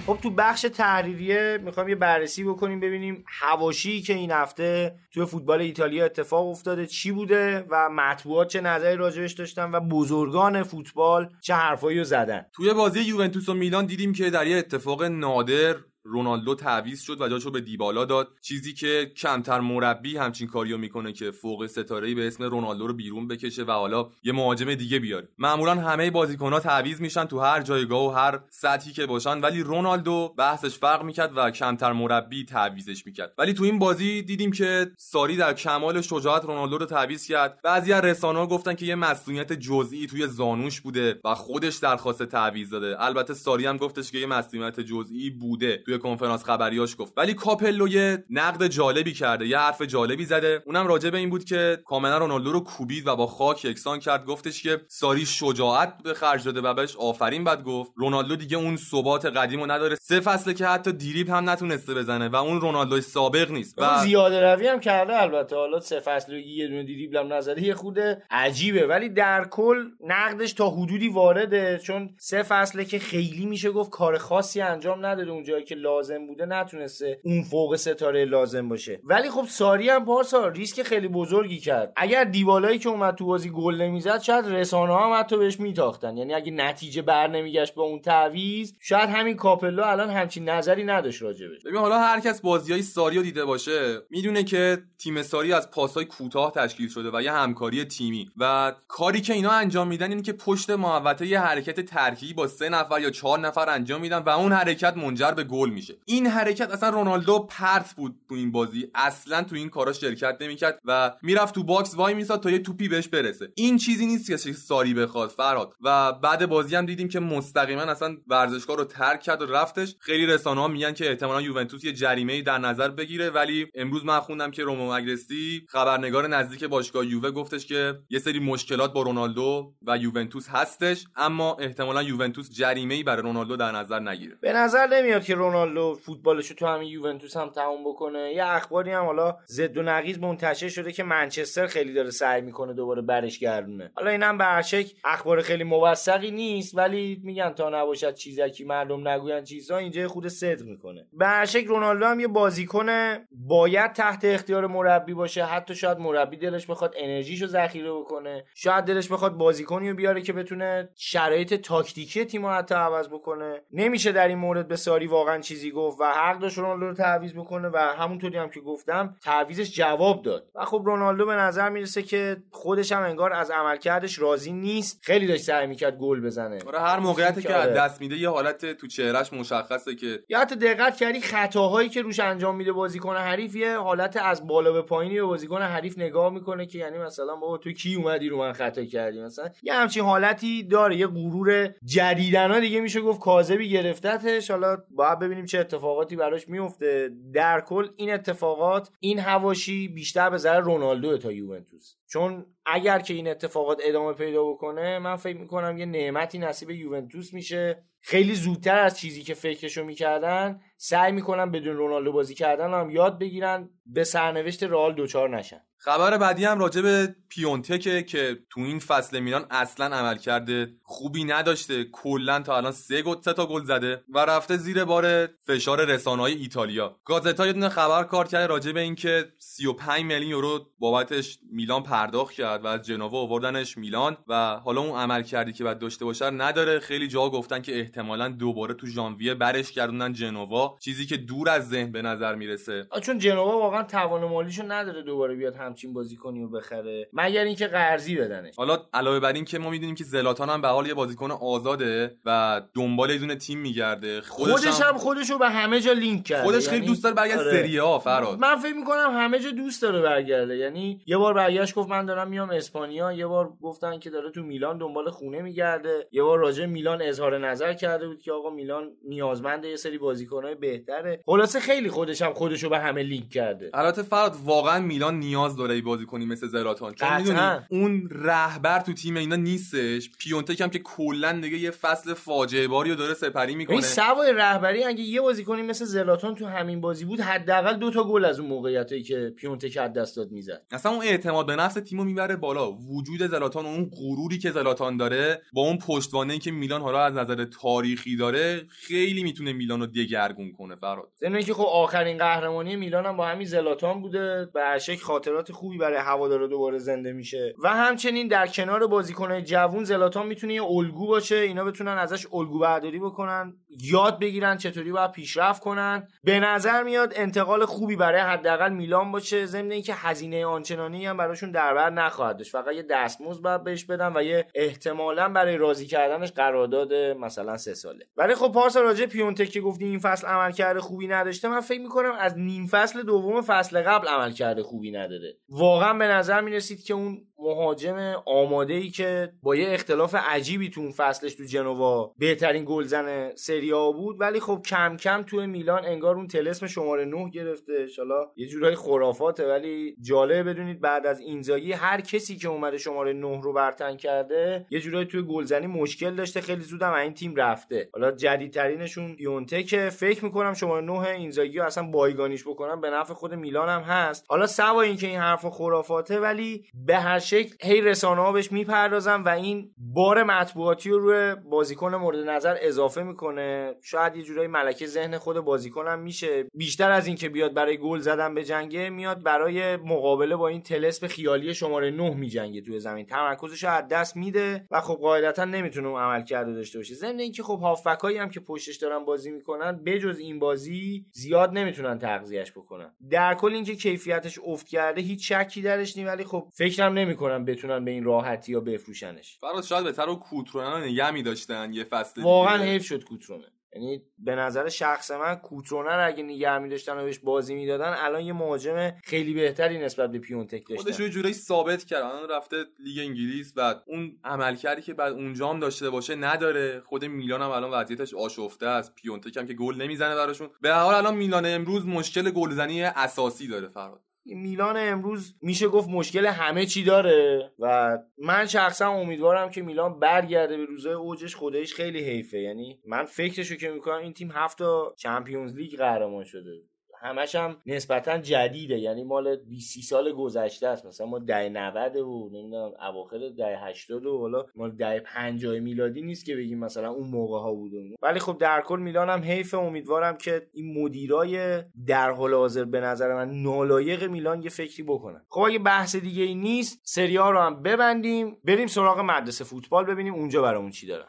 خب تو بخش تحریریه می‌خوایم یه بررسی بکنیم ببینیم هواشی که این هفته توی فوتبال ایتالیا اتفاق افتاده چی بوده و مطبوعات چه نظری راجبش داشتن و بزرگان فوتبال چه حرفایی رو زدن. توی بازی یوونتوس و میلان دیدیم که در یه اتفاق نادر رونالدو تعویض شد و جاشو به دیبالا داد. چیزی که کمتر مربی همچین کاریو می‌کنه که فوق ستاره به اسم رونالدو رو بیرون بکشه و حالا یه مهاجم دیگه بیاره. معمولا همه بازیکنها تعویض میشن تو هر جایگاه و هر سطحی که باشن ولی رونالدو بحثش فرق می‌کرد و کمتر مربی تعویزش می‌کرد. ولی تو این بازی دیدیم که ساری در کمال شجاعت رونالدو رو تعویض کرد. بعضی از رسانه‌ها گفتن که یه مسئولیت جزئی توی زانوش بوده و خودش درخواست تعویض داده. البته ساری هم گفتش که یه مسئولیت جزئی بوده. توی کنفرانس خبریاش گفت. ولی کاپلو یه نقد جالبی کرده یه حرف جالبی زده. اونم راجع به این بود که کاملا رونالدو رو کوبید و با خاک یکسان کرد. گفتش که ساری شجاعت به خرج داده و بهش آفرین بعد گفت. رونالدو دیگه اون ثبات قدیمو نداره. سه فصله که حتی دیریب هم نتونسته بزنه و اون رونالدو سابق نیست. و زیاده روی هم کرده البته. حالا سه فصل یه دونه دیریبل هم نزده یه خوده عجیبه. ولی در کل نقدش تا حدودی وارده. چون سه فصله که خیلی میشه گفت کار خاصی انجام نداده. اون جایی که لازم بوده نتونسته اون فوق ستاره لازم باشه. ولی خب ساری هم پارسا ریسک خیلی بزرگی کرد. اگر دیبالایی که اومد تو بازی گل نمی‌زد شاید رسانه هم حتی بهش میتاختن. یعنی اگه نتیجه بر نمیگشت با اون تعویض شاید همین کاپلو الان همچین نظری نداشت راجبش ببین حالا هر کس بازیای ساری رو دیده باشه می‌دونه که تیم ساری از پاسای کوتاه تشکیل شده و یه همکاری تیمی. و کاری که اینا انجام میدن اینه که پشت محوطه یه حرکت ترکیبی با سه نفر یا چهار نفر انجام میدن و اون حرکت منجر به گل میشه. این حرکت اصلا رونالدو پرت بود تو این بازی. اصلا تو این کارا شرکت نمی‌کرد و می‌رفت تو box وای میساد تا یه توپی بهش برسه. این چیزی نیست که ساری بخواد فراد و بعد بازی هم دیدیم که مستقیما اصلا ورزشگاه رو ترک کرد و رفتش. خیلی رسانه ها میگن که احتمالا یوونتوس یه جریمه در نظر بگیره. ولی امروز من خوندم که رومو مگرسی خبرنگار نزدیک باشگاه یووه گفتش که یه سری مشکلات با رونالدو و یوونتوس هستش اما احتمالا یوونتوس جریمه ای برای رونالدو در نظر نگیره. به نظر نمیاد که رونالدو فوتبالش تو همین یوونتوس هم تموم بکنه. یه اخباری هم حالا ضد و نقیض منتشر شده که منچستر خیلی داره سعی می‌کنه دوباره برش گردونه. حالا اینم به شک اخبار خیلی موثقی نیست ولی میگن تا نباشد چیزی مردم نگوین چیزا اینجا خود صدق می‌کنه. به شک رونالدو هم یه بازیکن باید تحت اختیار مربی باشه. حتی شاید مربی دلش بخواد انرژیشو ذخیره بکنه. شاید دلش بخواد بازیکنی رو بیاره که بتونه شرایط تاکتیکی تیم حتی عوض بکنه. نمیشه در این مورد به ساری واقعا چیزی گفت و حق داشت رونالدو رو تعویض بکنه و همونطوری هم که گفتم تعویزش جواب داد. و خب رونالدو به نظر می‌رسه که خودش هم انگار از عملکردش راضی نیست. خیلی داشت سعی می‌کرد گل بزنه. آره هر موقعیتی که از دست میده یه حالت تو چهرهش مشخصه که یا حتی دقت کردی خطاهایی که روش انجام میده بازیکن حریف یه حالت از بالا به پایینی به بازیکن حریف نگاه می‌کنه که یعنی مثلا بابا تو کی اومدی رو من خطا کردی مثلا. یه همچین حالتی داره یه غرور جدیدنا دیگه میشه گفت کاذبی گرفتتش. حالا باید ببینیم چه اتفاقاتی براش میفته. در کل این اتفاقات این هواشی بیشتر به ضرر رونالدو تا یوونتوس. چون اگر که این اتفاقات ادامه پیدا بکنه من فکر می‌کنم یه نعمتی نصیب یوونتوس میشه. خیلی زودتر از چیزی که فکرشو می‌کردن سعی می‌کنن بدون رونالدو بازی کردن هم یاد بگیرن به سرنوشت رئال دوچار نشن. خبر بعدی هم راجع به پیونتکه که تو این فصل میلان اصلا عمل کرده خوبی نداشته. کلا تا الان سه گل تا گل زده و رفته زیر بار فشار رسانه‌های ایتالیا. گازتا یه دونه خبر کار کرده راجع به اینکه 35 میلیون یورو بابتش میلان پرداخت کرد و از جنوا آوردنش میلان و حالا اون عمل کردی که بعد داشته باشه نداره. خیلی جا گفتن که احتمالا دوباره تو ژانویه برش گردوندن جنوا چیزی که دور از ذهن به نظر می‌رسه. چون جنوا واقعا توان مالیشو نداره دوباره بیاد همچین بازیکنی رو بخره مگر اینکه قرضی بدنش. حالا علاوه بر این که ما می‌دونیم که زلاتان هم به حال یه بازیکن آزاده و دنبال یه دونه تیم میگرده. خودش, خودش هم خودشو به همه جا لینک کرده. خودش خیلی یعنی... دوست داره برگرد آره. سری آ فراد. من فکر می‌کنم همه جا دوست داره برگرده. یعنی یه بار برگشت گفت من دارم میام اسپانیا. یه بار گفتن که داره تو میلان دنبال خونه میگرده. یه بار راجع میلان اظهار نظر کرده بود که آقا میلان نیازمند یه سری بازیکنای بهتره. خلاصه خیلی خودش هم خودشو به همه لینک کرده. البته فراد واقعا میلان نیاز داره بازیکنی مثل زلاتان چون می‌دونی اون رهبر تو تیم اینا نیستش. پیونتک هم که کلا دیگه یه فصل فاجعه باری رو داره سپری می‌کنه. این سوای رهبری اگه یه بازیکنی مثل زلاتان تو همین بازی بود حداقل دو تا گل از اون موقعیتی که پیونتک از دست داد می‌زد. اصلا اون اعتماد به نفس تیمو می‌بره بالا. وجود زلاتان اون غروری که زلاتان داره با اون پشتوانه که میلان حالا از نظر تاریخی داره خیلی می‌تونه میلان رو دگرگون کنه فراد. که خب آخرین قهرمانی میلان هم با همین زلاتان بوده. به شک خاطرات خوبی برای هوادارا دوباره زنده میشه. و همچنین در کنار بازیکنهای جوون زلاتان می‌تونه یه الگو باشه. اینا بتونن ازش الگو برداری بکنن. یاد بگیرن چطوری باید پیشرفت کنن. به نظر میاد انتقال خوبی برای حداقل میلان باشه. ضمن اینکه هزینه آنچنانی هم براشون دربر نخواهد داشت. فقط یه دستمزد باید بهش بدن و یه احتمالا برای راضی کردنش قرارداد مثلا سه ساله. ولی خب پارسا راجع پیونتک که گفتی این فصل عملکرد خوبی نداشته من فکر می‌کنم از نیم فصل دوم فصل قبل عملکرد خوبی نداره. واقعا به نظر می‌رسید که اون مهاجم آماده ای که با یه اختلاف عجیبی تو اون فصلش تو جنوا بهترین گلزن سریا بود ولی خب کم کم تو میلان انگار اون تلسم شماره 9 گرفته حالا یه جورای خرافاته ولی جالبه بدونید بعد از اینزاگی هر کسی که اومده شماره 9 رو برتن کرده یه جورایی توی گلزنی مشکل داشته خیلی زودم این تیم رفته. حالا جدیدترینشون پیونته که فکر می‌کنم شماره 9 اینزاگی رو اصلا بایگانیش بکنم به نفع خود میلان هم هست. حالا سوا اینکه این حرف خرافاته ولی به هر شکل هی رسانه ها بهش می‌پردازن و این بار مطبوعاتی رو روی بازیکن مورد نظر اضافه می‌کنه. شاید یه جورایی ملکه ذهن خود بازیکن هم میشه. بیشتر از اینکه بیاد برای گل زدن به جنگه میاد برای مقابله با این تلسپ خیالی شماره 9 میجنگه توی زمین. تمرکزش از دست میده و خب قاعدتا نمی‌تونه اون عمل کرده داشته باشه. ضمن اینکه خب هافبکایی هم که پشتش دارن بازی می‌کنن بجز این بازی زیاد نمی‌تونن تغذیهش بکنن. در کل اینکه کیفیتش افت کرده هیچ شکی درش نی ولی خب فکرم نمی‌کنم بتونن به این راحتی یا بفروشنش. فراز شاید بهتر و کوترونن نگه می‌داشتن یه فصل واقعا حیف شد کوترونه یعنی به نظر شخص من کوترونه رو اگه نگه می‌داشتن و بهش بازی می‌دادن الان یه مهاجم خیلی بهتری نسبت به پیونتک داشتن. خودش یه جورایی ثابت کرد. الان رفته لیگ انگلیس و اون عملکردی که بعد اونجا هم داشته باشه نداره. خود میلان هم الان وضعیتش آشفته است. پیونتک هم که گل نمی‌زنه براشون. به هر حال الان میلان امروز مشکل گلزنی اساسی داره فراد میلان امروز میشه گفت مشکل همه چی داره و من شخصا امیدوارم که میلان برگرده به روزای اوجش خودش خیلی حیفه. یعنی من فکرشو که می‌کنم این تیم هفت تا چمپیونز لیگ قهرمان شده. همش هم نسبتا جدیده. یعنی مال 20 سال گذشته است. مثلا ما ده 90 و نمی‌دونم اواخر ده 80 و حالا مال ده 50 میلادی نیست که بگیم مثلا اون موقع ها بود ولی خب در کل میلان هم حیف. امیدوارم که این مدیرای در حال حاضر به نظر من نالایق میلان یه فکری بکنن. خب اگه بحث دیگه ای نیست سریا رو هم ببندیم. بریم سراغ مدرسه فوتبال ببینیم اونجا برامون چی دارن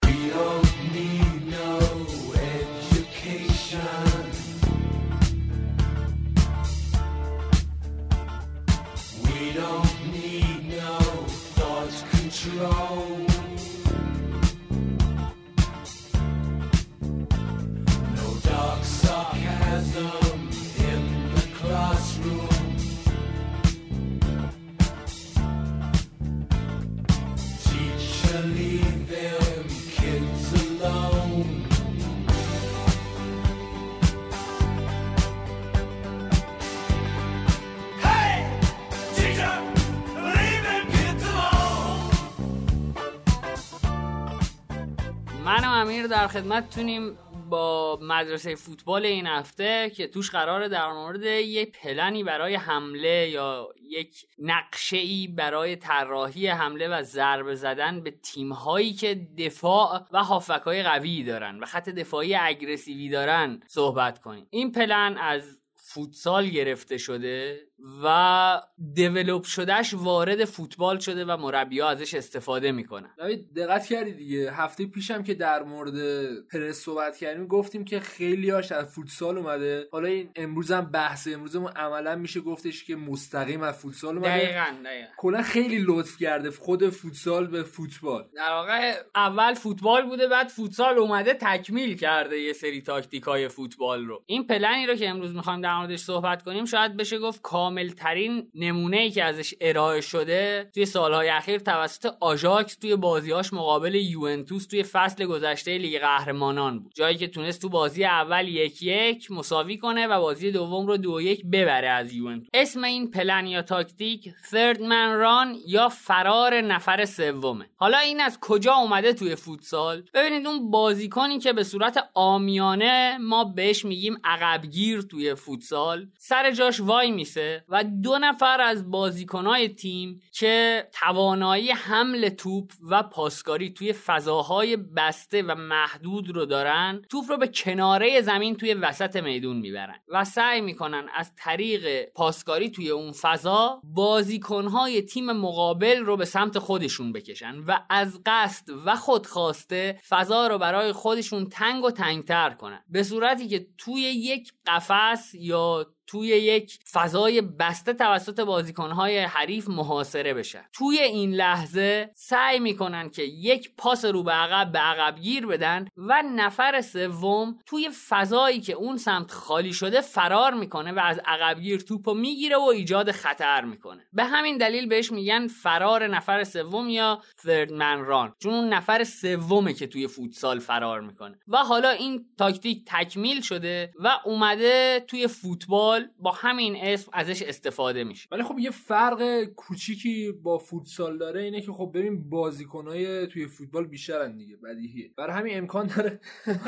امیر در خدمتتونیم با مدرسه فوتبال این هفته که توش قراره در مورد یک پلنی برای حمله یا یک نقشه ای برای طراحی حمله و ضربه زدن به تیم هایی که دفاع و هافک های قوی دارن و خط دفاعی اگرسیوی دارن صحبت کنیم. این پلن از فوتسال گرفته شده. و دیولوب شدهش وارد فوتبال شده و مربی ازش استفاده می‌کنن. دقت کردی دیگه؟ هفته پیشم که در مورد پرس صحبت کردیم گفتیم که خیلی هاش از فوتسال اومده. حالا این امروز هم بحث امروزمون عملا میشه گفتش که مستقیم از فوتسال اومده. دقیقا دقیقا. کلا خیلی لطف کرده خود فوتسال به فوتبال. در واقع اول فوتبال بوده بعد فوتسال اومده تکمیل کرده یه سری تاکتیک های فوتبال رو. این پلنی رو که امروز می‌خوایم در موردش صحبت کنیم شاید بشه گفت کامل ترین نمونه ای که ازش ارائه شده توی سالهای اخیر توسط آژاکس توی بازیاش مقابل یوونتوس توی فصل گذشته لیگ قهرمانان بود. جایی که تونست تو بازی اول یک یک مساوی کنه و بازی دوم رو دو یک ببره از یوونتوس. اسم این پلن یا تاکتیک third man run یا فرار نفر سومه. حالا این از کجا اومده توی فوتسال؟ ببینید اون بازیکنی که به صورت آمیانه ما بهش میگیم عقبگیر توی فوتسال سر جاش وای میسه. و دو نفر از بازیکنهای تیم که توانایی حمل توپ و پاسکاری توی فضاهای بسته و محدود رو دارن توپ رو به کناره زمین توی وسط میدون می‌برن و سعی می‌کنن از طریق پاسکاری توی اون فضا بازیکنهای تیم مقابل رو به سمت خودشون بکشن و از قصد و خودخواسته فضا رو برای خودشون تنگ و تنگتر کنن. به صورتی که توی یک قفس یا توی یک فضای بسته توسط بازیکنهای حریف محاصره بشن. توی این لحظه سعی می‌کنن که یک پاس رو به عقب به عقب گیر بدن و نفر سوم توی فضایی که اون سمت خالی شده فرار می‌کنه و از عقبگیر توپو می‌گیره و ایجاد خطر می‌کنه. به همین دلیل بهش میگن فرار نفر سوم یا man run. چون اون نفر سومه که توی فوتسال فرار می‌کنه. و حالا این تاکتیک تکمیل شده و اومده توی فوتبال با همین اسم ازش استفاده میشه. ولی خب یه فرق کوچیکی با فوتسال داره اینه که خب ببین بازیکنای توی فوتبال بیشترن دیگه بدیهیه. برای همین امکان داره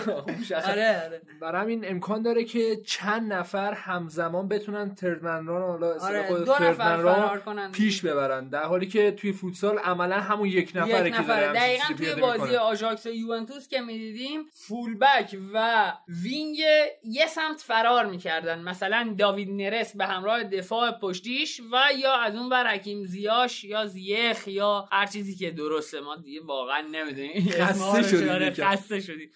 آره آره. برای همین امکان داره که چند نفر همزمان بتونن حالا آره فرار کنن پیش ببرن. در حالی که توی فوتسال عملا همون یک نفره که داره دقیقا توی بازی. آژاکس و یوونتوس که می‌دیدیم fullback و wing یه سمت فرار می‌کردن. مثلا داوید نرس به همراه دفاع پشتیش و یا از اون بر حکیم زیاش یا زیخ یا هر چیزی که درسته. ما دیگه واقعا نمی‌دونیم. خسته شدیم آره،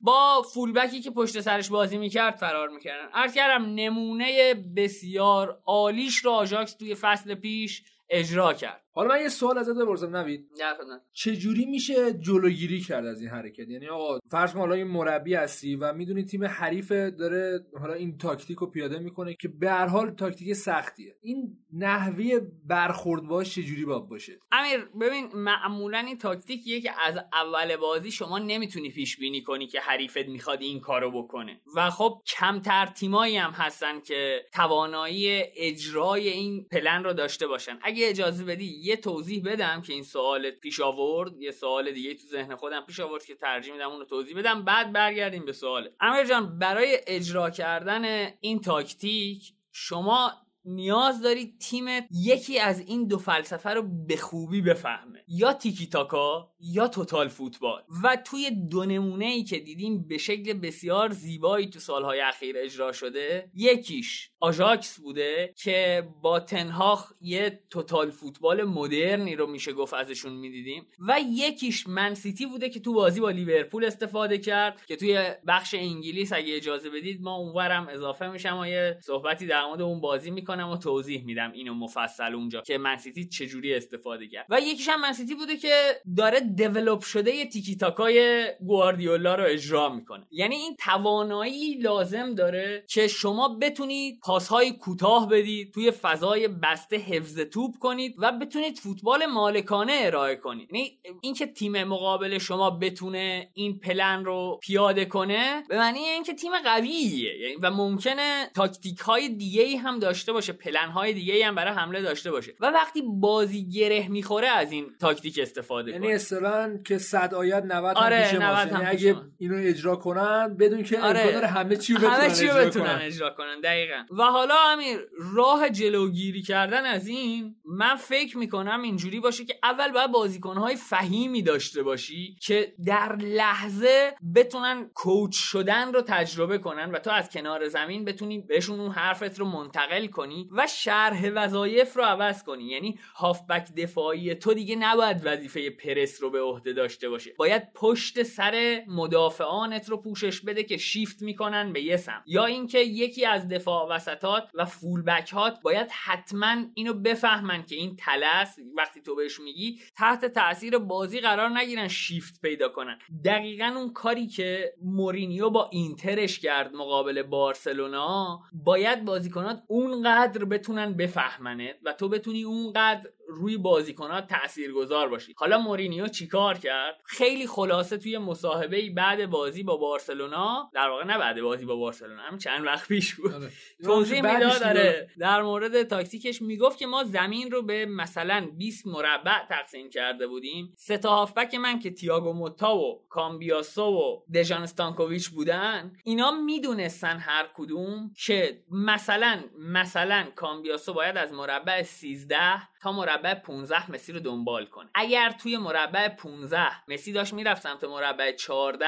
با فولبکی که پشت سرش بازی می‌کرد فرار می‌کردن. عرض کردم نمونه بسیار عالیش رو آژاکس توی فصل پیش اجرا کرد. حالا من یه سوال ازت بپرسم نوید. در خدمت. چجوری میشه جلوگیری کرد از این حرکت؟ یعنی آقا فرض کن حالا این مربی هستی و می‌دونی تیم حریف داره حالا این تاکتیک رو پیاده می‌کنه که به هر حال تاکتیک سختیه. این نحوه برخورد باش چجوری باید باشه؟ امیر ببین معمولا این تاکتیکیه که از اول بازی شما نمی‌تونی پیش بینی کنی که حریفت می‌خواد این کارو بکنه. و خب کمتر تیمایی هم هستن که توانایی اجرای این پلن رو داشته باشن. اگه اجازه بدی یه توضیح بدم که این سوالت پیش آورد یه سوال دیگه تو ذهن خودم پیش آورد که ترجیح میدم اون رو توضیح بدم بعد برگردیم به سوال. امیر جان برای اجرا کردن این تاکتیک شما نیاز دارید تیمت یکی از این دو فلسفه رو به خوبی بفهمه. یا تیکی تاکا یا total football. و توی دو نمونه ای که دیدیم به شکل بسیار زیبایی تو سالهای اخیر اجرا شده یکیش آژاکس بوده که با تن هاخ یه total football مدرنی رو میشه گفت ازشون می‌دیدیم. و یکیش منسیتی بوده که تو بازی با لیورپول استفاده کرد که توی بخش انگلیس اگه اجازه بدید ما اونورم اضافه میشم و یه صحبتی در مورد اون بازی می‌کنم. و توضیح میدم اینو مفصل اونجا که منسیتی چجوری استفاده کرد. و یکیش هم منسیتی بوده که داره develop شده یه تیکی تاکای گواردیولا رو اجرا می‌کنه. یعنی این توانایی لازم داره که شما بتونید پاسهای کوتاه بدید توی فضای بسته حفظ توپ کنید و بتونید فوتبال مالکانه ارائه کنید. یعنی اینکه تیم مقابل شما بتونه این پلن رو پیاده کنه به معنی اینکه تیم قویه. و ممکنه تاکتیک های دیگه هم داشته باشه پلن های دیگه هم برای حمله داشته باشه و وقتی بازی گره می‌خوره از این تاکتیک استفاده یعنی کنه اصطلاحا که 100 آیت 90 آره، هم پیش 90 ماست یعنی پیش اگه. اینو اجرا کنن بدون که آره. همه چی رو بتونن همه چی بتونن کنن. اجرا کنن دقیقا و حالا امیر راه جلوگیری کردن از این من فکر می‌کنم اینجوری باشه که اول باید بازیکنهای فهیمی داشته باشی که در لحظه بتونن کوچ شدن رو تجربه کنن و تو از کنار زمین بتونی بهشون اون حرفت رو منتقل کنی و شرح وظایف رو عوض کنی. یعنی هافبک دفاعی تو دیگه نباید وظیفه پرس رو به عهده داشته باشه. باید پشت سر مدافعانت رو پوشش بده که شیفت می‌کنن به یه سمت. یا اینکه یکی از دفاع وسطات و فول بک هات باید حتما اینو بفهمن که این تلس وقتی تو بهش میگی تحت تاثیر بازی قرار نگیرن شیفت پیدا کنن. دقیقا اون کاری که مورینیو با اینترش کرد مقابل بارسلونا باید بازیکنات اونقدر بتونن بفهمنت و تو بتونی اونقدر روی بازیکنات تاثیرگذار باشی. حالا مورینیو چیکار کرد؟ خیلی خلاصه توی مصاحبه بعد بازی با بارسلونا در واقع نه بعد بازی با بارسلونا هم چند وقت پیش بود. آره. توضیح می‌داد داره در مورد تاکتیکش می‌گفت که ما زمین رو به مثلا 20 مربع تقسیم کرده بودیم. سه تا هافبک من که تییاگو موتا و کامبیاسو و دژان استانکوویچ بودن اینا می‌دونستن هر کدوم که مثلا مثلا کامبیاسو باید از مربع 13 تا مربع مربع 15 مسی رو دنبال کنه. اگر توی مربع 15 مسی داشت می‌رفت سمت مربع 14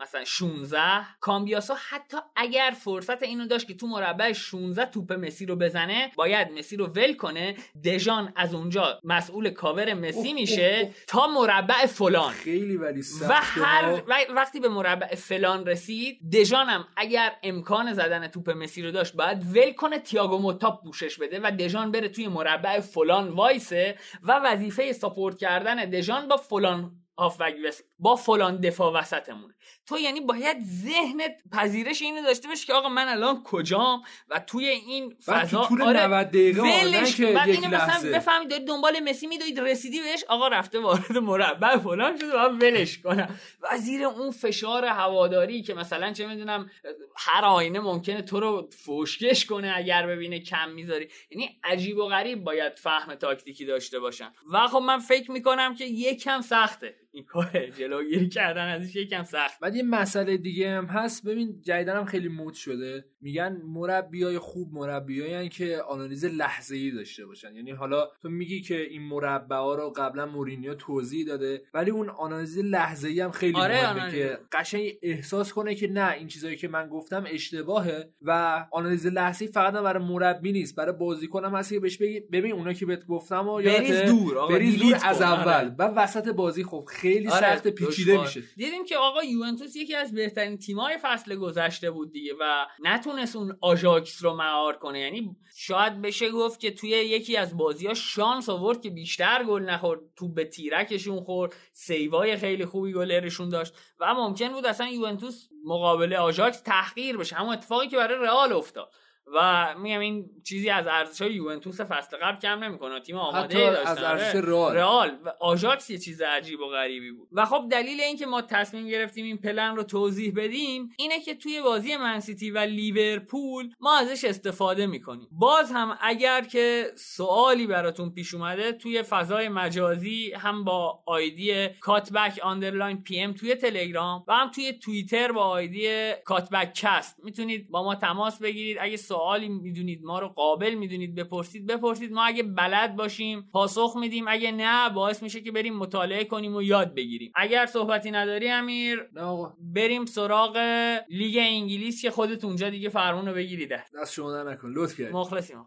مثلا 16 کامبیاسا حتی اگر فرصت اینو داشت که تو مربع 16 توپ مسی رو بزنه باید مسی رو ول کنه. دژان از اونجا مسئول کاور مسی میشه تا مربع فلان. خیلی ولی و هر وقتی به مربع فلان رسید دژانم اگر امکان زدن توپ مسی رو داشت باید ول کنه تییاگو موتا پوشش بده و دژان بره توی مربع فلان وایسه و وظیفه ساپورت کردن دژان با فلان هافبک با فلان دفاع وسطمونه تو یعنی باید ذهنت پذیرش اینو داشته باشه که آقا من الان کجام و توی این فضا تو طول آره 90 دقیقه ولش که بعد اینو مثلا بفهمید داری دنبال مسی میدوید رسیدی بهش آقا رفته وارد مربع فلان شده و ولش کنم. و زیر اون فشار هواداری که مثلا چه می‌دونم هر آینه ممکنه تو رو فوشکش کنه اگر ببینه کم می‌ذاری. یعنی عجیب و غریب باید فهم تاکتیکی داشته باشن. و خب من فکر می‌کنم که یکم سخته. این کار جلوگیری کردن ازش یکم سخت. بعد یه مسئله دیگه هم هست. ببین جدیدن هم خیلی مد شده. میگن مربیای خوب مربیایی که آنالیز لحظه ای داشته باشن یعنی حالا تو میگی که این مربع ها رو قبلا مورینیو توضیح داده ولی اون آنالیز لحظه ای هم خیلی آره، مهمه آنالیز. که قشنگ احساس کنه که نه این چیزایی که من گفتم اشتباهه و آنالیز لحظه ای فقط برای مربی نیست برای بازیکن هم هست که بهش بگی ببین اونا که بهت گفتم و بریز؟ دور، آقا، بریز دور از اول آره. و وسط بازی خب خیلی آره، سخت پیچیده. میشه دیدیم که آقا یوونتوس یکی از بهترین تیم‌های فصل گذشته بود دیگه و نتونست اون آژاکس رو مهار کنه. یعنی شاید بشه گفت که توی یکی از بازی‌ها شانس آورد که بیشتر گل نخورد توپ به تیرکشون خورد save ای خیلی خوبی گلرشون داشت و ممکن بود اصلا یوونتوس مقابل آژاکس تحقیر بشه. همون اتفاقی که برای رئال افتاد. و میگم این چیزی از ارزش های یوونتوس فصل قبل کم نمی‌کنه. تیم آماده حتی داشتن. از ارزش آره. رئال. رئال. و آژاکس یه چیز عجیب و غریبی بود. و خب دلیل اینکه ما تصمیم گرفتیم این پلن رو توضیح بدیم اینه که توی بازی منسیتی و لیورپول ما ازش استفاده می‌کنیم. باز هم اگر که سوالی براتون پیش اومده توی فضای مجازی هم با ID کاتبک underline PM توی تلگرام و هم توی توییتر با ID کاتبک cast. می‌تونید با ما تماس بگیرید. اگه سوالی می‌دونید ما رو قابل می‌دونید بپرسید بپرسید. ما اگه بلد باشیم پاسخ میدیم. اگه نه باعث میشه که بریم مطالعه کنیم و یاد بگیریم. اگر صحبتی نداری امیر بریم سراغ لیگ انگلیس که خودت اونجا دیگه فرمون رو بگیرید دست شما نکن. لطف کردی. مخلصیم.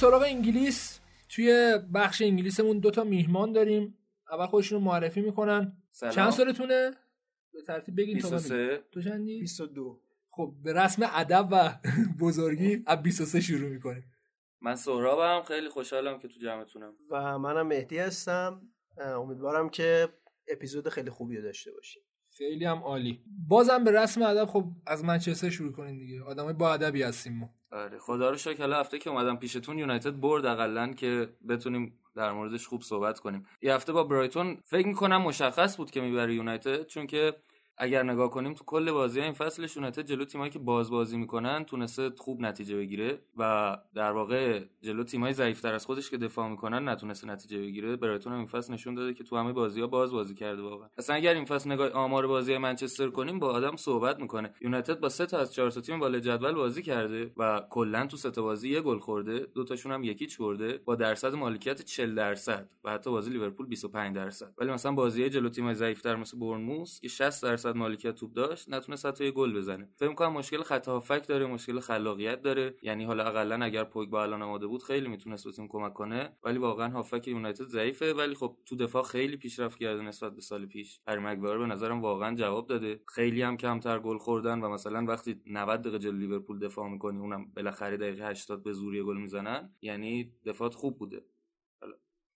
سراغ انگلیس توی بخش انگلیسمون دوتا میهمان داریم. اول خودشون رو معرفی می‌کنن. سلام. چند سالتونه؟ به ترتیب بگین تا من بگم. 23 تو چندی؟ 22 خب به رسم ادب و بزرگی از 23 شروع می‌کنیم. من سهرابم. خیلی خوشحالم که تو جمعتونم. و منم مهدی هستم. امیدوارم که اپیزود خیلی خوبی رو داشته باشیم. خیلی هم عالی. بازم به رسم ادب خب از منچستر شروع کنیم دیگه. آدمای با ادبی هستیم ما. آره خدا رو شکر. هفته که اومدم پیشتون یونایتد برد اقلا که بتونیم در موردش خوب صحبت کنیم. یه هفته با برایتون فکر می‌کنم مشخص بود که می‌بره یونایتد چون که اگر نگاه کنیم تو کل بازی این فصلش یونایتد جلو تیمایی که باز بازی می‌کنن تونسته خوب نتیجه بگیره و در واقع جلو تیمای ضعیفتر از خودش که دفاع می‌کنن نتونسته نتیجه بگیره. برایتون هم این فصل نشون داده که تو همه بازی ها باز بازی کرده واقعا. اصلا اگر این فصل نگاه آمار بازی منچستر کنیم با آدم صحبت می‌کنه. یونایتد با سه تا از چهار تا تیم بالای جدول بازی کرده و کلا تو سه تا بازی یه گل خورده دو تاشون هم یکیچ برده با درصد مالکیت 40 درصد و حتی بازی لیورپول 25 درصد. ولی مثلا بازی جلو تیم‌های ضعیف‌تر مثل برنموث که 60 درصد مالکیت توپ داشت نتونست حتی یه گل بزنه. فکر کنم مشکل خط هافک داره مشکل خلاقیت داره. یعنی حالا اقلا اگر پوگبا الان آماده بود خیلی می‌تونست به تیم کمک کنه ولی واقعا هافک یونایتد ضعیفه. ولی خب تو دفاع خیلی پیشرفت کرده نسبت به سال پیش. هری مگوایر به نظرم واقعا جواب داده. خیلی هم کمتر گل خوردن و مثلا وقتی 90 دقیقه جلوی لیورپول دفاع می‌کنی اونم بالاخره دقیقه 80 به زوری گل می‌زنن یعنی دفاعت خوب بوده.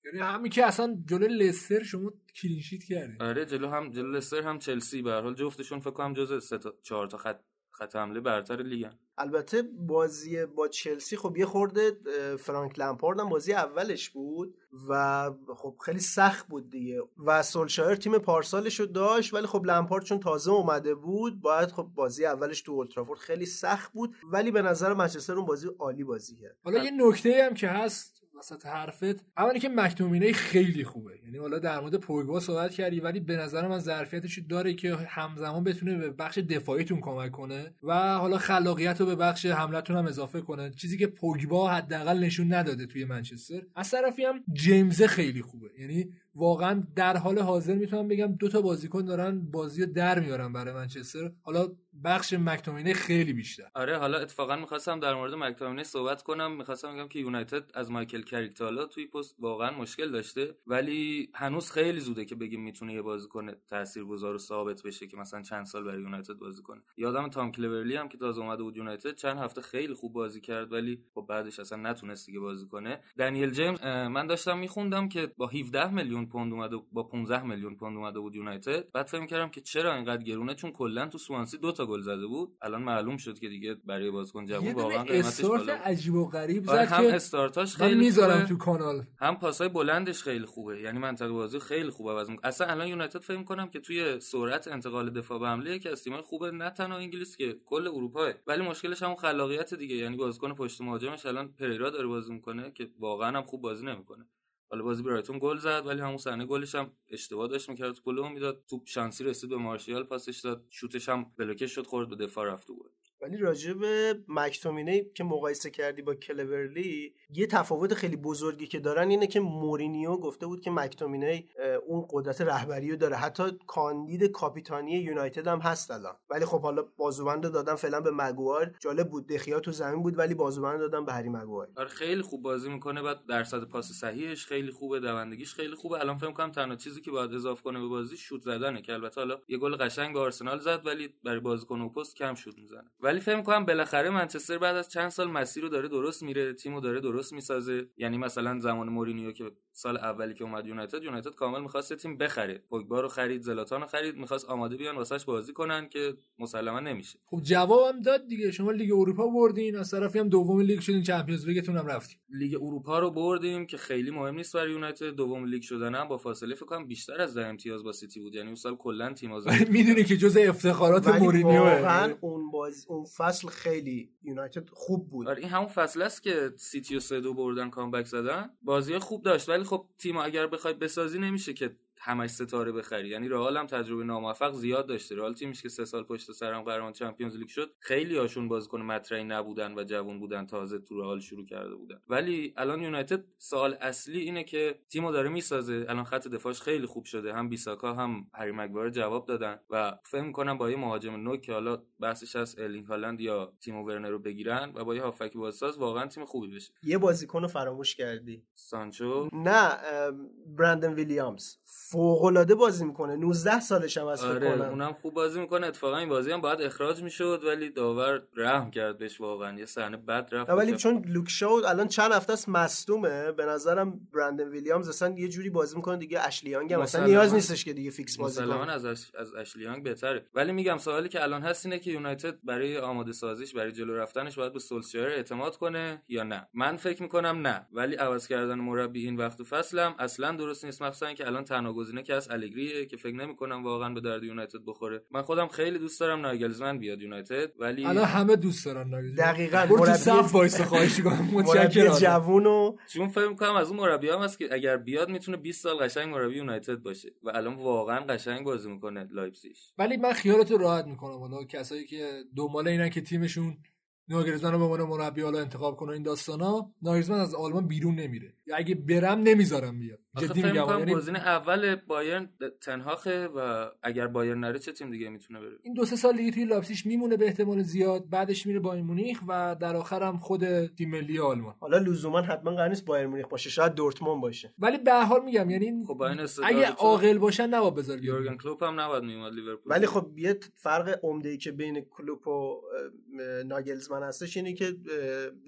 یعنی همین که اصلا جلو لستر شما کلینشیت کردید آره جلو هم جلو لستر هم چلسی به هر حال جفتشون فکر کنم جز سه تا چهار تا خط خط حمله برتر لیگن البته بازی با چلسی خب یه خورده فرانک لمپارد هم بازی اولش بود و خب خیلی سخت بود دیگه و سولشایر تیم پارسالش رو داشت ولی خب لمپارد چون تازه اومده بود باید خب بازی اولش تو اولترافورد خیلی سخت بود ولی به نظر منچستر اون بازی عالی بازی کرد. حالا یه نکته هم که هست وسط حرفت. اولی که مکتومینه خیلی خوبه. یعنی حالا در مورد پوگبا صحبت کردی ولی به نظر من ظرفیتش داره که همزمان بتونه به بخش دفاعیتون کمک کنه و حالا خلاقیت رو به بخش حملتون هم اضافه کنه. چیزی که پوگبا حداقل نشون نداده توی منچستر. از طرفی هم جیمز خیلی خوبه. یعنی واقعا در حال حاضر می‌تونم بگم دو تا بازیکن دارن بازی رو در میارن برای منچستر. حالا بخش مکتومینه خیلی بیشتر. آره حالا اتفاقا می‌خواستم در مورد مکتامینه صحبت کنم. می‌خواستم بگم که یونایتد از مایکل کریک حالا توی پست واقعا مشکل داشته. ولی هنوز خیلی زوده که بگیم می‌تونه یه بازیکن تاثیرگذار و ثابت بشه که مثلا چند سال برای یونایتد بازی کنه. یادم تام کلورلی هم که تازه اومده بود یونایتد چند هفته خیلی خوب بازی کرد ولی خب بعدش اصلا نتونست دیگه بازی کنه. دنیل جیمز من داشتم میخوندم که با 17 میلیون پوند اومده با 15 میلیون پوند اومده بود یونایتد. بعد فکر کردم که چرا اینقدر گرونه؟ چون کلا تو سوانسی دو تا گل زده بود. الان معلوم شد که دیگه برای بازیکن جوون واقعا قیمتش بالا. عجیب و غریب آره زد هم استارتاش خیلی می‌ذارم تو کانال. هم پاسای بلندش خیلی خوبه. یعنی منطقه بازی خیلی خوبه می‌کنه. اصلا الان یونایتد فکر می‌کنم که توی سرعت انتقال دفاع به حمله یکی از تیم‌های خوبه نه تنها انگلیس که کل اروپا ولی مشکلش هم خلاقیت دیگه. یعنی بازیکن پشت مهاجمش الان پریرا داره بازی می‌کنه که واقعا هم خوب بازی نمی‌کنه. حالا بازی برایتون گل زد ولی همون صحنه گلش هم اشتباه داشت می‌کرد گل می‌داد توپ شانسی رسید به مارشیال پاسش داد شوتش هم بلوکه شد خورد به دفاع رفت تو گل ولی راجع به مک‌تومینه که مقایسه کردی با کلورلی یه تفاوت خیلی بزرگی که دارن اینه که مورینیو گفته بود که مک‌تومینه اون قدرت رهبری رو داره. حتی کاندید کاپیتانی یونایتد هم هست الان. ولی خب حالا بازوبند دادن فعلا به مگوایر. جالب بود. دخیا تو زمین بود ولی بازوبند دادن به هری مگوایر. آره خیلی خوب بازی می‌کنه. بعد درصد پاس صحیحش خیلی خوبه. دوندگیش خیلی خوبه. الان فکر کنم تنها چیزی که باید اضافه کنه به بازی شوت زدنه که البته حالا یه گل قشنگ به آرسنال زد ولی برای بازیکن و پست کم شوت می‌زنه. ولی فکر می‌کنم بالاخره منچستر بعد از چند سال مسیر رو داره درست میره تیمو داره درست می‌سازه. یعنی مثلا زمان مورینیو که سال اولی که اومد یونایتد یونایتد کامل می‌خواست تیم بخره. پوگبا رو خرید زلاتان رو خرید می‌خواست آماده بیان واسش بازی کنن که مسلما نمیشه. خب جوابم داد دیگه. شما لیگ اروپا بردین از طرفی هم دوم لیگ شدین Champions League تون هم رفتین. لیگ اروپا رو بردیم که خیلی مهم نیست برای یونایتد. دوم لیگ شدن هم با فاصله فکر کنم بیشتر از ده امتیاز با سیتی بود. یعنی اون سال کلا تیم می‌دونی که جز افتخارات واقعا اون باز اون فصل خیلی یونایتد خوب بود. آره این همون فصل است که سیتی و سه دو بردن comeback زدن. بازی خوب داشت ولی خب تیم اگر بخوای بسازی نمیشه که همش ستاره بخری یعنی رئال هم تجربه ناموفق زیاد داشته. رئال تیمش که سه سال پشت سر هم قهرمان Champions League شد خیلی هاشون بازیکن مطرحی نبودن و جوون بودن تازه تو رئال شروع کرده بودن. ولی الان یونایتد سوال اصلی اینه که تیمو داره می‌سازه. الان خط دفاعش خیلی خوب شده. هم بیساکا هم هری مگوایر جواب دادن و فکر می‌کنم با یه مهاجم نوک که حالا بحثش از ارلینگ هالند یا تیمو ورنر رو بگیرن و با یه هافبک بازیساز واقعا تیم خوبی بشه. یه بازیکن رو فراموش کردی؟ سانچو؟ نه برندن ویلیامز. فوق العاده بازی می‌کنه. 19 سالش هم از آره کنم. اونم خوب بازی می‌کنه. اتفاقا این بازی هم باید اخراج می‌شد ولی داور رحم کرد بهش واقعا. یه صحنه بد رفت. ولی. چون لوک شو الان چند هفته است مصدومه. به نظرم برندن ویلیامز اصلا یه جوری بازی می‌کنه دیگه. اشلی یانگ هم اصلا نیاز نیستش که دیگه فیکس بازی کنه. از اش... از اشلی یانگ بهتره. ولی میگم سوالی که الان هست اینه که یونایتد برای آماده سازیش برای جلو رفتنش باید به سولشایر اعتماد کنه یا نه؟ من فکر می‌کنم نه. ولی عوض کردن مربی این وقت و فصلم اصلا درست نیست مخصوصا اینکه الان تنها گزینه که هست الگریه که فکر نمی‌کنم واقعا به درد یونایتد بخوره. من خودم خیلی دوست دارم ناگلزمن بیاد یونایتد ولی الان همه دوست دارن ناگلزمن. دقیقاً. برو تو مربی- صف وایس خواهش می‌کنم. متشکرم. جوون و چون فکر می‌کنم از اون مربی هم هست که اگر بیاد می‌تونه 20 سال قشنگ مربی یونایتد باشه و الان واقعا قشنگ بازی می‌کنه لایپزیگ. ولی من خیالتو راحت می‌کنم حالا کسایی که دنبال اینن که تیمشون ناگلزمن رو به عنوان مربی حالا انتخاب کنه این داستانا ناگلزمن از آلمان بیرون نمیره. یا اگه برم نمی‌ذارم بیاد. جدی میگم یعنی گزینه اول بایرن مونیخه و اگر بایرن نره چه تیم دیگه می‌تونه بره؟ این دو سه سال دیگه توی لایپزیگ میمونه به احتمال زیاد. بعدش میره بایرن مونیخ و در آخر هم خود تیم ملی آلمان. حالا لزوما حتما قرار نیست بایرن مونیخ باشه شاید دورتموند باشه. ولی به هر حال میگم یعنی خب اگه عاقل باشن نباید بذارن. یورگن کلوپ هم نباید میومد لیورپول. ولی خب یه فرق عمده ای که بین کلوپ و ناگلزمن ناگلزمن هستش اینه که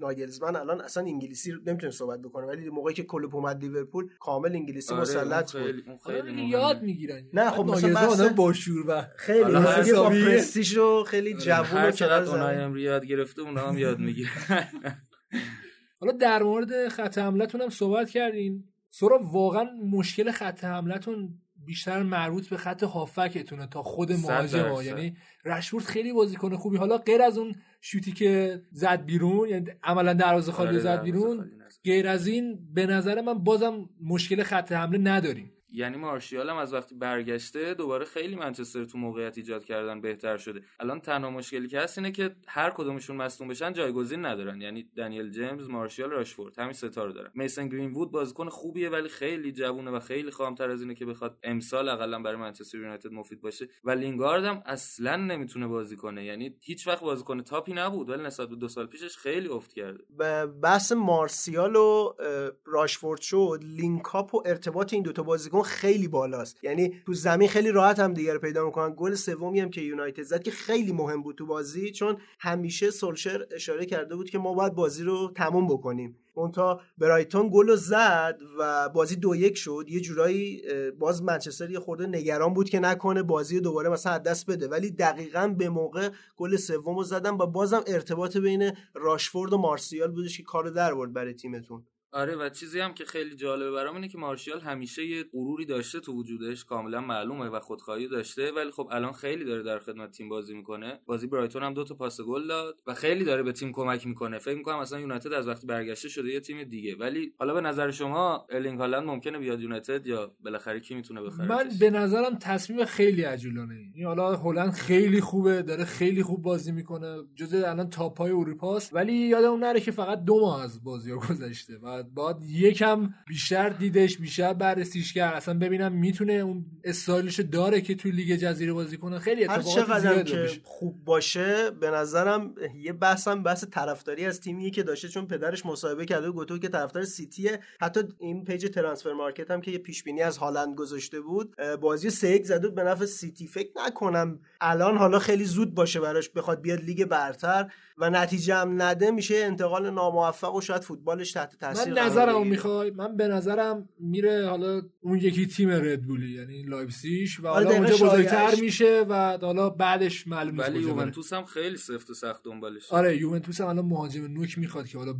ناگلزمن الان اصلا انگلیسی نمی‌تونه صحبت بکنه ولی موقعی که کلوپ اومد لیورپول کامل انگلیسی آره، مسلط بود خیلی- مهمه. یاد می‌گیرن نه، خب مثلا بحث- با شور و خیلی یه با. پرستیژ و خیلی جوون و چقدر. امری یاد گرفته اونا هم یاد می‌گیره حالا در مورد خط حملتون هم صحبت کردین سورا واقعا مشکل خط حملتون بیشتر مربوط به خط هافکتونه تا خود صد مهاجم ها. درصد. یعنی رشفورد خیلی بازیکن خوبی حالا غیر از اون شوتی که زد بیرون یعنی عملا دروازه خالی آره، زد بیرون. غیر از این به نظر من بازم مشکل خط حمله نداریم یعنی مارشیال هم از وقتی برگشته دوباره خیلی منچستر تو موقعیت ایجاد کردن بهتر شده. الان تنها مشکلی که هست اینه که هر کدومشون مصدوم بشن جایگزین ندارن. یعنی دنیل جیمز مارشیال راشفورد همین ستا رو دارن. میسن گرین وود بازیکن خوبیه ولی خیلی جوونه و خیلی خامتر از اینه که بخواد امسال اقلا برای منچستر یونایتد مفید باشه و لینگارد هم اصلا نمی‌تونه بازی کنه. یعنی هیچ وقت بازیکن تاپی نبود ولی نسبت به دو سال پیشش خیلی افت کرده. بحث مارسیال و راشفورد شد. لینکاپ و ارتباط این دوتا بازیکن خیلی بالاست. یعنی تو زمین خیلی راحت هم دیگه رو پیدا می‌کنن. گل سومی هم که یونایتد زد که خیلی مهم بود تو بازی چون همیشه سولشر اشاره کرده بود که ما باید بازی رو تموم بکنیم. اون تا برایتون گل رو زد و بازی دو یک شد. یه جورایی باز منچستر یه خورده نگران بود که نکنه بازی دوباره مثلا دست بده. ولی دقیقا به موقع گل سوم رو زدن و بازم ارتباط بین راشفورد و مارسیال بودش که کارو در برد برای تیمتون. آره و چیزی هم که خیلی جالبه برام اینه که مارسیال همیشه یه غروری داشته تو وجودش کاملا معلومه و خودخواهی داشته ولی خب الان خیلی داره در خدمت تیم بازی می‌کنه. بازی برایتون هم دو تا پاس گل داد و خیلی داره به تیم کمک می‌کنه. فکر می‌کنم مثلا یونایتد از وقتی برگشته شده یه تیم دیگه. ولی حالا به نظر شما ارلینگ هالند ممکنه بیاد یونایتد یا بالاخره کی می‌تونه بخره؟ من به نظرم تصمیم خیلی عجولانه. ای این حالا هالند خیلی خوبه داره خیلی خوب بازی می‌کنه. جزء الان top های اروپاست. ولی یادمون نره که فقط دو ماه از بازی گذشته و باید یکم بیشتر دیدش بیشتر بررسیش کرد. اصلا ببینم می‌تونه اون استایلش داره که توی لیگ جزیره بازی کنه. خیلی اتفاقات زیاد که بشه خوب باشه به نظرم یه بحثم بحث طرفداری از تیمیه که داشته چون پدرش مصاحبه کرده و گفته که طرفدار سیتیه. حتی این پیج ترانسفر مارکت هم که یه پیش بینی از هالند گذاشته بود بازی سه زده بود به نفع سیتی. فکر نکنم الان حالا خیلی زود باشه براش بخواد بیاد لیگ برتر و نتیجه هم نده میشه انتقال ناموفق و شاید فوتبالش تحت تاثیر نظرم. می‌خوای من به نظرم میره حالا اون یکی تیم ردبولی یعنی لایپسیش و آره، حالا اونجا بزرگتر. میشه و حالا بعدش معلوم ولی. یوونتوس هم خیلی سفت و سخت دنبالش آره یوونتوس هم الان مهاجم نوک می‌خواد که حالا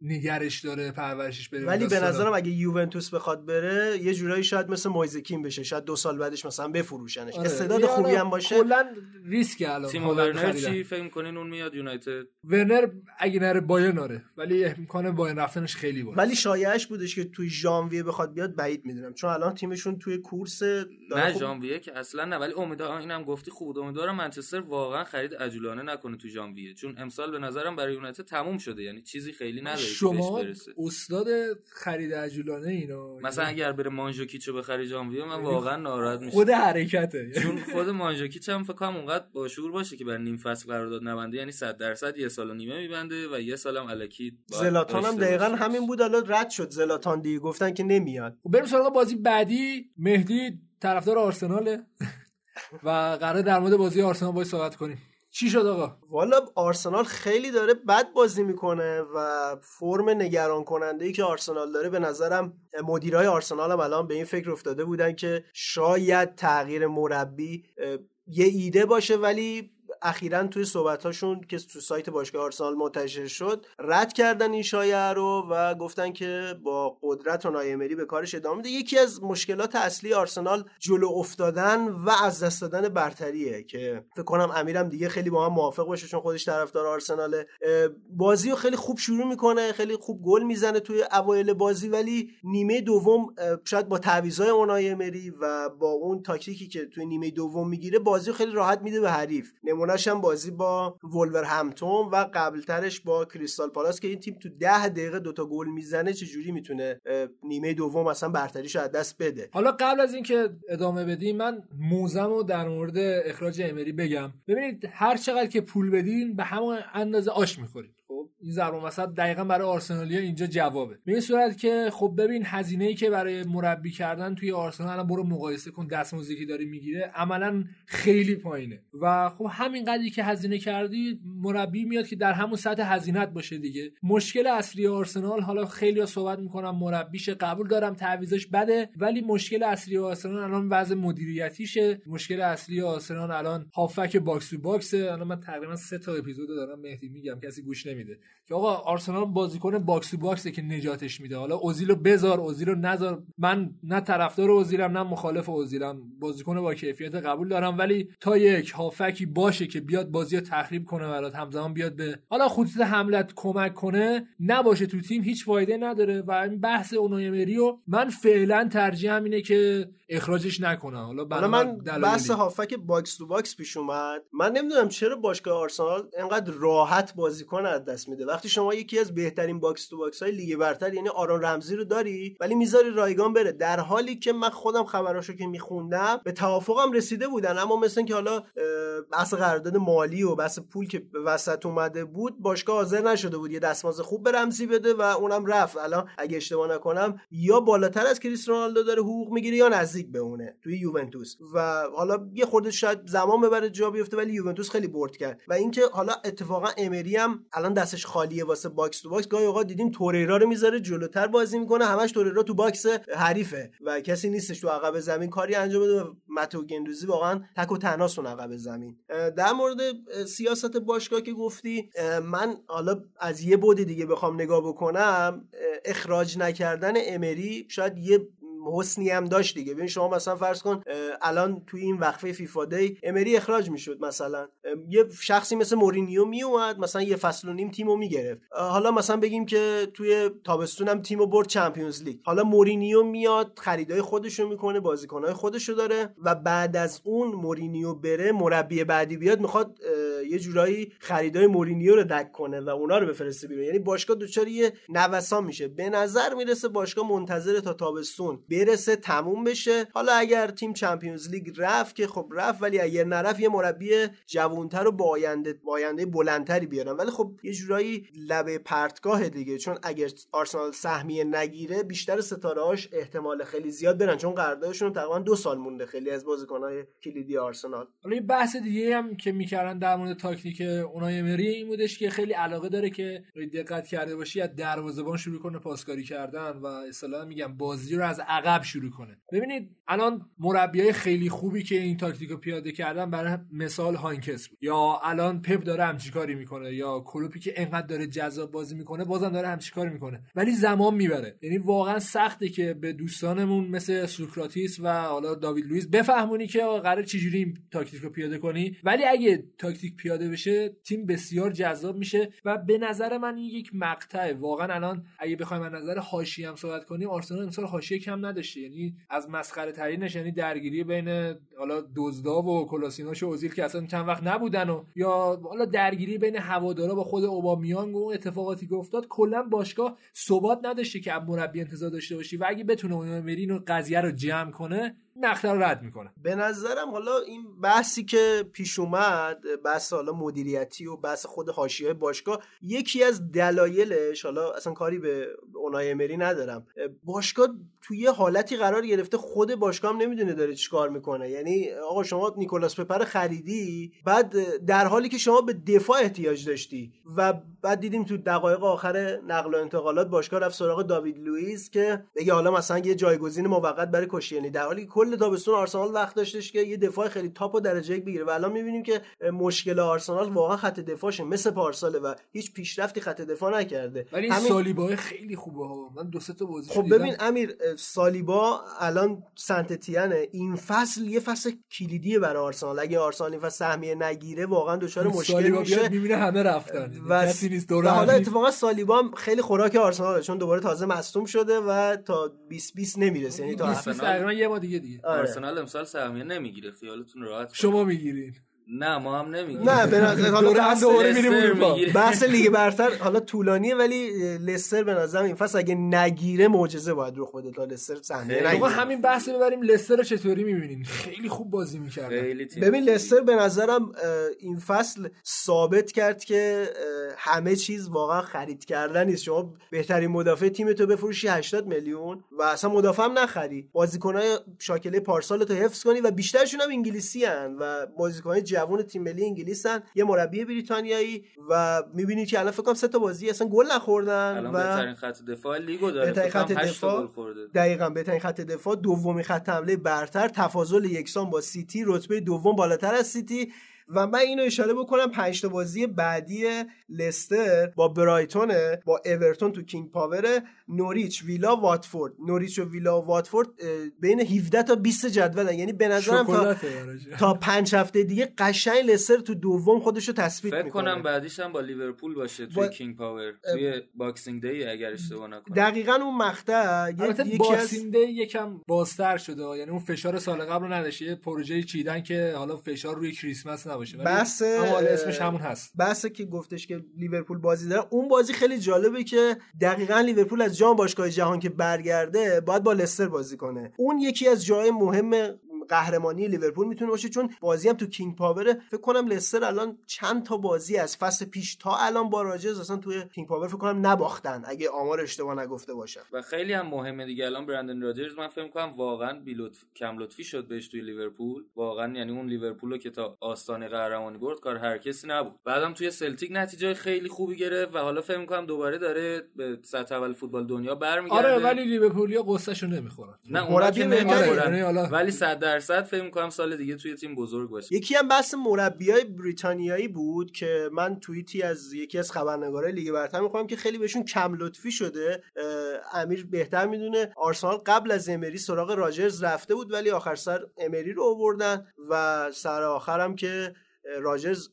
نگرش داره پرورشش بده. ولی به. نظرم اگه یوونتوس بخواد بره یه جورایی شاید مثل مویزکین بشه. شاید دو سال بعدش مثلا بفروشنش. آره. استعداد یه خوبی هم باشه. کلا ریسک الان تیم ورنر. چی؟ فکر می‌کنین اون میاد یونایتد؟ ورنر اگه نره بایرن آره. ولی امکان بایرن رفتنش خیلی بالا ولی شایعش بودش که توی ژانویه بخواد بیاد بعید می‌دونم. چون الان تیمشون توی کورس نه خوب- ژانویه که اصلا نه. ولی امیدوارم اینم گفتی خوب. بود. امیدوارم منچستر واقعا خرید عجولانه نکنه تو ژانویه. چون امسال به نظرم برای یونایتد تموم شده. یعنی چیزی خیلی نداره. شما استاد خرید عجولانه اینا. مثلا اگر بره مانژوکیچو بخری ژانویه من واقعا ناراحت میشم. خود حرکته. چون خود مانژوکیچ هم فکر کنم اونقدر با شعور باشه که برای نیم فصل قرارداد نبنده یعنی 100 درصد یه سال و نیمه میبنده و یه سالم الکی زلاتان هم دقیقا باشه. همین بود. حالا رد شد زلاتان دیگه. گفتن که نمیاد. خب بریم سراغ بازی بعدی. مهدی طرفدار آرسناله و قرار در مورد بازی آرسنال باید صحبت کنیم. چی شد آقا؟ والا آرسنال خیلی داره بد بازی می‌کنه و فرم نگران کننده ای که آرسنال داره به نظرم مدیرای آرسنال هم الان به این فکر افتاده بودن که شاید تغییر مربی یه ایده باشه ولی اخیرا توی صحبتاشون که تو سایت باشگاه آرسنال منتشر شد رد کردن این شایعه رو و گفتن که با قدرت و نایمری به کارش ادامه میده. یکی از مشکلات اصلی آرسنال جلو افتادن و از دست دادن برتریه که فکر کنم امیرم دیگه خیلی با هم موافق باشه چون خودش طرفدار آرسناله. بازی رو خیلی خوب شروع می‌کنه خیلی خوب گل می‌زنه توی اوایل بازی ولی نیمه دوم شاید با تعویضای اونای امری و با اون تاکتیکی که توی نیمه دوم می‌گیره بازی خیلی راحت میده به حریف. نمونهش هم بازی با وولورهمپتون و قبلترش با کریستال پالاس که این تیم تو ده دقیقه دوتا گل می‌زنه چجوری می‌تونه نیمه دوم اصلا برتریش از دست بده؟ حالا قبل از اینکه ادامه بدیم من موزم رو در مورد اخراج امری بگم. ببینید هر چقدر که پول بدین به همون اندازه آش می‌خورید. این ضربه مثلا دقیقا برای آرسنالیا اینجا جوابه. به این صورت که خب ببین هزینه ای که برای مربی کردن توی آرسنال برو مقایسه کن دستمزدی که داری می‌گیره عملا خیلی پایینه. و خب همین قدری که هزینه کردی مربی میاد که در همون سطح هزینت باشه دیگه. مشکل اصلی آرسنال حالا خیلی صحبت می‌کنم مربیش قبول دارم تعویزش بده ولی مشکل اصلی آرسنال الان وضع مدیریتیشه. مشکل اصلی آرسنال الان هافبک box to box ه. الان من تقریبا سه تا اپیزود دارم مهدی میگم کسی گوش نمیده. که آقا آرسنال بازیکن box to box ه که نجاتش میده. حالا اوزیلو بذار اوزیلو نذار. من نه طرفدار اوزیلم نه مخالف اوزیلم. بازیکن با کیفیت قبول دارم. ولی تا یک هافبکی باشه که بیاد بازی تخریب کنه برات همزمان بیاد به حالا خطوط حملت کمک کنه نباشه تو تیم هیچ فایده نداره. و این بحث اونای رو من فعلا ترجیحم اینه که اخراجش نکنه حالا حالا من بحث هافبک box to box پیش اومد. من نمی‌دونم چرا باشگاه آرسنال انقدر راحت بازیکن از دست میده. وقتی شما یکی از بهترین box to box های لیگ برتر یعنی آرون رمزی رو داری ولی می‌ذاری رایگان بره. در حالی که من خودم خبراشو که میخوندم به توافقم رسیده بودن. اما مثل که حالا بحث قرارداد مالی و بحث پول که به وسط اومده بود باشگاه حاضر نشده بود یه دستمزد خوب به رمزی بده و اونم رفت. الان اگه اشتباه نکنم یا بالاتر از کریس رونالدو داره حقوق می‌گیره یا نزدیک به اونه توی یوونتوس. و حالا یه خورده شاید زمان ببره جا بیفته ولی یوونتوس خیلی برد کرد. و اینکه حالا اتفاقا امری هم الان دستش خالیه واسه box to box. گاهی اوقات دیدیم توریرا رو می‌ذاره جلوتر بازی می‌کنه. همش توریرا تو باکس حریفه و کسی نیستش تو عقب زمین کاری انجام بده. متئو گندوزی واقعا تک و تنهاست اون عقب زمین. در مورد سیاست باشگاه که گفتی من حالا از یه بعد دیگه بخوام نگاه بکنم اخراج نکردن امری شاید یه حسنی هم داشت دیگه. ببین شما مثلا فرض کن الان توی این وقفه فیفا day امری اخراج می‌شد مثلا. یه شخصی مثل مورینیو میومد مثلا یه فصل و نیم تیمو می‌گرفت. حالا مثلا بگیم که توی تابستون هم تیمو برد Champions League. حالا مورینیو میاد خریدای خودشو می‌کنه بازیکنهای خودشو داره و بعد از اون مورینیو بره مربی بعدی بیاد می‌خواد یه جورایی خریدای مورینیو رو دک کنه و اونا رو بفرسته بیرون. یعنی باشگاه یه نوسان میشه. به نظر می‌رسه باشگاه منتظر تا تابستون برسه تموم بشه. حالا اگر تیم چمپیونز لیگ رفت که خب رفت ولی اگر نرفت یه مربی جوانتر و با آینده آینده بلندتری بیارن. ولی خب یه جورایی لبه پرتگاه دیگه. چون اگر آرسنال سهمیه نگیره بیشتر ستارهاش احتمال خیلی زیاد برن. چون قراردادشون تقریبا دو سال مونده خیلی از بازیکنهای کلیدی آرسنال. حالا یه بحث دیگه هم که می‌کردن در مورد تاکتیک اونای امری این بودش که خیلی علاقه داره که دقت کرده باشی از دروازه‌بان شروع کنه پاسکاری کردن و اصطلاحا میگم بازی رو از عقب شروع کنه. ببینید الان مربیای خیلی خوبی که این تاکتیک رو پیاده کردن برای مثال هاینکس بود. یا الان پپ داره همچی کاری می‌کنه یا کلوپی که انقدر داره جذاب بازی می‌کنه بازم داره همچی کاری می‌کنه. ولی زمان می‌بره. یعنی واقعا سخته که به دوستانمون مثل سوکراتیس و حالا داوید لوئیس بفهمونی که قرار چجوری این تاکتیک رو پیاده کنی. ولی اگه تاکتیک پیاده بشه تیم بسیار جذاب میشه و به نظر من یک مقطعه. واقعا الان اگه بخوایم از نظر حاشیه هم صحبت کنیم آرسنال امسال حاشیه کم نداشته. یعنی از مسخره ترینش یعنی درگیری بین حالا دزدا و کلاسیناش و اوزیل که اصلا چند وقت نبودن و یا حالا درگیری بین هوادارا با خود اوبامیانگ و اتفاقاتی که افتاد کلا باشگاه ثبات نداشته که مربی انتظار داشته باشی. و اگه بتونه اون مرین قضیه رو جمع کنه نقطه رو رد می‌کنه. به نظرم حالا این بحثی که پیش اومد بحث حالا مدیریتی و بحث خود حاشیه باشگاه یکی از دلایلش حالا اصلا کاری به اونای امری ندارم. باشگاه توی یه حالتی قرار گرفته خود باشگاه هم نمی‌دونه داره چیکار می‌کنه. یعنی آقا شما نیکولاس پپر خریدی بعد در حالی که شما به دفاع احتیاج داشتی و بعد دیدیم تو دقایق آخر نقل و انتقالات باشگاه رفت سراغ داوید لوئیس که بگه حالا مثلا یه جایگزین موقت برای کشیانی در حالی کل تابستون آرسنال وقت داشتش که یه دفاع خیلی تاپ و درجه یک بگیره. و الان می‌بینیم که مشکل آرسنال واقعا خط دفاعش مثل پارساله و هیچ پیشرفتی خط دفاع نکرده. ولی همین... سالیبا خیلی خوبه ها. من دو سه تا بازی خب ببین امیر سالیبا الان سنتتیانه. این فصل یه فصل کلیدیه برای آرسنال. اگه آرسنال این فصل سهمیه نگیره واقعا دچار مشکل میشه. می‌بینه همه رفتن. و کسی نیست و حالا اتفاقا سالیبا خیلی خوراک آرسنال چون دوباره تازه مصدوم شده و تا 20 20 نمی‌رسه. یعنی تا تقریبا یه ما دیگه دیگه. آرسنال امسال سهمیه نمی‌گیره خیالتون راحت شما می‌گیرید نه ما هم نمیگیم. نه به نظر حالا دوره دوباره میریم اروپا. بحث لیگ برتر حالا طولانیه ولی لستر به نظرم این فصل اگه نگیره معجزه باید رخ بده تا لستر صحنه نگیره. همین بحث رو ببریم لستر رو چطوری می‌بینین؟ خیلی خوب بازی تیم. ببین لستر به نظرم این فصل ثابت کرد که همه چیز واقعا خرید کردن نیست. شما بهترین مدافع تیم تو بفروشی 80 میلیون و اصلا مدافع هم نخری. بازیکنای شاکله پارسال تو حفظ کنی و بیشترشون هم انگلیسی هن و بازیکنای جوان تیم ملی انگلیس هن یه مربی بریتانیایی و می‌بینی که الان فکر کنم سه تا بازی اصلا گل نخوردن الان و بهترین خط دفاع لیگو داره. بهترین خط دفاع. دقیقا بهترین خط دفاع. دومی خط حمله برتر. تفاضل یکسان با سیتی. رتبه دوم بالاتر از سیتی. و من اینو اشاره بکنم پنج تا بازی بعدی لستر با برایتونه با اورتون تو کینگ پاور نوریچ ویلا واتفورد. نوریچ و ویلا و واتفورد بین 17 تا 20 جدولن. یعنی به نظرم تا. تا پنج هفته دیگه قشنگ لستر تو دوم خودش رو تثبیت فکر می‌کنه. کنم بعدیش هم با لیورپول باشه توی با- کینگ پاور. توی باکسینگ دی اگر اشتباه نکنم. دقیقا اون مقطع یکی از باسینده یکم بازتر شده. یعنی اون فشار سال قبل رو نداشته یه پروژه چیدن که حالا فشار روی کریسمس نباشه حالا اسمش همون هست. بحث که گفتش که لیورپول بازی داره اون بازی خیلی جالبه که دقیقا لیورپول از جام باشگاه جهان که برگرده باید با لستر بازی کنه. اون یکی از جای مهم قهرمانی لیورپول می‌تونه باشه چون بازی هم تو کینگ پاوره. فکر کنم لستر الان چند تا بازی از فصل پیش تا الان با راجرز اصلا توی کینگ پاور فکر کنم نباختن اگه آمار اشتباه نگفته باشم و خیلی هم مهمه دیگه الان برندن راجرز. من فکر کنم واقعا بیلوت کم لطفی شد بهش توی لیورپول. واقعا یعنی اون لیورپول رو که تا آستانه قهرمانی برد کار هر کسی نبود. بعدم توی سلتیک نتیجه خیلی خوبی گرفت و حالا فکر می‌کنم دوباره داره به سطح اول فوتبال دنیا برمیگرده. آره ولی لیورپولیا غصه‌شو نمی‌خورن. نه مربی اونا که. آره، نمی‌خورن ولی 100 درصد فکر می‌کنم سال دیگه توی تیم بزرگ باشه. یکی هم بحث مربیای بریتانیایی بود که من توییتی از یکی از خبرنگارای لیگ برتر می‌خوام که خیلی بهشون کم لطفی شده. امیر بهتر می‌دونه آرسنال قبل از امری سراغ راجرز رفته بود ولی آخر سر امری رو آوردن و سر آخرم که راجرز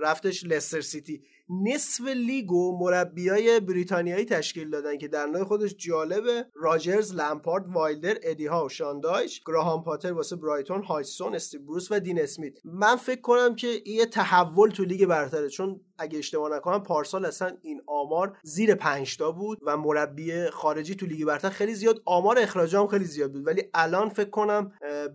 رفتش لستر سیتی. نصف لیگو مربیای بریتانیایی تشکیل دادن که در نوع خودش جالبه راجرز لمپارد وایلدر ادی ها و شان دایش گراهام پاتر واسه برایتون هاجسون استیو بروس و دین اسمیت. من فکر کنم که یه تحول تو لیگ برتره چون اگه اشتباه نکنم پارسال اصلا این آمار زیر 5 تا بود و مربی خارجی تو لیگ برتر خیلی زیاد. آمار اخراج هم خیلی زیاد بود. ولی الان فکر کنم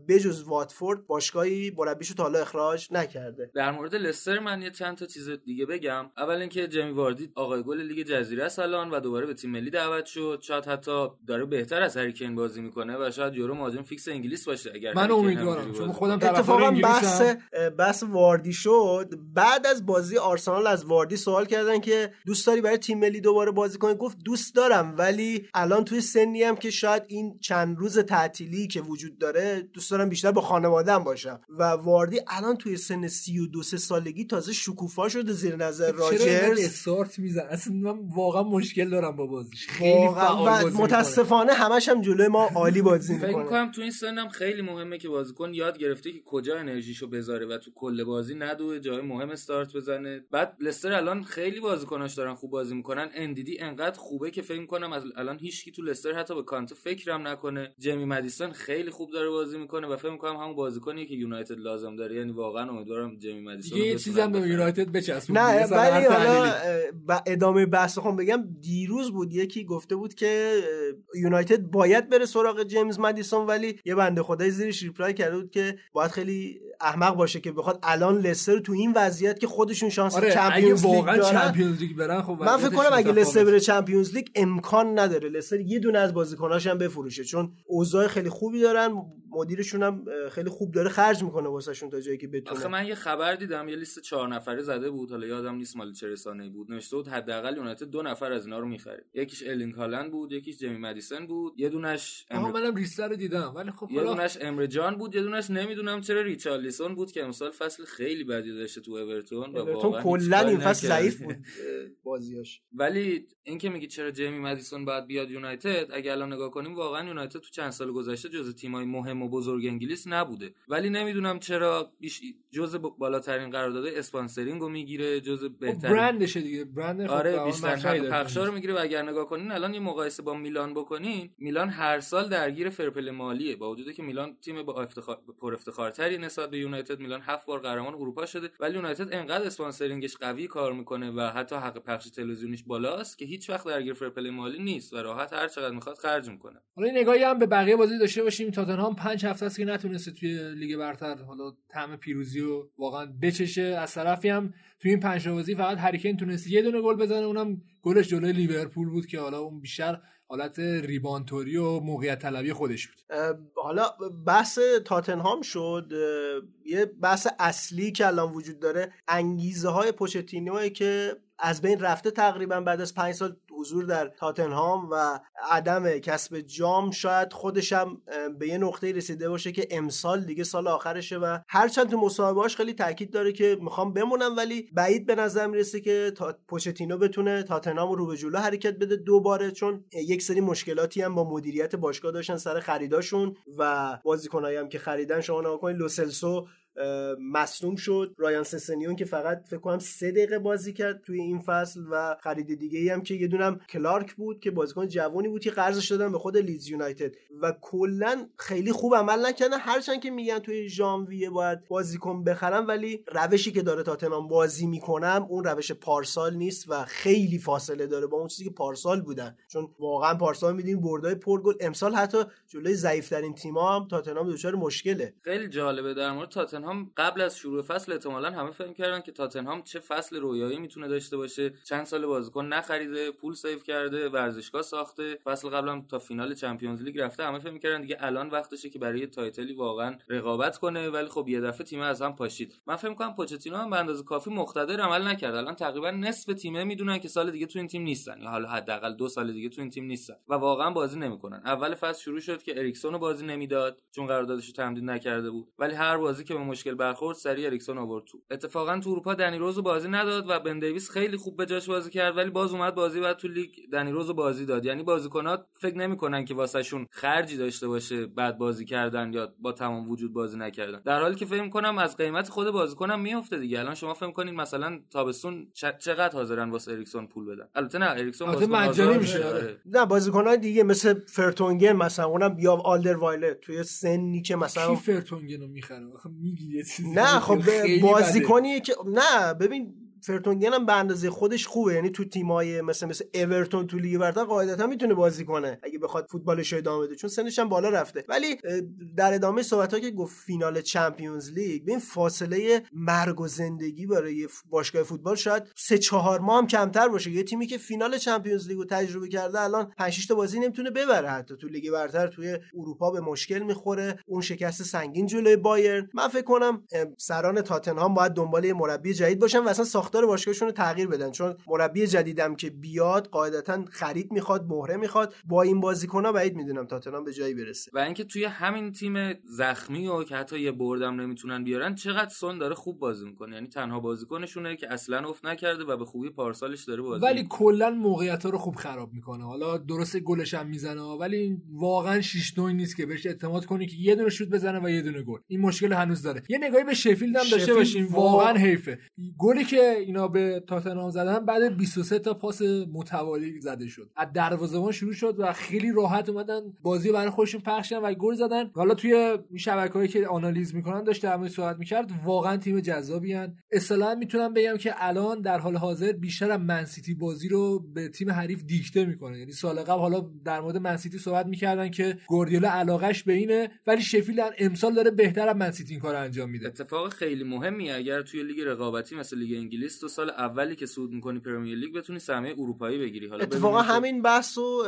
بجز واتفورد باشگاهی مربیشو تا حالا اخراج نکرده. در مورد لستر من یه چند تا چیز دیگه بگم. اول اینکه جیمی واردی آقای گل لیگ جزیره است الان و دوباره به تیم ملی دعوت شد. شاید حتی داره بهتر از هری کین بازی می‌کنه و شاید یورو مهاجم فیکس انگلیس باشه اگر من امیدوارم چون خودم طرفدار اتفاقا انگلیسم. بحث بحث واردی شد. بعد از بازی آرسنال از واردی سوال کردن که دوست داری برای تیم ملی دوباره بازی کنی؟ گفت دوست دارم ولی الان توی سنی هم که شاید این چند روز تعطیلی که وجود داره دوست دارم بیشتر با خانواده‌ام باشم. و واردی الان توی سن 32 سه سالگی تازه شکوفا شده زیر نظر راجرز. استارت میزن اصلا من واقعا مشکل دارم با بازیش. خیلی فعال بازی. متاسفانه همش هم جلوی ما عالی بازی فکر می‌کنه. می‌کنم تو این سنم خیلی مهمه که بازیکن یاد گرفته که کجا انرژیشو بذاره و تو کل بازی ندوه جای مهم استارت بزنه. بعد لستر الان خیلی بازیکناش دارن خوب بازی می‌کنن. اندیدی انقدر خوبه که فکر می‌کنم از الان هیچکی تو لستر حتی به کانته فکرم نکنه. جمی مدیسون خیلی خوب داره بازی می‌کنه و فکر می‌کنم همون بازیکنی که یونایتد لازم داره. یعنی واقعا امیدوارم جمی مدیسون یه بتونن چیزم به. یونایتد بچسبون. نه ولی حالا تحلیلی. اه، ب- ادامه بحث خواهم بگم. دیروز بود یکی گفته بود که یونایتد باید بره سراغ جیمز مدیسون ولی یه بنده خدای زیرش reply کرده بود که باید خیلی احمق باشه که بخواد الان لستر رو تو این وضعیت که خودشون شانس آره Champions League واقعا دارن چمپیونز لیگ برن خب من فکر کنم اگه لستر. بره Champions League امکان نداره لستر یه دونه از بازیکناش هم بفروشه چون اوضاع خیلی خوبی دارن مدیرشون هم خیلی خوب داره خرج می‌کنه واسهشون تا جایی که بتونه. آخه من یه خبر دیدم یه لیست چهار نفره زده بود حالا یادم نیست مال چه رسانه‌ای بود نوشته بود حداقل یونایتد دو نفر از اینا رو می‌خره. یکیش ارلینگ هالند بود یکیش جیمی مدیسن بود یه دونش امر... منم لیستر رو دیدم ولی خب یه دونش امر جان بود یه دونش نمی‌دونم چرا ریچارلیسون بود که امسال فصل خیلی بدی داشته تو اورتون و اورتون کلا این فصل. ضعیف بود. بازیاش. ولی اینکه میگی چرا جیمی مدیسون باید بیاد یونایتد اگه الان نگاه کنیم واقعا یونایتد تو چند سال گذشته جز تیمای مهم و بزرگ انگلیس نبوده. ولی نمی‌دونم چرا بیش جز بالاترین قرارداد sponsoring رو می‌گیره جز خب بهترین برندشه دیگه. برند خب آره بیشتر حق. پخشا رو می‌گیره و اگر نگاه کنین الان یه مقایسه با میلان بکنین میلان هر سال درگیر فرپلی مالیه. با وجودی که میلان تیم با افتخار پر افتخارتری نسبت به یونایتد میلان هفت بار قهرمان اروپا شده. ولی یونایتد انقدر sponsoring ش قوی کار می‌کنه و حتی حق پخش تلویزیونیش بالاست که هیچ وقت درگیر فرپلی مالی نیست و راحت هر چقدر می‌خواد خرج می‌کنه. حالا نگاهی هم به بقیه بازی داشته باشیم. تاتنهام پنج هفته است که نتونسته توی لیگ برتر حالا طعم پیروزی رو واقعا بچشه. از طرفی هم توی این پنج بازی فقط هریکین تونست یه دونه گل بزنه. اونم گلش جلوی لیورپول بود که حالا اون بیشتر حالت ریبانتوری و موقعیت طلبی خودش بود. حالا بحث تاتنهام شد. یه بحث اصلی که الان وجود داره انگیزه های پوچتینوه که از بین رفته تقریبا بعد از پنج سال حضور در تاتنهام و عدم کسب جام شاید خودش هم اه، به یه نقطه رسیده باشه که امسال دیگه سال آخرشه و هرچند تو مصاحبهاش خیلی تاکید داره که می‌خوام بمونم ولی بعید به نظر می‌رسه که تا... پوچتینو بتونه تاتنهام رو به جلو حرکت بده دوباره چون یک سری مشکلاتی هم با مدیریت باشگاه داشتن سر خریداشون و بازیکنایی هم که خریدن شما نگاه کنید لوسلسو مصدوم شد. رایان سسنیون که فقط فکر کنم سه دقیقه بازی کرد توی این فصل و خرید دیگه ای هم که یه دونم کلارک بود که بازیکن جوانی بود که قرضش دادن به خود لیدز یونایتد. و کلا خیلی خوب عمل نکردن. هرچند که میگن توی ژانویه باید بازیکن بخرم ولی روشی که داره تاتنهام بازی می‌کنم اون روش پارسال نیست و خیلی فاصله داره با اون چیزی که پارسال بودن. چون واقعا پارسال میدین بردای پرگل امسال حتی جلوی ضعیفترین تیم‌ها هم تاتنهام دچار مشکله. خیلی جالبه در مورد تاتنهام قبل از شروع فصل احتمالا همه فکر کردن که تاتنهام چه فصل رویایی می‌تونه داشته باشه. چند سال بازیکن نخریده پول save کرده ورزشگاه ساخته. فصل قبلم تا فینال Champions League رفته. همه فکر کردن دیگه الان وقتشه که برای title ی واقعا رقابت کنه. ولی خب یه دفعه تیم از هم پاشید. من فکر کنم پوچتینو هم به اندازه کافی مقتدر عمل نکرد. الان تقریبا نصف تیمه می‌دونن که سال دیگه تو این تیم نیستن یا حالا حداقل دو سال دیگه تو این تیم نیستن و واقعا بازی نمی‌کنن. اول فصل شروع شد که اریکسون بازی نمی‌داد چون قراردادش رو تمدید نکرده بود. ولی هر بازی که به مشکل برخورد سریع اریکسون آورد تو. اتفاقا تو اروپا دنی روز رو بازی نداد و بن دیویس خیلی خوب به جاش بازی کرد ولی باز اومد بازی بعد تو لیگ دنی روز رو بازی داد. یعنی بازیکنات فکر نمی‌کنن که واسهشون خرجی داشته باشه بعد بازی کردن یا با تمام وجود بازی نکردن. در حالی که فکر کنم از قیمت خود بازیکنم میفته دیگه. الان شما فکر کنین مثلا تابستون چقدر حاضرن واسه اریکسون پول بدن؟ البته نه اریکسون البته بازیکن مجانی میشه، آره. نه بازیکنان دیگه مثل فرتونگن مثلا اونم یا آلدرویرلد توی سنی که مثلا کی فرتونگن رو می‌خره؟ آخه میگی نه خب بازیکنیه که نه ببین فرتونگن هم به اندازه خودش خوبه. یعنی تو تیمای مثل مثل اورتون تو لیگ برتر قاعدتا می‌تونه بازی کنه اگه بخواد فوتبالش رو ادامه بده. چون سنش هم بالا رفته. ولی در ادامه صحبت که گفت فینال Champions League ببین فاصله مرگ و زندگی برای باشگاه فوتبال شاید سه چهار ماه هم کمتر باشه. یه تیمی که فینال Champions League رو تجربه کرده الان 5 6 تا بازی نمی‌تونه ببره حتی. تو لیگ برتر توی اروپا به مشکل می‌خوره. اون شکست سنگین جلوی بایرن. من فکر کنم سران تاتنهام باید دنبال یه مربی جدید باشن و اصلا ساختار باشگاهشون رو تغییر بدن. چون مربی جدیدم که بیاد قاعدتا خرید می‌خواد مهره می‌خواد با این بازیکن‌ها بعید می‌دونم تاتنهام به جایی برسه. و اینکه توی همین تیم زخمی و که حتی یه بردم نمی‌تونن بیارن چقدر سون داره خوب بازی می‌کنه. یعنی تنها بازیکنشونه که اصلا افت نکرده و به خوبی پارسالش داره بازی ولی. کلا موقعیت ها رو خوب خراب می‌کنه. حالا درسته گلش هم می‌زنه ولی واقعا 6 2 نیست که بهش اعتماد کنی که یه دونه شوت بزنه و یه دونه گل. این مشکل هنوز داره. یه نگاهی به شفیلد هم داشته باشیم وا- واقعا حیفه. گلی که اینا به تاتنهام زدن بعد 23 تا پاس متوالی زده شد. از دروازه‌بان شروع شد و خیلی راحت اومدن بازی برای خودشون پخش و گل زدن. حالا توی شبکه‌هایی که آنالیز می‌کنن داشت در مورد صحبت می‌کرد واقعا تیم جذابی ان اصطلاحا می‌تونم بگم که الان در حال حاضر بیشتر از منسیتی بازی رو به تیم حریف دیکته می‌کنه. یعنی سال قبل حالا در مورد منسیتی صحبت می‌کردن که گوردیولا علاقش به اینه ولی شفیل امسال داره بهتر از منسیتی این کار انجام میده. اتفاق خیلی مهمی اگر توی لیگ رقابتی مثل لیگ انگلیس تو سال اولی که صعود می‌کنی پرمیر لیگ بتونی سهمیه اروپایی بگیری. حالا اتفاقا همین بحث رو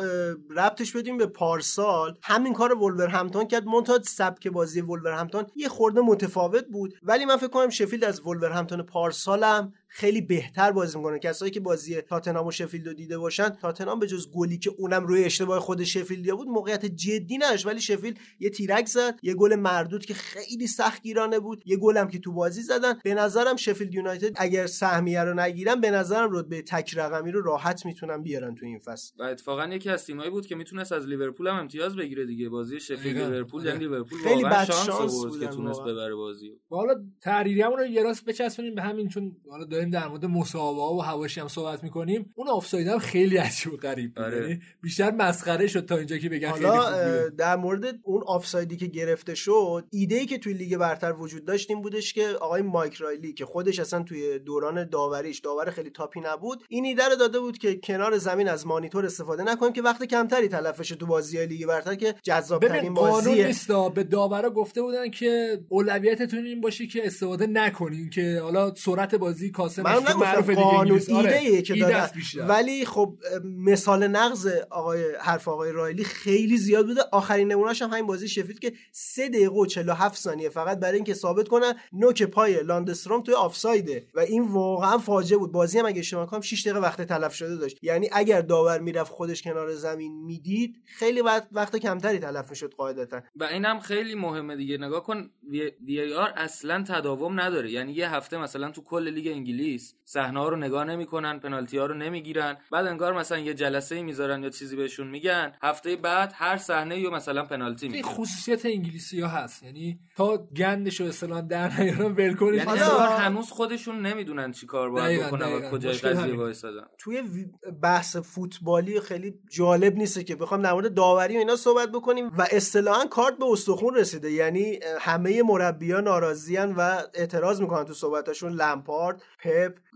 ربطش بدیم به پارسال. همین کار ولورهمپتون کرد. منتها سبک بازی ولورهمپتون یه خورده متفاوت بود. ولی من فکر کنم شفیلد از ولورهمپتون پارسال هم خیلی بهتر بازی می‌کنه. کسایی که بازی تاتنهام و شفیلد رو دیده باشن تاتنهام به جز گلی که اونم روی اشتباه خود شفیلدیا بود موقعیت جدی نداشت. ولی شفیلد یه تیرک زد یه گل مردود که خیلی سخت گیرانه بود یه گلم که تو بازی زدن. به نظرم شفیلد یونایتد اگر سهمیه رو نگیرن به نظرم رتبه تک رقمی رو راحت می‌تونن بیارن تو این فصل. و اتفاقا یکی از تیمایی بود که می‌تونست از لیورپول هم امتیاز بگیره دیگه. بازی شفیلد. لیورپول یعنی لیورپول خیلی بد شانس آورد که تونست. ببره بازی حالا تحریریمون رو یه راست بچسبونیم به همین چون حالا داریم در مورد مسابقه و حواشی هم صحبت می‌کنیم. اون آفساید هم خیلی عجیب و غریب بود. آره. یعنی بیشتر مسخره شد تا اینجا که بگن خیلی حالا در مورد اون آفسایدی که گرفته شد ایده ای که توی لیگ برتر وجود داشت این بودش که آقای مایک رایلی که خودش اصلا توی دوران داوریش داور خیلی top ی نبود این ایده رو داده بود که کنار زمین از مانیتور استفاده نکنیم که وقت کمتری تلف بشه تو بازی های لیگ برتر که جذاب ترین قانون بازیه نیست به داورا گفته بودن که اولویتتون این باشه که استفاده نکنین که حالا سرعت بازی من. نگفتم قانون ایده ایه که ایده بیشتر. ولی خب مثال نقض آقای حرف آقای رایلی خیلی زیاد بوده. آخرین نمونهش هم همین بازی شفید که 3 دقیقه و 47 ثانیه فقط برای اینکه ثابت کنن نوک پای لاندستروم توی آفسایده. و این واقعا فاجعه بود. بازی هم اگه اشتباه نکنم 6 دقیقه وقت تلف شده داشت. یعنی اگر داور می‌رفت خودش کنار زمین می‌دید خیلی وقت, وقت کمتری تلف می‌شد قاعدتا. و اینم خیلی مهمه دیگه. نگاه کن وی, وی آر اصلا تداوم نداره. یعنی یه هفته مثلا تو کل لیگ انگلیس صحنه ها رو نگاه نمی‌کنن پنالتی ها رو نمی‌گیرن. بعد انگار مثلا یه جلسه ای می‌ذارن یا چیزی بهشون میگن. هفته بعد هر صحنه یا مثلا پنالتی می‌گیرن. خصوصیت انگلیسی ها هست. یعنی تا گندش رو اصلا در نیارن ول کنید یعنی هنوز خودشون نمی‌دونن چی کار باید بکنن و. کجای قضیه. وایسادن. توی وی- بحث فوتبالی خیلی جالب نیست که بخوام در مورد داوری و اینا صحبت بکنیم و اصطلاحا کارت به استخون رسیده. یعنی همه مربیان ناراضیان و اعتراض می‌کنن تو صحبتاشون. لمپارد پپ اه،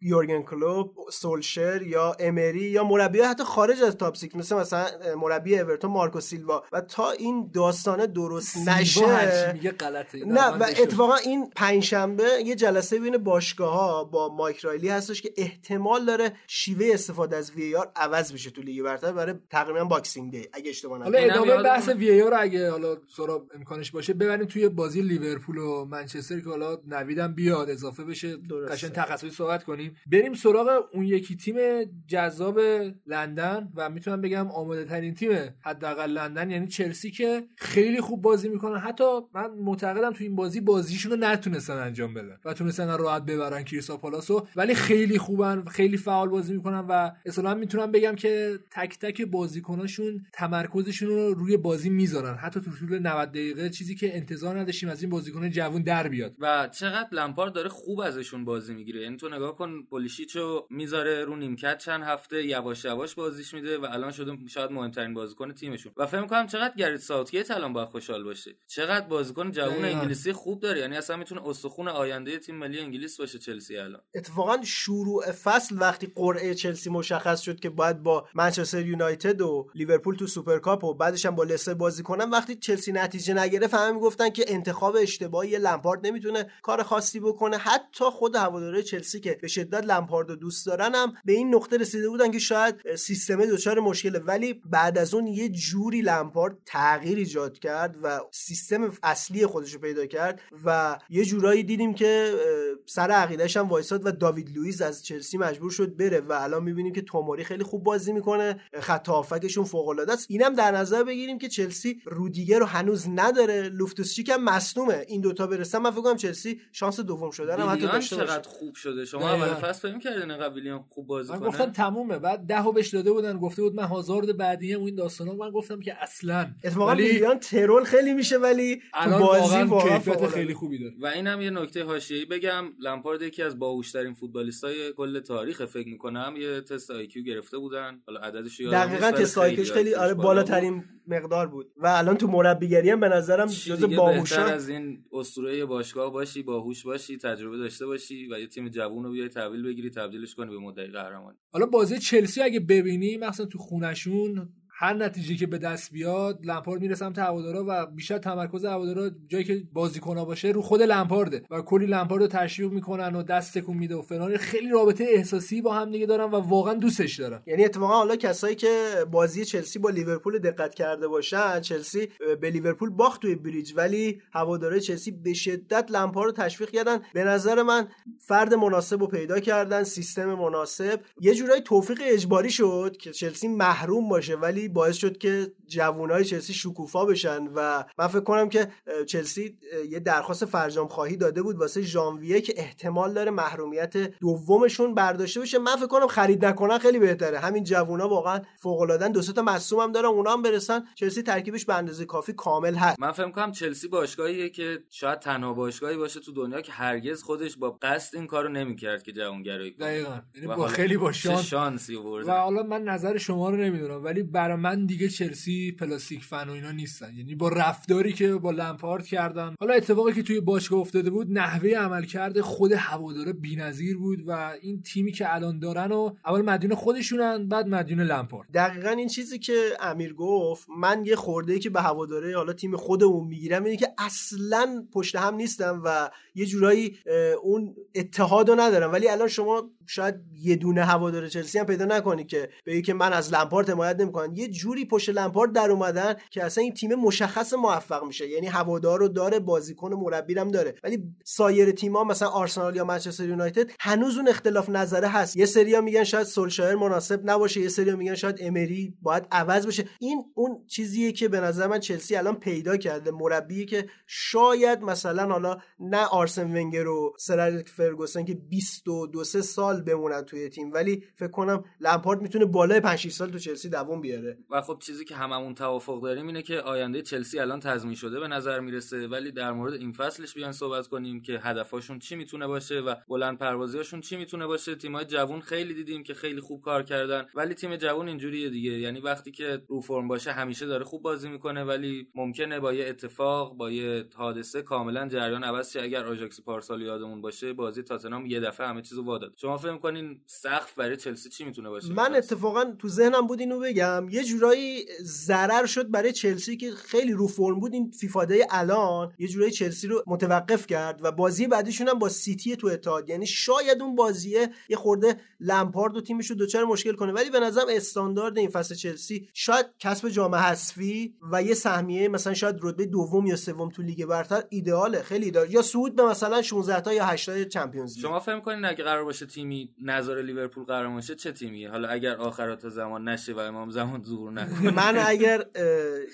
یورگن کلوپ سولشر یا امری یا مربی حتی خارج از top six مثل مثلا مربی اورتون مارکو سیلوا و تا این داستانه درست نشه میگه غلطه نه و. اتفاقا این پنجشنبه یه جلسه بین باشگاه ها با مایک رایلی هستش که احتمال داره شیوه استفاده از VAR عوض بشه تو لیگ برتر برای تقریبا Boxing Day اگه اشتباه حالا نکنم اینم ادامه بحث VAR رو اگه حالا سهراب امکانش باشه ببریم توی بازی لیورپول و منچستر که حالا نویدم بیاد اضافه بشه. قشنگ تخصصی صحبت کنیم. بریم سراغ اون یکی تیم جذاب لندن و می‌تونم بگم آماده ترین تیم حداقل لندن یعنی چلسی که خیلی خوب بازی می‌کنن حتی من معتقدم تو این بازی بازیشون رو نتونستن انجام بدن و تونستن راحت ببرن کریسا پالاسو ولی خیلی خوبن خیلی فعال بازی می‌کنن و اصلا می‌تونم بگم که تک تک بازیکناشون تمرکزشون رو روی بازی می‌ذارن. حتی تو طول 90 دقیقه چیزی که انتظار نداشتیم از این بازیکن جوون در بیاد. و چقدر لمپارد داره خوب ازشون بازی می‌گیره. یعنی تو نگاه کن پولیشیچو می‌ذاره رو نیمکت چند هفته یواش یواش بازیش میده و الان شده شاید مهمترین بازیکن تیمشون. و فکر می‌کنم چقدر گریت ساوتگیت الان باید خوشحال باشه. چقدر بازیکن جوون دقیقاً. انگلیسی خوب داره. یعنی اصلا می‌تونه استخون آینده تیم ملی انگلیس باشه چلسی الان. اتفاقا شروع فصل وقتی قرعه چلسی مشخص شد که باید با منچستر یونایتد و لیورپول تو سوپرکاپ و بعدش هم با لستر بازی کنن وقتی چلسی نتیجه نگرفت همه می‌گفتن که انتخاب اشتباهی لمپارد نمی‌تونه کار خاصی بکنه. حتی خود هواداره چلسی که به شدت لمپارد رو دوست دارن هم به این نقطه رسیده بودن که شاید سیستم دچار مشکله ولی بعد از اون یه جوری لمپارد تغییر ایجاد کرد و سیستم اصلی خودش رو پیدا کرد و یه جورایی دیدیم که سر عقیدهش هم وایساد و داوید لوئیس از چلسی مجبور شد بره و الان می‌بینیم که توماری خیلی خوب بازی می‌کنه خط هافکشون فوق العاده است اینم در نظر بگیریم که چلسی رودیگر رو هنوز نداره. لوفتوسچیک هم مصدومه. این دوتا برسن من فکر کنم چلسی شانس دوم شدن هم حتی داشته چقدر خوب شده. شما دقیقاً. اول فصل فکر کردین انقدر ویلیان خوب بازی من کنه؟ گفتم تمومه. بعد دهو بهش داده بودن. گفته بود من هازارد بعدی هم این داستانا من گفتم که اصلا. اتفاقا ولی ویلیان ترول خیلی میشه ولی تو الان بازی واقعا کیفیت. خیلی خوبی داره. و اینم یه نکته حاشیه‌ای بگم. لمپارد یکی از باهوشترین فوتبالیستای کل تاریخ فکر می‌کنم. یه تست آی گرفته بودن. حالا عددش یادم دقیقا تست آیکش خیلی آره بالا بالاترین مقدار بود. و الان تو مربیگری هم به نظرم جز باهوشا از این اسطوره باشگاه باشی باهوش باشی تجربه داشته باشی و یه تیم جوون رو بیای تحویل بگیری تبدیلش کنی به مدعی قهرمانی. حالا بازی چلسی اگه ببینی مثلا تو خونشون هر نتیجه که به دست بیاد لمپارد میره سمت هوادارا و بیشتر تمرکز هوادارا جایی که بازیکن‌ها باشه رو خود لمپارده و کلی لمپارد رو تشویق می‌کنن و دست تکون میده و فلان. خیلی رابطه احساسی با هم دیگه دارن و واقعا دوستش دارن. یعنی اتفاقا حالا کسایی که بازی چلسی با لیورپول دقت کرده باشن چلسی به لیورپول باخت توی بریج ولی هوادارهای چلسی به شدت لمپارد رو تشویق کردن. به نظر من فرد مناسب رو پیدا کردن سیستم مناسب. یه جورایی توفیق اجباری شد که چلسی محروم باشه ولی باعث شد که جوانای چلسی شکوفا بشن و من فکر کنم که چلسی یه درخواست فرجام خواهی داده بود واسه ژانویه که احتمال داره محرومیت دومشون برداشته بشه. من فکر کنم خرید نکنن خیلی بهتره. همین جوونا واقعا فوق العاده دو تا مصوم هم دارن اونا هم برسن. چلسی ترکیبش به اندازه کافی کامل هست. من فکر کنم چلسی باشگاهیه که شاید تنها باشگاهی باشه تو دنیا که هرگز خودش با قصد این کارو نمی‌کرد که جوانگرایی کنه. دقیقاً. یعنی با خیلی با شانس شانسی و حالا من نظر شما رو نمی‌دونم ولی برای من دیگه چلسی پلاستیک فن و اینا نیستن. یعنی با رفتاری که با لمپارد کردن حالا اتفاقی که توی باشگاه افتاده بود نحوه عملکرد خود هواداره بی‌نظیر بود و این تیمی که الان دارن و اول مدیون خودشونن بعد مدیون لمپارد. دقیقا این چیزی که امیر گفت من یه خورده که به هواداره حالا تیم خودمون می‌گیرم اینه که اصلا پشت هم نیستم و یه جورایی اون اتحادو ندارم. ولی الان شما شاید یه دونه هوادار چلسی هم پیدا نکنی که بگی که من از لمپارد حمایت نمی‌کنم. یه جوری پشت لمپارد در اومدن که اصلا این تیم مشخص موفق میشه. یعنی هوادار رو داره بازیکن مربی هم داره. ولی سایر تیم‌ها مثلا آرسنال یا منچستر یونایتد هنوز اون اختلاف نظره هست. یه سریا میگن شاید سولشایر مناسب نباشه یه سریا میگن شاید امری باید عوض بشه. این اون چیزیه که به نظر من چلسی الان پیدا کرده. مربی که شاید مثلا حالا نه آرسن ونگر و سر فرگوسن که 22 سال بمونن توی تیم ولی فکر کنم لمپارد می‌تونه بالای 5 6 سال تو چلسی دووم بیاره. و خب چیزی که هممون توافق داریم اینه که آینده چلسی الان تضمین شده به نظر می‌رسه ولی در مورد این فصلش بیان صحبت کنیم که هدفاشون چی می‌تونه باشه و بلند پروازیاشون چی می‌تونه باشه. تیمای جوون خیلی دیدیم که خیلی خوب کار کردن ولی تیم جوون اینجوریه دیگه. یعنی وقتی که رو فرم باشه همیشه داره خوب بازی می‌کنه ولی ممکنه با یه اتفاق با یه حادثه کاملا جریان عوض شه. اگر آژاکس پارسال یادمون باشه بازی تاتنهام یه دفعه همه چیزو واداد. شما فکر می‌کنین سقف برای چلسی چی می‌تونه باشه؟ من اتفاقا تو ذهنم بود اینو بگم. یه جورایی ضرر شد برای چلسی که خیلی رو فرم بود. این فیفاده الان یه جورایی چلسی رو متوقف کرد و بازی بعدیشون هم با سیتی تو اتحاد. یعنی شاید اون بازیه یه خورده لمپارد و تیمش رو دوچار مشکل کنه. ولی به نظرم استاندارد این فصل چلسی شاید کسب جام حذفی و یه سهمیه مثلا شاید رتبه دوم یا سوم تو لیگ برتر ایدئاله. خیلی ایدئال. یا صعود به مثلا 16 تا یا 8 تا چمپیونز شما فکر کنین اگه قرار باشه تیمی نظر لیورپول قرار باشه چه تیمیه؟ حالا اگر آخرالزمان نشه و امام زمان ظهور نکنه من اگر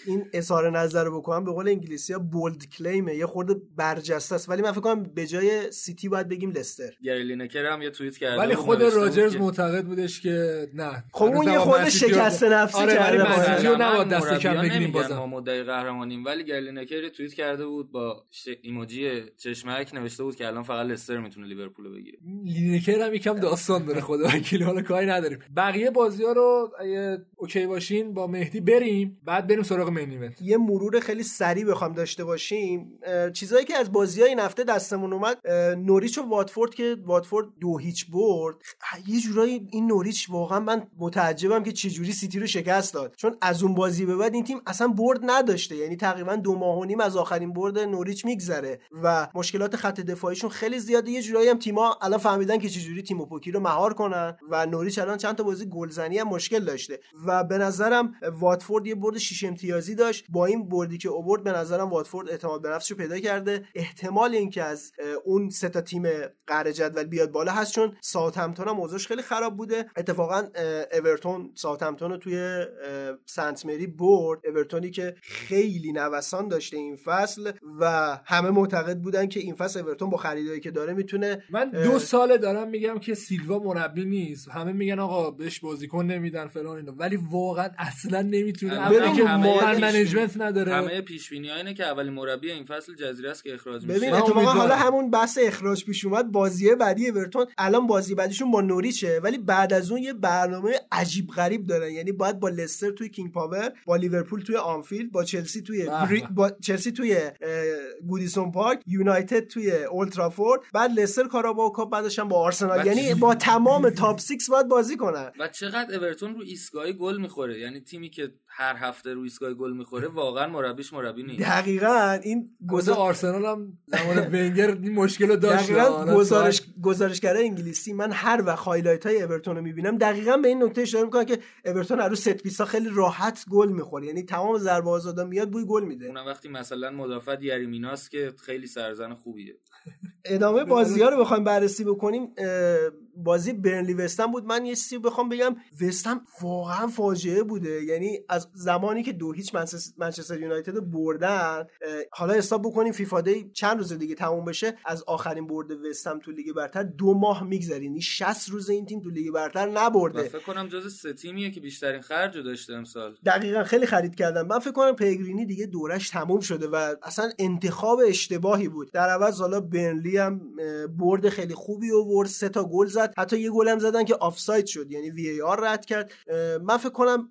این اظهار نظر رو بکنم به قول انگلیسی ها bold claim ه یه خورده برجسته است. ولی من فکر کنم به جای سیتی باید بگیم لستر گری لینکر هم یه توییت کرده ولی خود راجرز معتقد بودش که نه. خب اون یه خورده شکست نفسی آره کرده ولی منسیتی رو نباید دست کم بگیریم بازم. ما مدعی قهرمانیم ولی گری لینکر توییت کرده بود با ایموجی چشمک نوشته بود که الان فقط لستر می‌تونه لیورپول بگیره. لینکر هم یکم داستان داره خدا وکیل حالا کاری نداریم. بقیه بازی ها رو اگه okay باشین با مهدی بریم بعد بریم سراغ main یه مرور خیلی سریع بخوام داشته باشیم. چیزایی که از بازی های این هفته دستمون اومد نوریچ و واتفورد که واتفورد دو هیچ برد. یه جورایی این نوریچ واقعا من متعجبم که چه جوری سیتی رو شکست داد. چون از اون بازی به بعد این تیم اصلا برد نداشته. یعنی تقریبا دو ماه و نیم از آخرین برد نوریچ میگذره. و مشکلات خط دفاعیشون خیلی زیاده. یه جورایی هم تیم‌ها الان فهمیدن که چجوری تیمو پوکی رو مهار کنن. و نوریچ الان چند تا بازی گلزنی هم مشکل داشته. و به نظرم واتفورد یه برد شیش امتیازی داشت. با این بردی که اوورد به نظرم واتفورد اعتماد به نفسش رو پیدا کرده. احتمال اینکه از اون سه تا تیم قهر جدول بیاد بالا هست چون ساوثهمپتون هم اوضاعش خیلی خراب بوده. اتفاقا اورتون ساوثهمپتون رو توی سنت مری برد. اورتونی که خیلی نوسان داشته این فصل و همه معتقد بودن که این فصل اورتون با خریدایی که داره می‌تونه من دو ساله دارم میگم که سیلوا مربی نیست. همه میگن آقا بهش بازیکن نمیدن فلان اینو ولی واقعا اصلا نمی‌تونه ببین که پیش- management نداره. همه پیش بینی اینه که اولین مربی این فصل جزیره است که اخراج میشه. ببین اتفاقا. حالا همون بحث اخراج پیش اومد بازی بعدی اورتون الان بازی بعدیشون با نوریچه ولی بعد از اون یه برنامه عجیب غریب دارن. یعنی باید با لستر توی کینگ پاور با لیورپول توی آنفیلد با چلسی توی. با چلسی توی اه، گودیسون پارک یونایتد توی اولترافورد بعد لستر کاراباو کاپ بعدش هم با آرسنال. یعنی با تمام top 6 باید بازی کنن. و چقدر اورتون رو ایستگاهی گل می‌خوره. می‌خوره. یعنی تیمی که هر هفته روی ایستگاه گل می‌خوره واقعا مربیش مربی نیست. دقیقا این گزار... آرسنال هم زمان ونگر این مشکل رو داشت. دقیقا گزارش گزارشگر انگلیسی من هر وقت highlight های اورتون رو می‌بینم دقیقا به این نکته اشاره می‌کنن که اورتون رو set piece ا خیلی راحت گل می‌خوره. یعنی تمام ضربه آزادا میاد بوی گل میده. اونم وقتی مثلا مدافع یری میناس که خیلی سرزن خوبیه. ادامه بازی ها رو بخوایم بررسی بکنیم اه، بازی برنلی وستم بود. من یه چیزی بخوام بگم وستم واقعا فاجعه بوده. یعنی از زمانی که دو هیچ منچس- منچستر یونایتد بردن حالا حساب بکنیم فیفا دی چند روز دیگه تموم بشه از آخرین برد وستم تو لیگ برتر دو ماه میگذره. یعنی 60 روز این تیم تو لیگ برتر نبرده. فکر کنم جز سه تیمیه که بیشترین خرج رو داشته امسال. دقیقا خیلی خرید کردم من فکر کنم پیگرینی دیگه دورش تموم شده و اصلا انتخاب اشتباهی بود. در عوض حالا برنلی هم برد خیلی خوبی آورد. سه تا گل زد. حتی یه گل هم زدن که آفساید شد. یعنی VAR رد کرد. من فکر کنم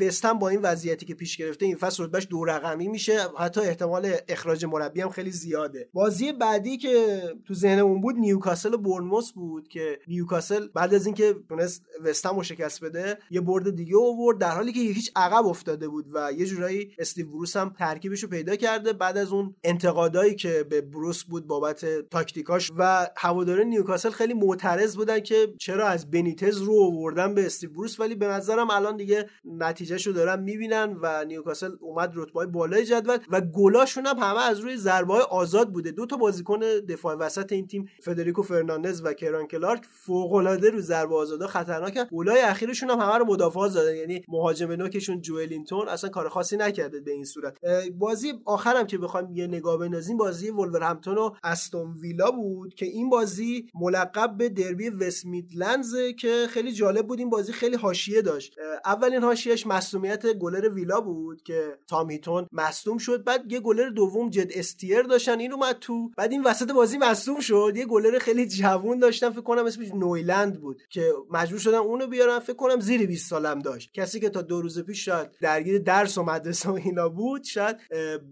وستهم با این وضعیتی که پیش گرفته این فصل رتبهش دو رقمی میشه. حتی احتمال اخراج مربی هم خیلی زیاده. بازی بعدی که تو ذهنمون بود نیوکاسل و برنموث بود که نیوکاسل بعد از اینکه تونست وستهم رو شکست بده یه برد دیگه آورد. در حالی که هیچ عقب افتاده بود و یه جورایی استیو بروس هم ترکیبش رو پیدا کرده. بعد از اون انتقادایی که به بروس بود بابت تاکتیکاش و هواداره نیوکاسل خیلی معترض بودن که چرا از بنیتز رو آوردن به استیو بروس ولی به نظرم الان دیگه نتیجهش رو دارن می‌بینن و نیوکاسل اومد رتبه بالای جدول و گلاشون هم همه از روی ضربه های آزاد بوده. دو تا بازیکن دفاع وسط این تیم فدریکو فرناندز و کران کلارک فوق العاده رو ضربه آزادا خطرناکن. گلای اخیرشون هم همه رو مدافع زدن یعنی مهاجم نوکشون جوئلینتون اصلا کار خاصی نکرده به این صورت. بازی آخرم که بخوایم یه نگاه بندازیم بازی ولورهمپتون و استون ویلا بود که این بازی ملقب به دربی وست میدلندز که خیلی جالب بود. این بازی خیلی حاشیه داشت. اولین حاشیهش مصونیت گلر ویلا بود که تام هیتون مصدوم شد. بعد یه گلر دوم جد استیر داشتن این اومد تو. بعد این وسط بازی مصدوم شد. یه گلر خیلی جوون داشتن. فکر کنم اسمش نویلند بود که مجبور شدن اونو بیارن. فکر کنم زیر 20 سالم داشت. کسی که تا دو روز پیش شاید درگیر درس و مدرسه و اینا بود شاید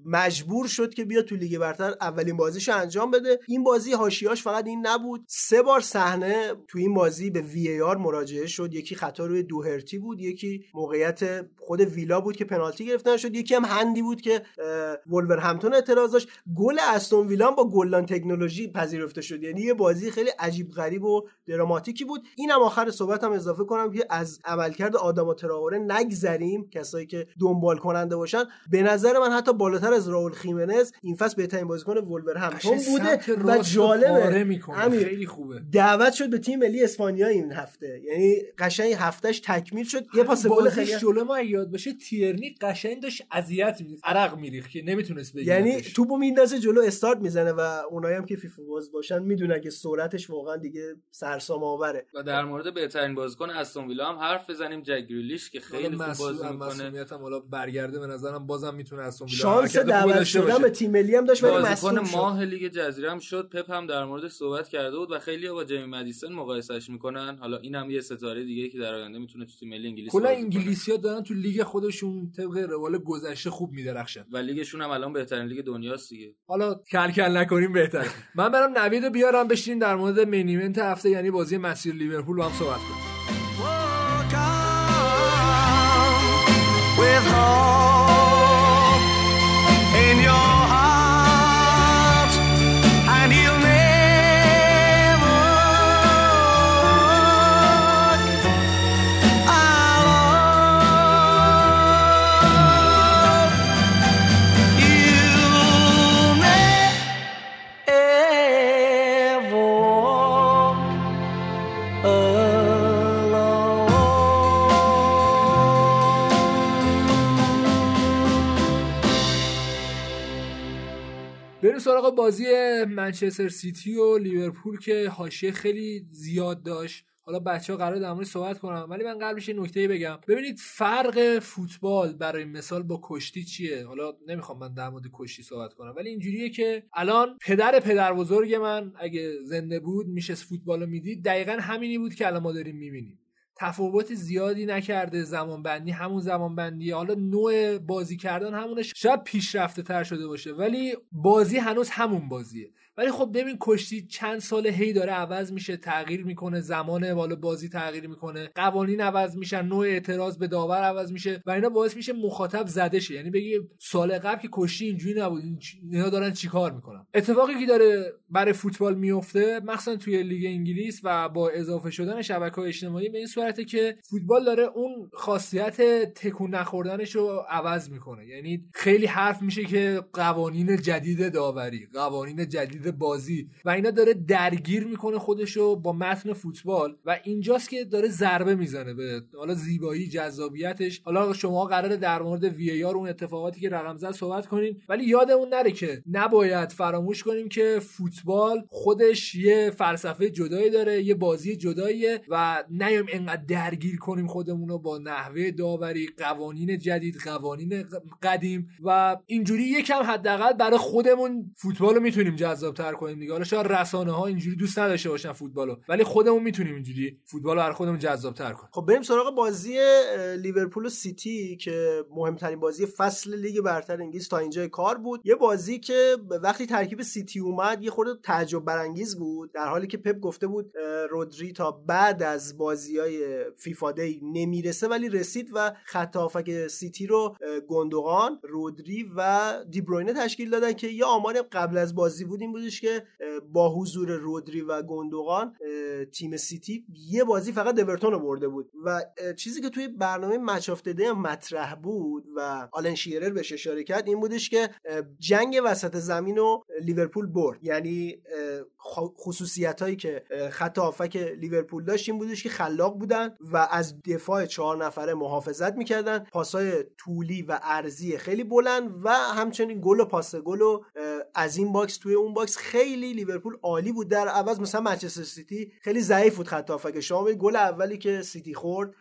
مجبور شد که بیا تو لیگ برتر اولین بازیشو انجام بده. این بازی حاشیهاش فقط این نبود. سه بار صحنه تو این بازی به وی آر مراجعه شد. یکی خطا روی دوهرتی بود یکی موقعیت خود ویلا بود که پنالتی گرفتن شد یکی هم هندی بود که ولورهمپتون اعتراض داشت. گل استون ویلا با گلان تکنولوژی پذیرفته شد. یعنی یه بازی خیلی عجیب غریب و دراماتیکی بود. اینم آخر صحبت هم اضافه کنم که از عملکرد آدم تراوره نگذریم کسایی که دنبال کننده باشن. به نظر من حتی بالاتر از راول خیمنز این فصل بهترین بازیکن ولورهمپتون بوده و جالبه. امیر، خیلی خوبه. دعوت شد به تیم ملی اسپانیا این هفته. یعنی قشنگ هفتهش تکمیل شد. یه پاس گل خیلی جلو ما یاد باشه تیرنی قشنگ داشت اذیت می‌کرد عرق میریخت که نمی‌تونست بگیره یعنی توپو میندازه جلو استارت می‌زنه و اونایی هم که فیفا باز باشن می‌دونن که سرعتش واقعا دیگه سرسام آوره. و در مورد بهترین بازیکن استون ویلا هم حرف بزنیم جک گریلیش که خیلی خوب بازی می‌کنه. مسئولیت هم حالا برگرده به نظرم بازم می‌تونه از اون شانس دعوت شدن به تیم ملی هم داشت ولی مصدوم ماه لیگ جزیره هم شد. پپ هم در مورد صحبت کرده بود و خیلی با جیمی مدیسن مقایسش می‌کنن. حالا این هم یه ستاره دیگه که در آینده می‌تونه تو تیم ملی انگلیس کلا بازی کنه. انگلیسی ها دارن تو لیگ خودشون طبق روال گذشته خوب میدرخشن. و لیگشون هم الان بهترین لیگ دنیاست دیگه. حالا کل کل نکنیم بهتره. من برم نوید بیارم بشینیم در مورد main event هفته یعنی بازی سیتی لیورپول با هم صحبت کنیم. بریم سراغ بازی منچستر سیتی و لیورپول که حاشیه خیلی زیاد داشت. حالا بچه ها قرار در موردش صحبت کنم ولی من قبلش یه نکته بگم. ببینید فرق فوتبال برای مثال با کشتی چیه؟ حالا نمی‌خوام من در مورد کشتی صحبت کنم ولی اینجوریه که الان پدر پدر بزرگ من اگه زنده بود میشه فوتبال رو می‌دید. دقیقا همینی بود که الان ما داریم می‌بینیم. تفاوت زیادی نکرده زمان بندی همون زمان بندی حالا نوع بازی کردن همونش شاید پیشرفته تر شده باشه ولی بازی هنوز همون بازیه. ولی خب ببین کشتی چند سال هی داره عوض میشه تغییر می‌کنه زمان بالا بازی تغییر می‌کنه. قوانین عوض میشن نوع اعتراض به داور عوض میشه و اینا باعث میشه مخاطب زده شه یعنی بگی سال قبل که کشتی اینجوری نبود اینا دارن چیکار می‌کنن؟ اتفاقی که داره برای فوتبال میفته مخصوصا توی لیگ انگلیس و با اضافه شدن شبکه اجتماعی به این صورته که فوتبال داره اون خاصیت تکون نخوردنش رو عوض می‌کنه. یعنی خیلی حرف میشه که قوانین جدید داوری قوانین جدید بازی و اینا داره درگیر می‌کنه خودشو با متن فوتبال و اینجاست که داره ضربه می‌زنه به حالا زیبایی جذابیتش. حالا شما قراره در مورد وی آر اون اتفاقاتی که رقم زد صحبت کنیم ولی یادمون نره که نباید فراموش کنیم که فوتبال خودش یه فلسفه جدایی داره یه بازی جداییه و نیایم انقدر درگیر کنیم خودمون رو با نحوه داوری قوانین جدید قوانین قدیم. و اینجوری یکم حداقل برای خودمون فوتبال رو می‌تونیم جذابتر کنیم دیگه. حالا شاید رسانه ها اینجوری دوست نداشته باشن فوتبالو. ولی خودمون می‌تونیم اینجوری فوتبال رو برای خودمون جذابتر کنیم. خب بریم سراغ بازی لیورپول و سیتی که مهمترین بازی فصل لیگ برتر انگلیس تا اینجای کار بود. یه بازی که وقتی ترکیب سیتی اومد یه خورده تعجب برانگیز بود. در حالی که پپ گفته بود رودری تا بعد از بازی های فیفا day نمی‌رسه ولی رسید و خط هافک سیتی رو گندوغان رودری و دیبروینه تشکیل دادن که یه آمار قبل از بازی بود این بودش که با حضور رودری و گندوغان تیم سیتی یه بازی فقط اورتون رو برده بود و چیزی که توی برنامه Match of مطرح بود و آلن شیرر بهش اشاره کرد این بودش که جنگ وسط زمین رو لیورپول برد. یعنی خصوصیت هایی که خط هافک لیورپول داشت این بودش که خلاق بودن و از دفاع چهار نفره محافظت می‌کردن. پاسای طولی و عرضی خیلی بلند و همچنین گل و پاس گل و از این box توی اون box خیلی لیورپول عالی بود. در عوض مثلا منچستر سیتی خیلی ضعیف بود خط شما گل اولی که سیتی خورد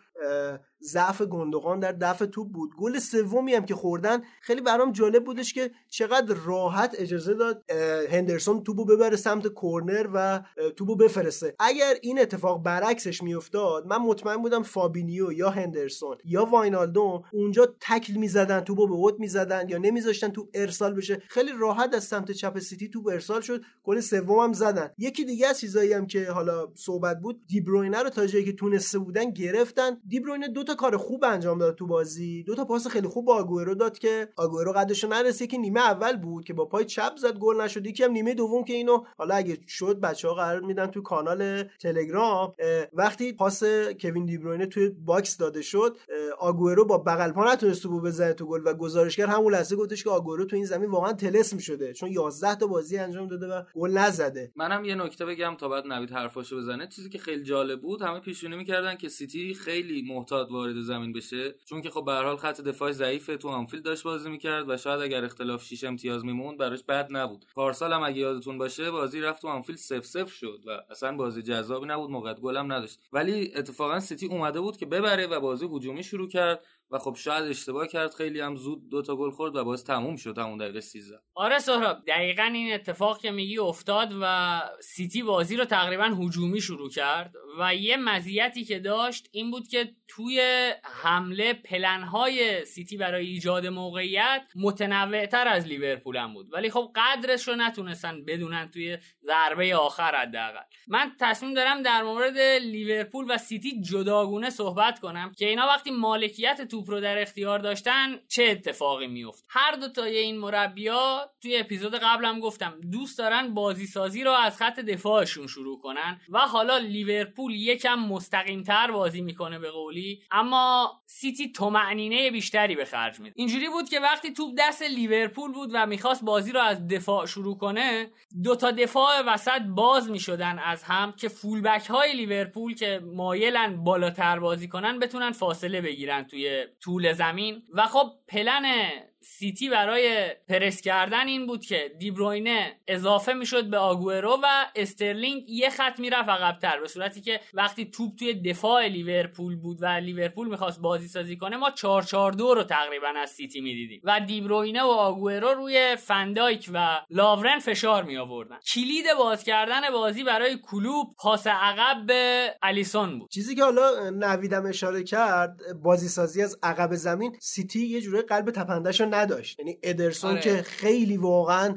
ضعف گندوقان در دفع توپ بود. گل سومی هم که خوردن خیلی برام جالب بودش که چقدر راحت اجازه داد هندرسون توپو ببره سمت کورنر و توپو بفرسته. اگر این اتفاق برعکسش میافتاد من مطمئن بودم فابینیو یا هندرسون یا واینالدوم اونجا تکل می‌زدن توپو به اوت می‌زدن یا نمیذاشتن توپ ارسال بشه. خیلی راحت از سمت چپ سیتی توپ ارسال شد گل سوم هم زدن. یکی دیگه از هم که حالا صحبت بود دیبروینه رو تا جایی که تونسته بودن گرفتن. دیبروینه دو تا کار خوب انجام داد تو بازی. دو تا پاس خیلی خوب با آگوئرو داد که آگوئرو قدش نرسه که نیمه اول بود که با پای چپ زد گل نشد. یکی هم نیمه دوم که اینو حالا اگه شد بچه ها قرار میدن تو کانال تلگرام. وقتی پاس کوین دیبروینه توی box داده شد آگوئرو با بغل پا نتونست توپو بزنه تو گل و گزارشگر همون لحظه گفتش که آگوئرو تو این زمین واقعا طلسم شده. چون 11 تا بازی انجام داده و گل نزده. منم یه نکته بگم تا بعد نوید حرفاشو بزنه. چیزی که خیلی جالب بود همه پیش‌بینی می‌کردن که سیتی خیلی محتاط وارد زمین بشه. چون که خب به حال خط دفاع ضعیفه تو آنفیلد داشت بازی می‌کرد و شاید اگر اختلاف 6 امتیاز میموند براش بد نبود. پارسال هم اگه یادتون باشه بازی رفت تو آنفیلد 0 0 شد و اصلا بازی جذابی نبود موقعیت گلم نداشت. ولی اتفاقا سیتی اومده بود که ببره و بازی هجومی شروع کرد. و خب شاید اشتباه کرد خیلی هم زود دو تا گل خورد و باز تموم شد همون دقیقه 13 آره سهراب دقیقا این اتفاق که میگی افتاد و سیتی بازی رو تقریبا هجومی شروع کرد و یه مزیتی که داشت این بود که توی حمله پلنهای سیتی برای ایجاد موقعیت متنوعتر از لیورپول هم بود. ولی خب قدرش رو نتونستن بدونن توی ضربه آخر حداقل. من تصمیم دارم در مورد لیورپول و سیتی جداگونه صحبت کنم که اینا وقتی مالکیت توپ رو در اختیار داشتن چه اتفاقی میفت هر دو تای این مربیا توی اپیزود قبلم گفتم دوست دارن بازی سازی رو از خط دفاعشون شروع کنن و حالا لیورپول یکم مستقیمتر بازی می‌کنه به قولی اما سیتی طمأنینه بیشتری به خرج میده. اینجوری بود که وقتی توپ دست لیورپول بود و می‌خواست بازی رو از دفاع شروع کنه دو تا دفاع وسط باز می‌شدن از هم که فولبک های لیورپول که مایلن بالاتر بازی کنن بتونن فاصله بگیرن توی طول زمین. و خب پلن سیتی برای پرس کردن این بود که دیبروینه اضافه می‌شد به آگوئرو و استرلینگ یه خط می‌رفت عقبتر به صورتی که وقتی توپ توی دفاع لیورپول بود و لیورپول می‌خواست بازی سازی کنه ما 4 4 2 رو تقریبا از سیتی می‌دیدیم و دیبروینه و آگوئرو روی فندایک و لاورن فشار می آوردن کلید باز کردن بازی برای کلوب پاس عقب به الیسون بود. چیزی که حالا نویدم اشاره کرد بازی سازی از عقب زمین سیتی یه جوری قلب تپندش رو نداشت. یعنی ادرسون آره. که خیلی واقعا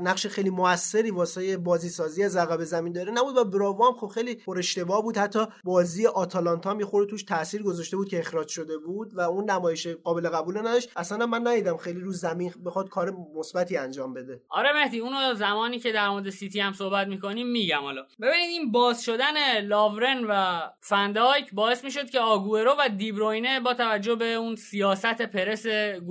نقش خیلی موثری واسه بازی سازی از عقب زمین داره. نبود و براو هم خب خیلی پر اشتباه بود. حتی بازی آتالانتا خورده توش تاثیر گذاشته بود که اخراج شده بود و اون نمایش قابل قبول نداشت. اصلا من ندیدم خیلی رو زمین بخواد کار مثبتی انجام بده. آره مهدی اونو زمانی که در مورد سیتی هم صحبت می‌کنیم میگم حالا. ببینید این باز شدن لاورن و فندایک باعث می‌شد که آگورو و دیبروینه با توجه به اون سیاست پرس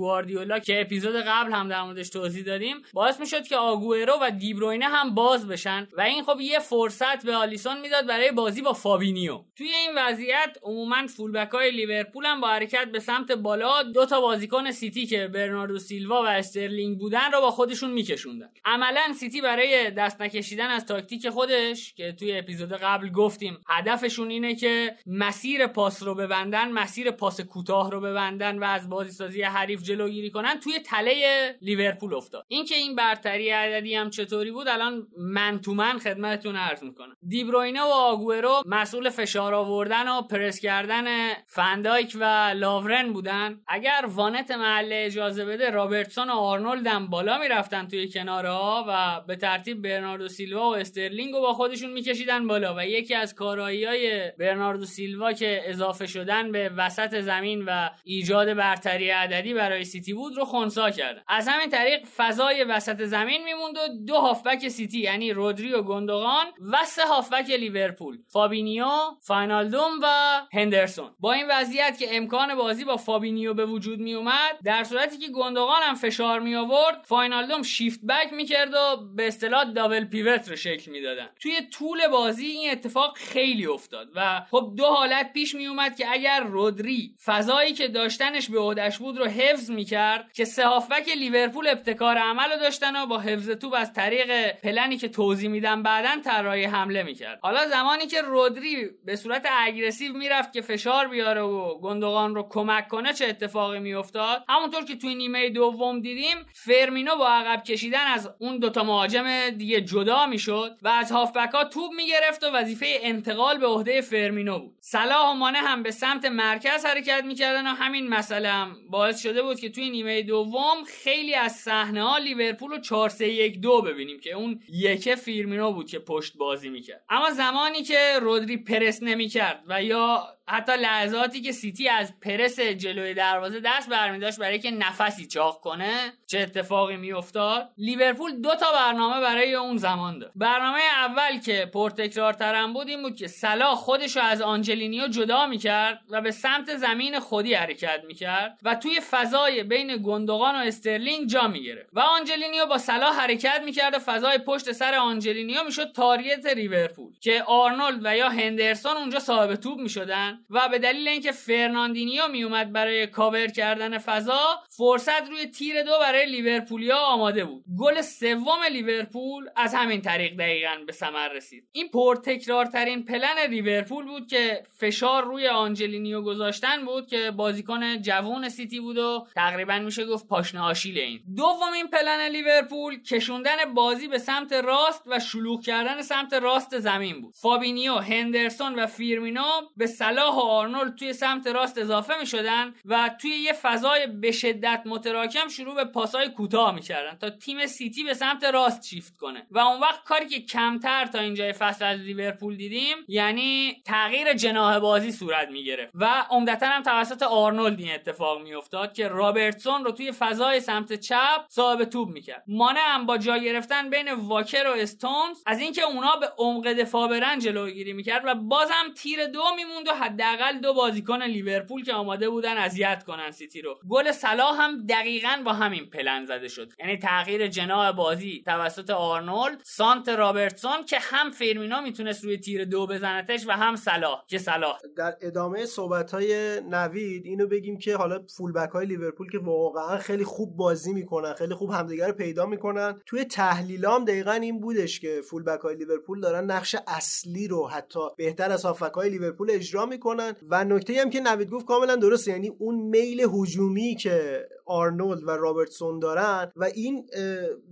گواردیولا که اپیزود قبل هم در موردش توضیح دادیم باعث می‌شد که آگورو و دیبروینه هم باز بشن و این خب یه فرصت به آلیسون می‌داد برای بازی با فابینیو. توی این وضعیت عموما فولبک های لیورپول هم با حرکت به سمت بالا دو تا بازیکن سیتی که برناردو سیلوا و استرلینگ بودن رو با خودشون میکشوندن. عملا سیتی برای دست نکشیدن از تاکتیک خودش که توی اپیزود قبل گفتیم هدفشون اینه که مسیر پاس رو ببندن مسیر پاس کوتاه رو ببندن و از بازی سازی حریف جلوگیری کنن توی تله لیورپول افتاد. اینکه این برتری عددی هم چطوری بود الان من تو من خدمتتون عرض می‌کنم. دیبروینه و آگورو مسئول فشار آوردن و پرس کردن فندایک و لاورن بودن. اگر وانت محله اجازه بده رابرتسون و آرنولد هم بالا می‌رفتن توی کناره ها و به ترتیب برناردو سیلوا و استرلینگ رو با خودشون میکشیدن بالا و یکی از کارایی های برناردو سیلوا که اضافه شدن به وسط زمین و ایجاد برتری عددی برای سیتی بود رو خونسا کردن از همین طریق فضای وسط زمین میموند و دو هافبک سیتی یعنی رودری و گندوغان و سه هافبک لیورپول فابینیو واینالدوم و هندرسون. با این وضعیت که امکان بازی با فابینیو به وجود می اومد در صورتی که گندوغان هم فشار می آورد واینالدوم shift back می‌کرد و به اصطلاح double pivot رو شکل می‌دادن. توی طول بازی این اتفاق خیلی افتاد و خب دو حالت پیش می اومد که اگر رودری فضایی که داشتنش به عهدهش بود رو حفظ می‌کرد که سه هافبک لیورپول ابتکار عمل رو داشتن و با حفظ توپ از طریق پلنی که توضیح میدم بعدا طراحی حمله می‌کرد. حالا زمانی که رودری به صورت aggressive می‌رفت که فشار بیاره و گندوغان رو کمک کنه چه اتفاقی میافتاد؟ همونطور که توی نیمه دوم دیدیم فیرمینو با عقب کشیدن از اون دوتا مهاجم دیگه جدا می‌شد و از هافبک ها توپ می‌گرفت و وظیفه انتقال به عهده فرمینو بود. صلاح و مانه هم به سمت مرکز حرکت می‌کردن و همین مسئله هم باعث شده بود که توی نیمه دوم خیلی از صحنه ها لیورپول رو 4 3 1 2 ببینیم که اون یکه فیرمینو بود که پشت بازی می‌کرد. اما زمانی که رودری پرس نمی‌کرد و یا حتی لحظاتی که سیتی از پرس جلوی دروازه دست برمیداشت برای که نفسی چاق کنه چه اتفاقی میافتاد؟ لیورپول دو تا برنامه برای اون زمان داد برنامه اول که پرتکرارترم بود این بود که صلاح خودش رو از آنجلینیو جدا می‌کرد و به سمت زمین خودی حرکت می‌کرد و توی فضای بین گندوغان و استرلینگ جا می‌گرفت. و آنجلینیو با صلاح حرکت می‌کرد و فضای پشت سر آنجلینیو می‌شد target لیورپول که آرنولد و یا هندرسون اونجا صاحب توپ می‌شدن و به دلیل اینکه فرناندینیو میومد برای کاور کردن فضا فرصت روی تیر دو برای لیورپولیا آماده بود. گل سوم لیورپول از همین طریق دقیقا به ثمر رسید. این پرتکرارترین پلن لیورپول بود که فشار روی آنجلینیو گذاشتن بود که بازیکن جوون سیتی بود و تقریبا میشه گفت پاشنه آشیل این. دومین پلن لیورپول کشوندن بازی به سمت راست و شلوغ کردن سمت راست زمین بود. فابینیو هندرسون و فیرمینو به صلاح و آرنولد توی سمت راست اضافه می‌شدن و توی یه فضای به شدت متراکم شروع به پاسای کوتاه می‌کردن تا تیم سیتی به سمت راست شیفت کنه. و اون وقت کاری که کمتر تا اینجای فصل از لیورپول دیدیم یعنی تغییر جناح بازی صورت می‌گرفت. و عمدتا هم توسط آرنولد این اتفاق میافتاد که رابرتسون رو توی فضای سمت چپ صاحب توپ می‌کرد. مانه هم با جا گرفتن بین واکر و استونز از اینکه اونا به عمق دفاع برن جلوگیری می‌کرد و بازم تیر دو میموند و حداقل دو بازیکن لیورپول که آماده بودن اذیت کنن سیتی رو. گل صلاح هم دقیقا با همین پلن زده شد. یعنی تغییر جناح بازی توسط آرنولد سمت رابرتسون که هم فیرمینو می‌تونست روی تیر دو بزنتش و هم صلاح. که صلاح. در ادامه صحبت های نوید اینو بگیم که حالا فولبک های لیورپول که واقعا خیلی خوب بازی می‌کنن خیلی خوب همدیگه رو پیدا می‌کنن. توی تحلیلام دقیقا این بودش که فولبک های لیورپول دارن نقش اصلی رو حتی بهتر از هافبک های لیورپول اجرا می‌کنن. و نکته هم که نوید گفت کاملا درسته یعنی اون میل هجومی که آرنولد و رابرتسون دارن و این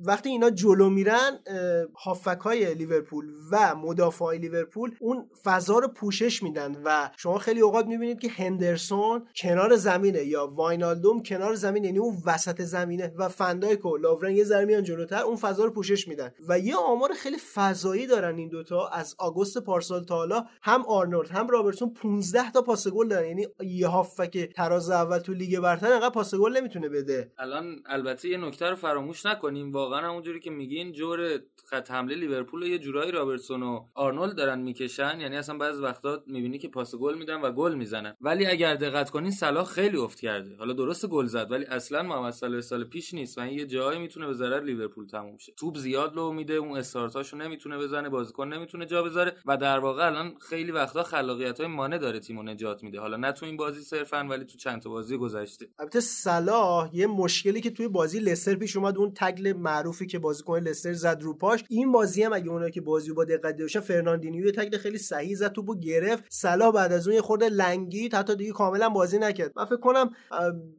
وقتی اینا جلو میرن هافبک های لیورپول و مدافع لیورپول اون فضا رو پوشش میدن و شما خیلی اوقات می‌بینید که هندرسون کنار زمینه یا واینالدوم کنار زمین یعنی اون وسط زمینه و فندایک و لاورن یه ذره میان جلوتر اون فضا رو پوشش میدن. و یه آمار خیلی فضایی دارن این دوتا از آگوست پارسال تا حالا. هم آرنولد هم رابرتسون 15 تا پاس گل دارن. یعنی یه هافبک تراز اول تو لیگ برتر انقدر پاس گل نمی‌تونه بده. الان البته یه نکته رو فراموش نکنیم. واقعا همونجوری که میگین جور خط حمله لیورپول یه جورایی رابرتسون و آرنولد دارن می‌کشن. یعنی اصلا بعضی وقتا می‌بینی که پاس گل میدن و گل می‌زنن. ولی اگر دقت کنین صلاح خیلی افت کرده. حالا درست گل زد ولی اصلا محمد صلاح سال پیش نیست و این یه جایی می‌تونه به ضرر لیورپول تموم شه. توپ زیاد لو میده اون استارتاشو نمی‌تونه بزنه بازیکن نمی‌تونه جا بذاره و در واقع الان خیلی وقتا خلاقیت های مانه داره تیمو نجات میده. حالا نه تو این بازی صرفا ولی تو چند تا بازی گذشته. البته صلاح یه مشکلی که توی بازی لستر پیش اومد اون تکل معروفی که بازیکن لستر زد رو پاش. این بازی هم اگه اونایی که بازی با دقت باشن فرناندینیو یه تکل خیلی صحیح زد توپو گرفت. صلاح بعد از اون یه خورده لنگید حتی دیگه کاملا بازی نکرد. من فکر کنم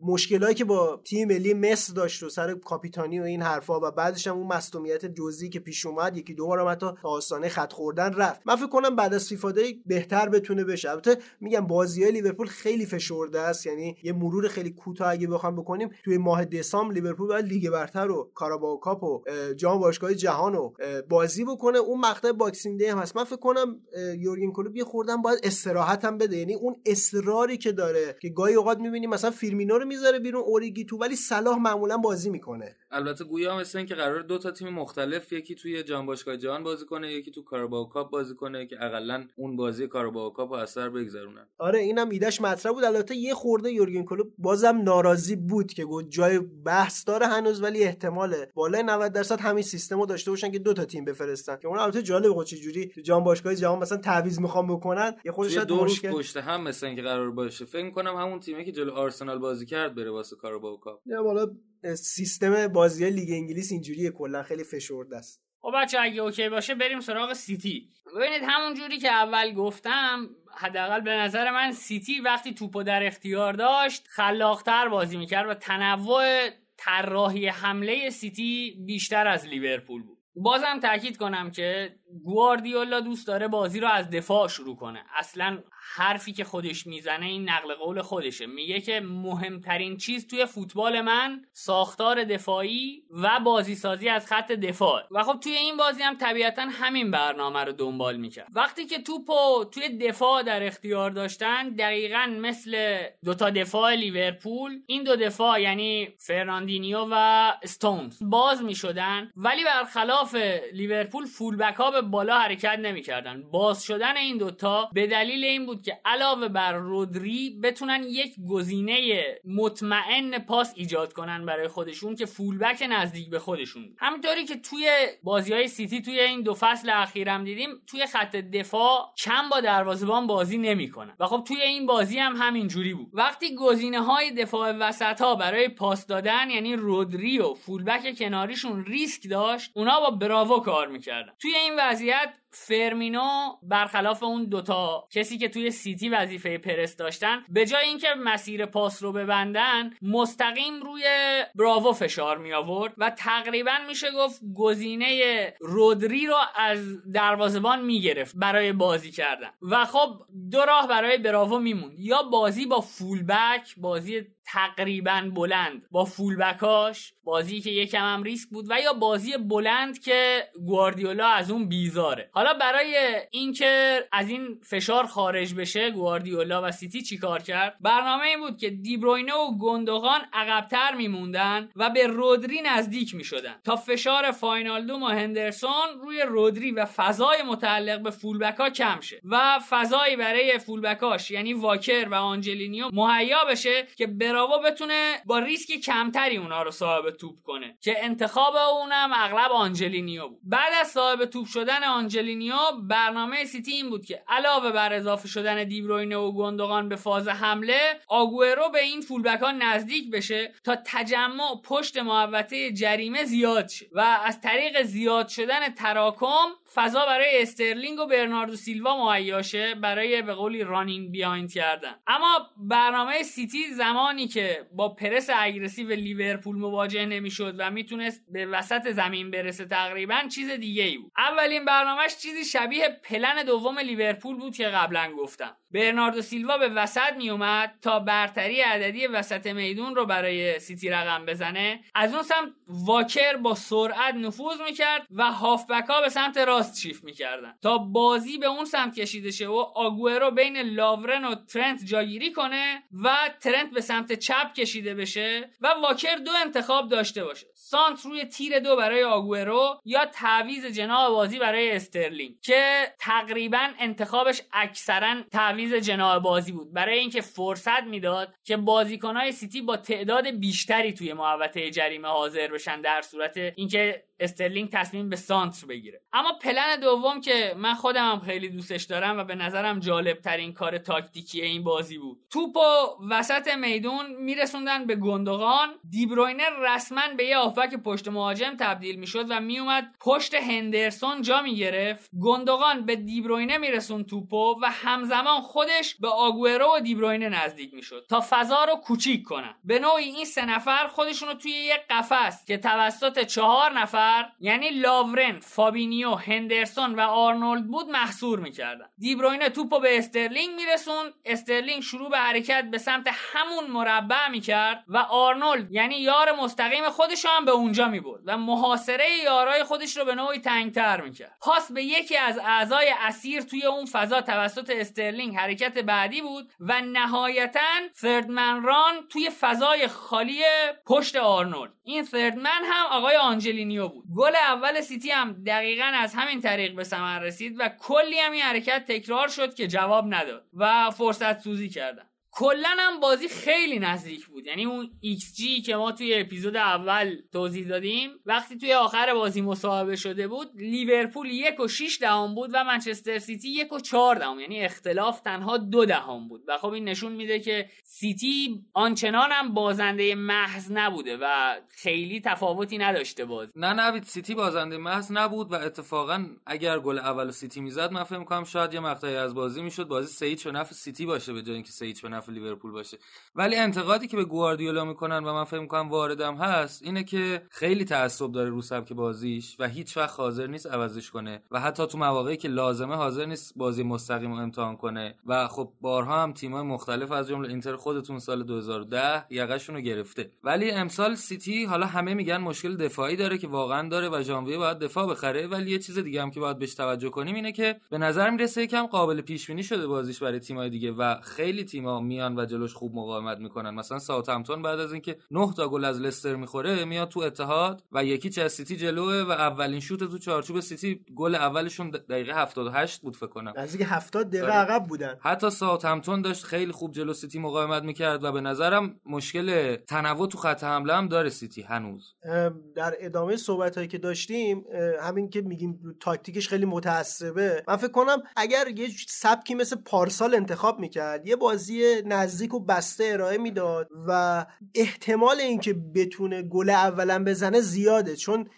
مشکلایی که با تیم ملی مصر داشت و سر کاپیتانی و این حرفا و بعدش هم اون مصدومیت جزئی که پیش اومد یکی دو بارم حتی تا آستانه خط خوردن رفت. من فکر کنم بعد از فیفا بهتر بتونه بشه. البته میگم بازی لیورپول خیلی فشرده است. یعنی یه مرور خیلی کوتاه اگه بخوام بکنیم توی ماه دسامبر لیورپول باید لیگ برتر و Carabao Cup و جام باشگاه جهان و بازی بکنه اون مقطع Boxing Day هم هست. من فکر کنم یورگن کلوپ یه خوردن باید استراحت هم بده. یعنی اون اصراری که داره که گاهی اوقات می‌بینیم مثلا فیرمینو رو می‌ذاره بیرون اوریگی تو ولی صلاح معمولا بازی می‌کنه. البته گویا مثل این که قرار دو تا تیم مختلف یکی توی جام باشگاه جهان بازی کنه یکی تو کاراباو کاپ بازی کنه که اقلا اون بازی کاراباو کاپ رو اثر بگذرونن. آره اینم ایدهش مطرح بود. البته یه خورده یورگن کلوپ بازم ناراضی بود که گفت جای بحث داره هنوز ولی احتماله. بالای 90 درصد همین سیستم رو داشته باشن که دو تا تیم بفرستن. که اون البته جالب بود چه جوری تو جام باشگاه جهان مثلا تعویض می‌خوام بکنن یه خورده توی شاید دو روز مشکل پشت هم مثل اینکه قرار باشه. فکر می‌کنم همون تیمی که جلو آرسنال بازی کرد بره واسه Carabao Cup. یا بالا سیستم بازی لیگ انگلیس اینجوریه کلا خیلی فشرده است. خب بچه اگه okay باشه بریم سراغ سیتی. ببینید همون جوری که اول گفتم حداقل به نظر من سیتی وقتی توپو در اختیار داشت خلاقتر بازی می‌کرد و تنوع طراحی حمله سیتی بیشتر از لیورپول بود. بازم تاکید کنم که گواردیولا دوست داره بازی رو از دفاع شروع کنه. اصلا حرفی که خودش می‌زنه این نقل قول خودشه. میگه که مهمترین چیز توی فوتبال من ساختار دفاعی و بازی سازی از خط دفاع. و خب توی این بازی هم طبیعتا همین برنامه رو دنبال می‌کرد. وقتی که توپو توی دفاع در اختیار داشتن دقیقا مثل دوتا دفاع لیورپول این دو دفاع یعنی فرناندینیو و استونز باز می‌شدن. ولی برخلاف لیورپول فولبک ها به بالا حرکت نمی‌کردن. باز شدن این دوتا به دلیل این بود که علاوه بر رودری بتونن یک گزینه مطمئن پاس ایجاد کنن برای خودشون که فولبک نزدیک به خودشون همینطوری که توی بازی های سیتی توی این دو فصل اخیرم دیدیم توی خط دفاع کم با دروازه‌بان بازی نمی‌کنن. و خب توی این بازی هم همین جوری بود. وقتی گزینه های دفاع وسط ها برای پاس دادن یعنی رودری و فولبک کناریشون ریسک داشت اونا با براوو کار می‌کردن. توی این وضعیت فرمینو برخلاف اون دوتا کسی که توی سیتی وظیفه پرس داشتن به جای اینکه مسیر پاس رو ببندن مستقیم روی براوو فشار می آورد و تقریبا میشه گفت گزینه رودری رو از دروازبان می‌گرفت برای بازی کردن. و خب دو راه برای براوو میمون یا بازی با فولبک بازی تقریبا بلند. با فولبکاش بازی که یکم هم ریسک بود و یا بازی بلند که گواردیولا از اون بیزاره. حالا برای اینکه از این فشار خارج بشه گواردیولا و سیتی چیکار کرد؟ برنامه این بود که دیبروینه و گندوغان عقبتر میموندن و به رودری نزدیک می‌شدن. تا فشار فاینالدوم و هندرسون روی رودری و فضای متعلق به فولبکا کم شه و فضایی برای فولبکاش یعنی واکر و آنجلینیو مهیا بشه که براوو بتونه با ریسک کمتری اونا رو صاحب توپ کنه. که انتخاب اونم اغلب آنجلینیو بود. بعد از صاحب توپ شدن آنجلینیو برنامه سیتی این بود که علاوه بر اضافه شدن دیبروینه و گندوغان به فاز حمله آگوئرو به این فولبک ها نزدیک بشه تا تجمع پشت محوطه جریمه زیاد شه و از طریق زیاد شدن تراکم فضا برای استرلینگ و برناردو سیلوا مهیا شه برای به قولی running beyond کردن. اما برنامه سیتی زمانی که با پرس aggressive لیورپول مواجه نمی‌شد و می‌تونست به وسط زمین برسه تقریبا چیز دیگه ای بود. اولین برنامهش چیزی شبیه پلن دوم لیورپول بود که قبلا گفتم. برناردو سیلوا به وسط میومد تا برتری عددی وسط میدون رو برای سیتی رقم بزنه. از اون سمت واکر با سرعت نفوذ می‌کرد و هافبک به سمت راست شیفت می‌کردن. تا بازی به اون سمت کشیده شه و آگوئرو بین لاورن و ترنت جاگیری کنه و ترنت به سمت چپ کشیده بشه و واکر دو انتخاب داشته باشه. سانتر روی تیر دو برای آگوئرو یا تعویض جناح بازی برای استرلینگ که تقریبا انتخابش اکثرا تعویض جناح بازی بود. برای اینکه فرصت می‌داد که بازیکنهای سیتی با تعداد بیشتری توی محوطه جریمه حاضر بشن در صورت اینکه استرلینگ تصمیم به سانتر بگیره. اما پلن دوم که من خودم هم خیلی دوستش دارم و به نظرم جالب ترین کار تاکتیکی این بازی بود. توپ و وسط میدون میرسوندن به گندوغان. دیبروینه رسما به یه آفک پشت مهاجم تبدیل می‌شد و میومد پشت هندرسون جا می‌گرفت. گندوغان به دیبروینه میرسون توپو و همزمان خودش به آگورو و دیبروینه نزدیک می‌شد تا فضا رو کوچیک کنن به نوعی این سه نفر خودشون رو توی یک قفس که توسط چهار نفر یعنی لاورن، فابینیو، هندرسون و آرنولد بود محصور می‌کردن. دیبروینه توپو به استرلینگ میرسون استرلینگ شروع به حرکت به سمت همون مربع می‌کرد و آرنولد یعنی یار مستقیم خودش هم به اونجا می‌برد و محاصره یارای خودش رو به نوعی تنگتر می‌کرد. پاس به یکی از اعضای اسیر توی اون فضا توسط استرلینگ حرکت بعدی بود و نهایتا third man run توی فضای خالی پشت آرنولد. این third man هم آقای آنجلینیو بود. گل اول سیتی هم دقیقا از همین طریق به ثمر رسید و کلی هم این حرکت تکرار شد که جواب نداد و فرصت سوزی کردن. کلا هم بازی خیلی نزدیک بود. یعنی اون XG که ما توی اپیزود اول توضیح دادیم وقتی توی آخر بازی مصاحبه شده بود لیورپول یک و 6 دهم بود و منچستر سیتی یک و 4 دهم. یعنی اختلاف تنها دو دهم بود. و خب این نشون میده که سیتی آنچنان هم بازنده محض نبوده و خیلی تفاوتی نداشته بازنده نبود سیتی بازنده محض نبود و اتفاقا اگر گل اولو سیتی می‌زد من فکر می‌کنم شاید یه مقطعی از بازی می‌شد. بازی سه به نفع سیتی باشه به جای اینکه سه به نفع لیورپول باشه. ولی انتقادی که به گواردیولا می‌کنن و من فکر می‌کنم واردم هست اینه که خیلی تعصب داره رو سبک بازیش و هیچ وقت حاضر نیست عوضش کنه و حتی تو مواقعی که لازمه حاضر نیست بازی مستقیم رو امتحان کنه. و خب بارها هم تیم‌های مختلف از جمله اینتر خودتون سال 2010 یقشون رو گرفته. ولی امسال سیتی حالا همه میگن مشکل دفاعی داره که واقعا داره و ژانویه باید دفاع بخره. ولی یه چیز دیگه هم که باید بهش توجه کنیم اینه که به نظر می‌رسه یکم قابل پیش بینی شده بازیش برای تیم‌های دیگه و خیلی تیم‌ها میان و جلوش خوب مقاومت می‌کنن. مثلا ساوثهمپتون بعد از اینکه 9 تا گل از لستر می‌خوره میاد تو اتحاد و یک هیچ سیتی جلوئه و اولین شوت تو چارچوب سیتی گل اولشون دقیقه 78 بود فکر کنم. نزدیک 70 دقیقه آره. عقب بودن. حتی ساوثهمپتون داشت خیلی خوب جلو سیتی مقاومت می‌کرد و به نظرم مشکل تنوع تو خط حمله هم داره سیتی هنوز. در ادامه صحبت هایی که داشتیم همین که میگیم تاکتیکش خیلی متعصبه. من فکر کنم اگر یه سبکی مثل پارسال انتخاب می‌کرد یه بازی نزدیک و بسته ارائه می‌داد و احتمال اینکه بتونه گل اولو بزنه زیاده. چون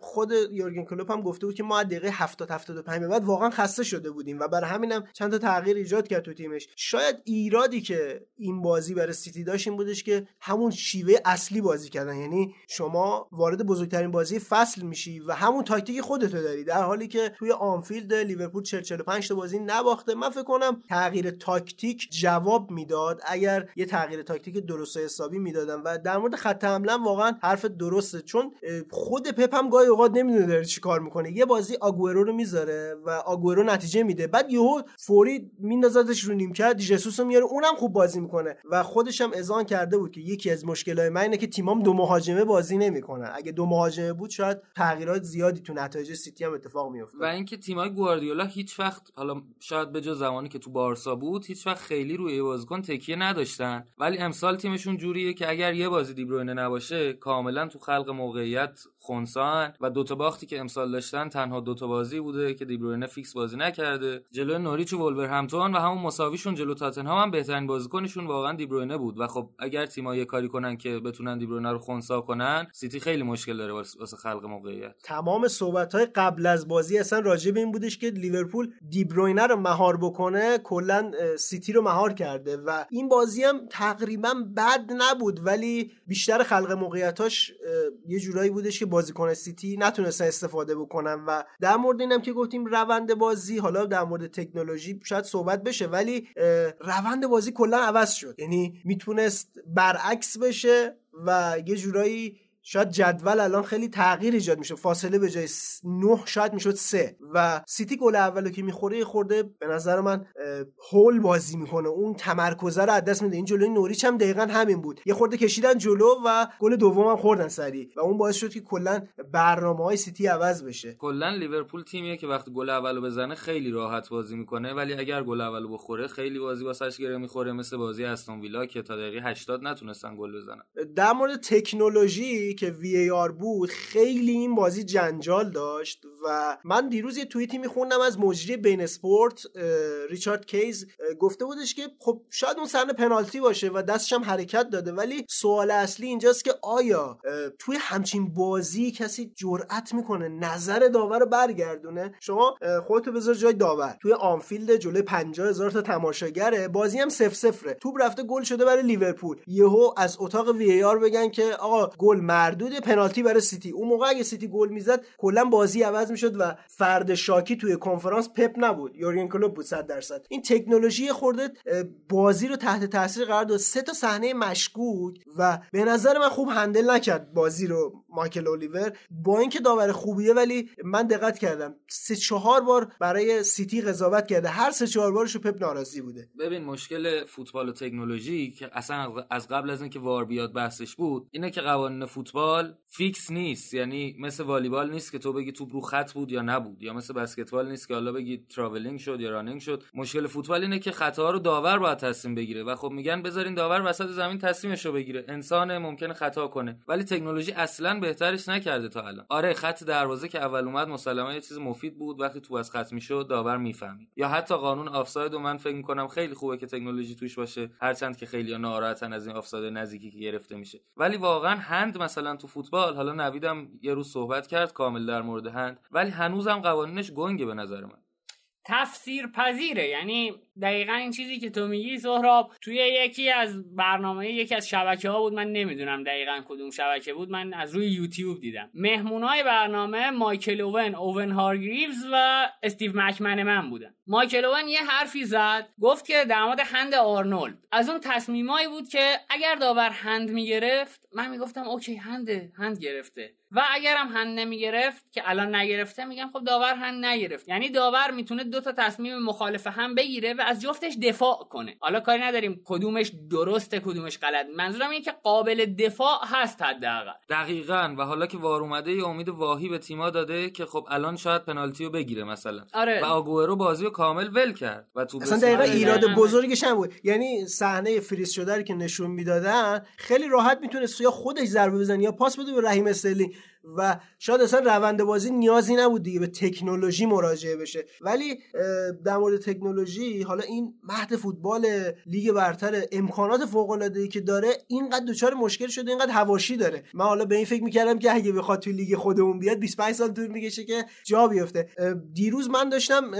خود یورگن کلوپ هم گفته بود که ما از دقیقه 70 75 به بعد واقعا خسته شده بودیم و برای همینم چند تا تغییر ایجاد کرد تو تیمش. شاید ایرادی که این بازی برای سیتی داشت این بودش که همون شیوه اصلی بازی کردن. یعنی شما وارد بزرگترین بازی فصل میشی و همون تاکتیک خودتو داری. در حالی که توی آنفیلد لیورپول 40 45 تا بازی نباخته. من فکر کنم تغییر تاکتیک جواب می‌داد اگر یه تغییر تاکتیک درست و حسابی می‌دادن و در مورد خط حمله واقعا حرف درسته. چون خود پپ هم گاهی اوقات نمی‌دونه داره چیکار می‌کنه. یه بازی آگوئرو رو می‌ذاره و آگوئرو نتیجه میده. بعد یهو فوری میندازتش رو نیمکت جسوس رو میاره اونم خوب بازی می‌کنه. و خودش هم اذعان کرده بود که یکی از مشکلات من اینه که تیمام دو مهاجمه بازی نمی‌کنن. اگه دو مهاجمه بود شاید تغییرات زیادی تو نتایج سیتی هم اتفاق میفته و اینکه تیمای گواردیولا هیچ وقت حالا شاید به جز زمانی که تو بارسا بود هیچ وقت خیلی روی بازیکن تکیه نداشتن. ولی امسال تیمشون جوریه که اگر یه بازی دیبروینه نباشه کاملا تو خلق موقعیت خونسان و دوتا باختی که امسال داشتن تنها دوتا بازی بوده که دیبروینه فیکس بازی نکرده. جلوی نوریچ و ولورهمپتون و همون مساویشون جلو تاتنهام هم بهترین بازیکنشون واقعا دیبروینه بود. و خب اگر تیم‌ها یه کاری کنن که بتونن دیبروینه رو خونسا کنن سیتی خیلی مشکل داره واسه خلق موقعیت. تمام صحبت های قبل از بازی اصلا راجع به این بودش که لیورپول دیبروینه رو مهار بکنه کلا سیتی رو مهار کرده. و این بازی هم تقریبا بد نبود ولی بیشتر خلق موقعیتاش یه جورایی بودش که بازیکن سیتی نتونستن استفاده بکنن و در مورد اینم که گفتیم روند بازی حالا در مورد تکنولوژی شاید صحبت بشه ولی روند بازی کلا عوض شد. یعنی می‌تونست برعکس بشه و یه جورایی شاید جدول الان خیلی تغییر ایجاد میشه. فاصله به جای س- نه شاید می‌شد سه. و سیتی گل اولو که می‌خوره خورده به نظر من هول بازی می‌کنه. اون تمرکزه رو از دست میده. این جلوی نوریچ هم دقیقا همین بود. یه خورده کشیدن جلو و گل دوم هم خوردن سریع. و اون باعث شد که کلا برنامه های سیتی عوض بشه. کلا لیورپول تیمیه که وقتی گل اولو بزنه خیلی راحت بازی می‌کنه. ولی اگر گل اولو بخوره خیلی بازی واسش گره می‌خوره. مثل بازی استون ویلا که تا دقیقه 80 نتونستن گل بزنن. در مورد تکنولوژی که VAR بود خیلی این بازی جنجال داشت و من دیروز یه توییتی میخوندم از مجری beIN Sports ریچارد کیز. گفته بودش که خب شاید اون صحنه پنالتی باشه و دستش هم حرکت داده ولی سوال اصلی اینجاست که آیا توی همچین بازی کسی جرأت می‌کنه نظر داور رو برگردونه؟ شما خودتو بذار جای داور. توی آنفیلد جلوی 50 هزار تا تماشاگره بازی هم صفر صفره توپ رفته گل شده برای لیورپول. یهو از اتاق VAR بگن که آقا گل مردود پنالتی برای سیتی. اون موقع اگه سیتی گل می‌زد کلا بازی عوض می‌شد و فرد شاکی توی کنفرانس پپ نبود. یورگن کلوپ بود 100 درصد. این تکنولوژی خورده بازی رو تحت تاثیر قرار داد. سه تا صحنه مشکوک و به نظر من خوب handle نکرد بازی رو مایکل اولیور. با اینکه داور خوبیه ولی من دقت کردم. سه چهار بار برای سیتی قضاوت کرده. هر سه چهار بارش پپ ناراضی بوده. ببین مشکل فوتبال و تکنولوژی که اصلا از قبل از اینکه VAR بیاد بحثش بود اینه که قوانین فوتبال fix نیست. یعنی مثل والیبال نیست که تو بگی توپ رو خط بود یا نبود. یا مثل بسکتبال نیست که حالا بگی traveling شد یا running شد. مشکل فوتبال اینه که خطاها رو داور باید تصمیم بگیره و خب میگن بذارین داور وسط زمین تصمیمش رو بگیره. انسان ممکنه خطا کنه. ولی تکنولوژی اصلا بهترش نکرده تا الان. آره خط دروازه که اول اومد مسلما یه چیز مفید بود. وقتی توپ از خط می‌شد داور می‌فهمید. یا حتی قانون آفساید و من فکر می‌کنم خیلی خوبه که تکنولوژی توش باشه. هرچند که خیلی ناراحتن از این آفساید نزدیکی که گرفته میشه. ولی واقعا هند مثلا تو فوتبال حالا نویدم یه روز صحبت کرد کامل در مورد هند ولی هنوزم قوانینش گنگه به نظر من. تفسیر پذیره یعنی دقیقا این چیزی که تو میگی سهراب توی یکی از برنامه یکی از شبکه ها بود من نمی‌دونم دقیقا کدوم شبکه بود من از روی یوتیوب دیدم. مهمونای برنامه مایکل اوون اوون هارگریوز و استیو مک‌منمن بودن. مایکل اوون یه حرفی زد گفت که در هند آرنولد. از اون تصمیمایی بود که اگر داور هند می‌گرفت من می‌گفتم OK هنده هند گرفته. و اگرم هند نمی‌گرفت که الان نگرفته میگم خب داور هند نگرفت. یعنی داور می‌تونه دو تا تصمیم مخالف هم بگیره و از جفتش دفاع کنه. حالا کاری نداریم کدومش درسته کدومش غلط. منظورم اینه که قابل دفاع هست حداقل. دقیقا. و حالا که VAR اومده یه امید واهی به تیما داده که خب الان شاید پنالتی رو بگیره مثلا. آره. و آگوئرو بازی رو کامل ول کرد. و تو اصلا دقیقا ایراد. بزرگش هم بود. یعنی صحنه فریز شده رو که نشون می‌دادن خیلی راحت می‌تونست یا خودش ضربه بزنه یا پاس بده به رحیم استرلینگ. و شاید اصلا روند بازی نیازی نبود دیگه به تکنولوژی مراجعه بشه. ولی در مورد تکنولوژی حالا این مهد فوتبال لیگ برتر امکانات فوق العاده ای که داره اینقدر دچار مشکل شده اینقدر هواشی داره. من حالا به این فکر می‌کردم که اگه بخواد توی لیگ خودمون بیاد 25 سال طول می‌کشه که جا بیفته. دیروز من داشتم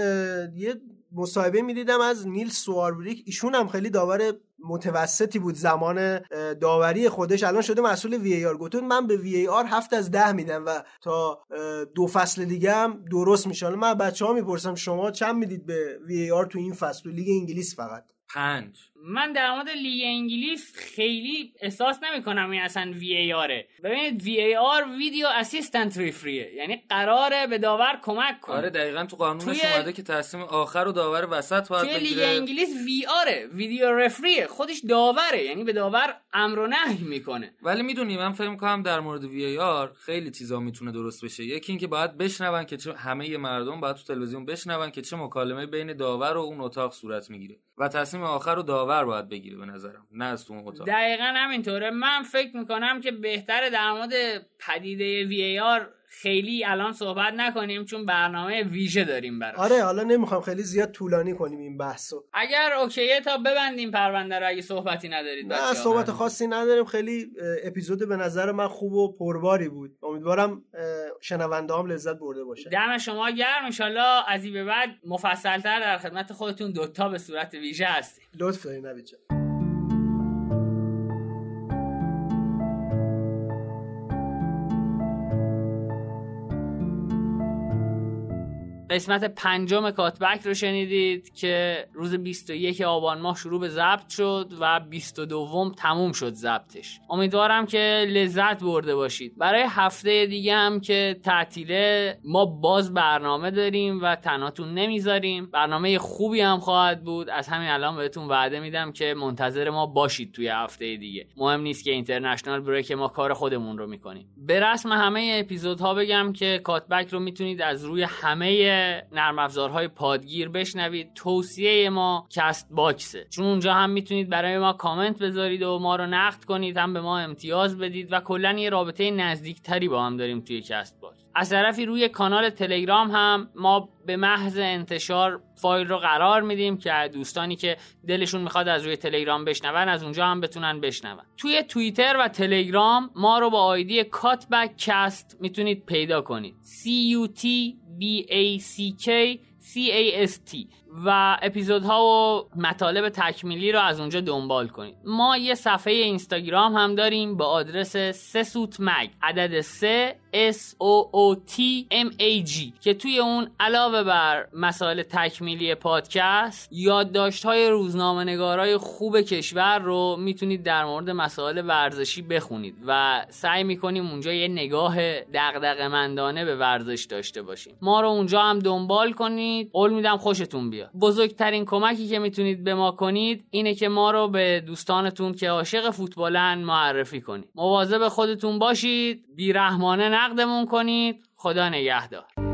یه مصاحبه می‌دیدم از نیل سواربریک. ایشون هم خیلی داور متوسطی بود زمان داوری خودش. الان شده مسئول VAR. گفتون من به VAR هفت از ده میدم و تا دو فصل دیگه هم درست میشه. من بچه ها می‌پرسم شما چند می‌دید به VAR تو این فصل؟ تو لیگ انگلیس فقط. پنج. من در مورد لیگ انگلیس خیلی احساس نمی کنم این اصلا VAR ه ببینید VAR video assistant referee ه یعنی قراره به داور کمک کنه. آره دقیقا تو قانونش توی- اومده که تصمیم آخر رو داور وسط باید توی لیگ بگیره. انگلیس VR ه video referee ه خودش داوره یعنی به داور امر و نهی می‌کنه. ولی می‌دونی من فکر می‌کنم در مورد وی ای آر خیلی چیزا می‌تونه درست بشه. یکی اینکه باید بشنون که چه همه مردم باید تو تلویزیون بشنون که چه مکالمه بین داور و اون اتاق صورت می‌گیره. و تصمیم آخر رو داور باید بگیره به نظرم نه از تو اون اتاق. دقیقا همینطوره. من فکر می‌کنم که بهتره در مورد پدیده وی ای آر خیلی الان صحبت نکنیم چون برنامه ویژه داریم براش. آره حالا نمی‌خوام خیلی زیاد طولانی کنیم این بحثو اگر اوکیه تا ببندیم پرونده رو اگه صحبتی ندارید نه. صحبت خاصی نداریم. خیلی اپیزود به نظر من خوب و پرباری بود. امیدوارم شنونده هم لذت برده باشه. دم شما گرم. انشالله از این به بعد مفصلتر در خدمت خودتون دوتا به صورت ویژه هستیم. لطف داری نوید قسمت پنجم کاتبک رو شنیدید که روز 21 آبان ماه شروع به ضبط شد و 22 تموم شد ضبطش. امیدوارم که لذت برده باشید. برای هفته دیگه هم که تعطیله ما باز برنامه داریم و تناتون نمی‌ذاریم. برنامه خوبی هم خواهد بود. از همین الان بهتون وعده میدم که منتظر ما باشید توی هفته دیگه. مهم نیست که international break ما کار خودمون رو می‌کنیم. به رسم همه اپیزودها بگم که کات‌بک رو می‌تونید از روی همه نرم افزارهای پادگیر بشنوید. توصیه ما Castbox ه. چون اونجا هم می‌تونید برای ما کامنت بذارید و ما رو نقد کنید هم به ما امتیاز بدید و کلا یه رابطه نزدیکتری با هم داریم توی Castbox. از طرفی روی کانال تلگرام هم ما به محض انتشار فایل رو قرار میدیم که دوستانی که دلشون می‌خواد از روی تلگرام بشنون از اونجا هم بتونن بشنون. توی توییتر و تلگرام ما رو با آیدی کاتبک کست می‌تونید پیدا کنید. C U T B A C K C A S T. و اپیزودها و مطالب تکمیلی رو از اونجا دنبال کنید. ما یه صفحه اینستاگرام هم داریم با آدرس سسوت مگ عدد 3 S O O T M A G که توی اون علاوه بر مسائل تکمیلی پادکست یادداشت های روزنامه نگارای خوب کشور رو می‌تونید در مورد مسائل ورزشی بخونید و سعی می‌کنیم اونجا یه نگاه دغدغه مندانه به ورزش داشته باشیم. ما رو اونجا هم دنبال کنید. قول میدم خوشتون بیاد. بزرگترین کمکی که می‌تونید به ما کنید اینه که ما رو به دوستانتون که عاشق فوتبالن معرفی کنید. مواظب خودتون باشید بیرحمانه نقدمون کنید. خدا نگهدار.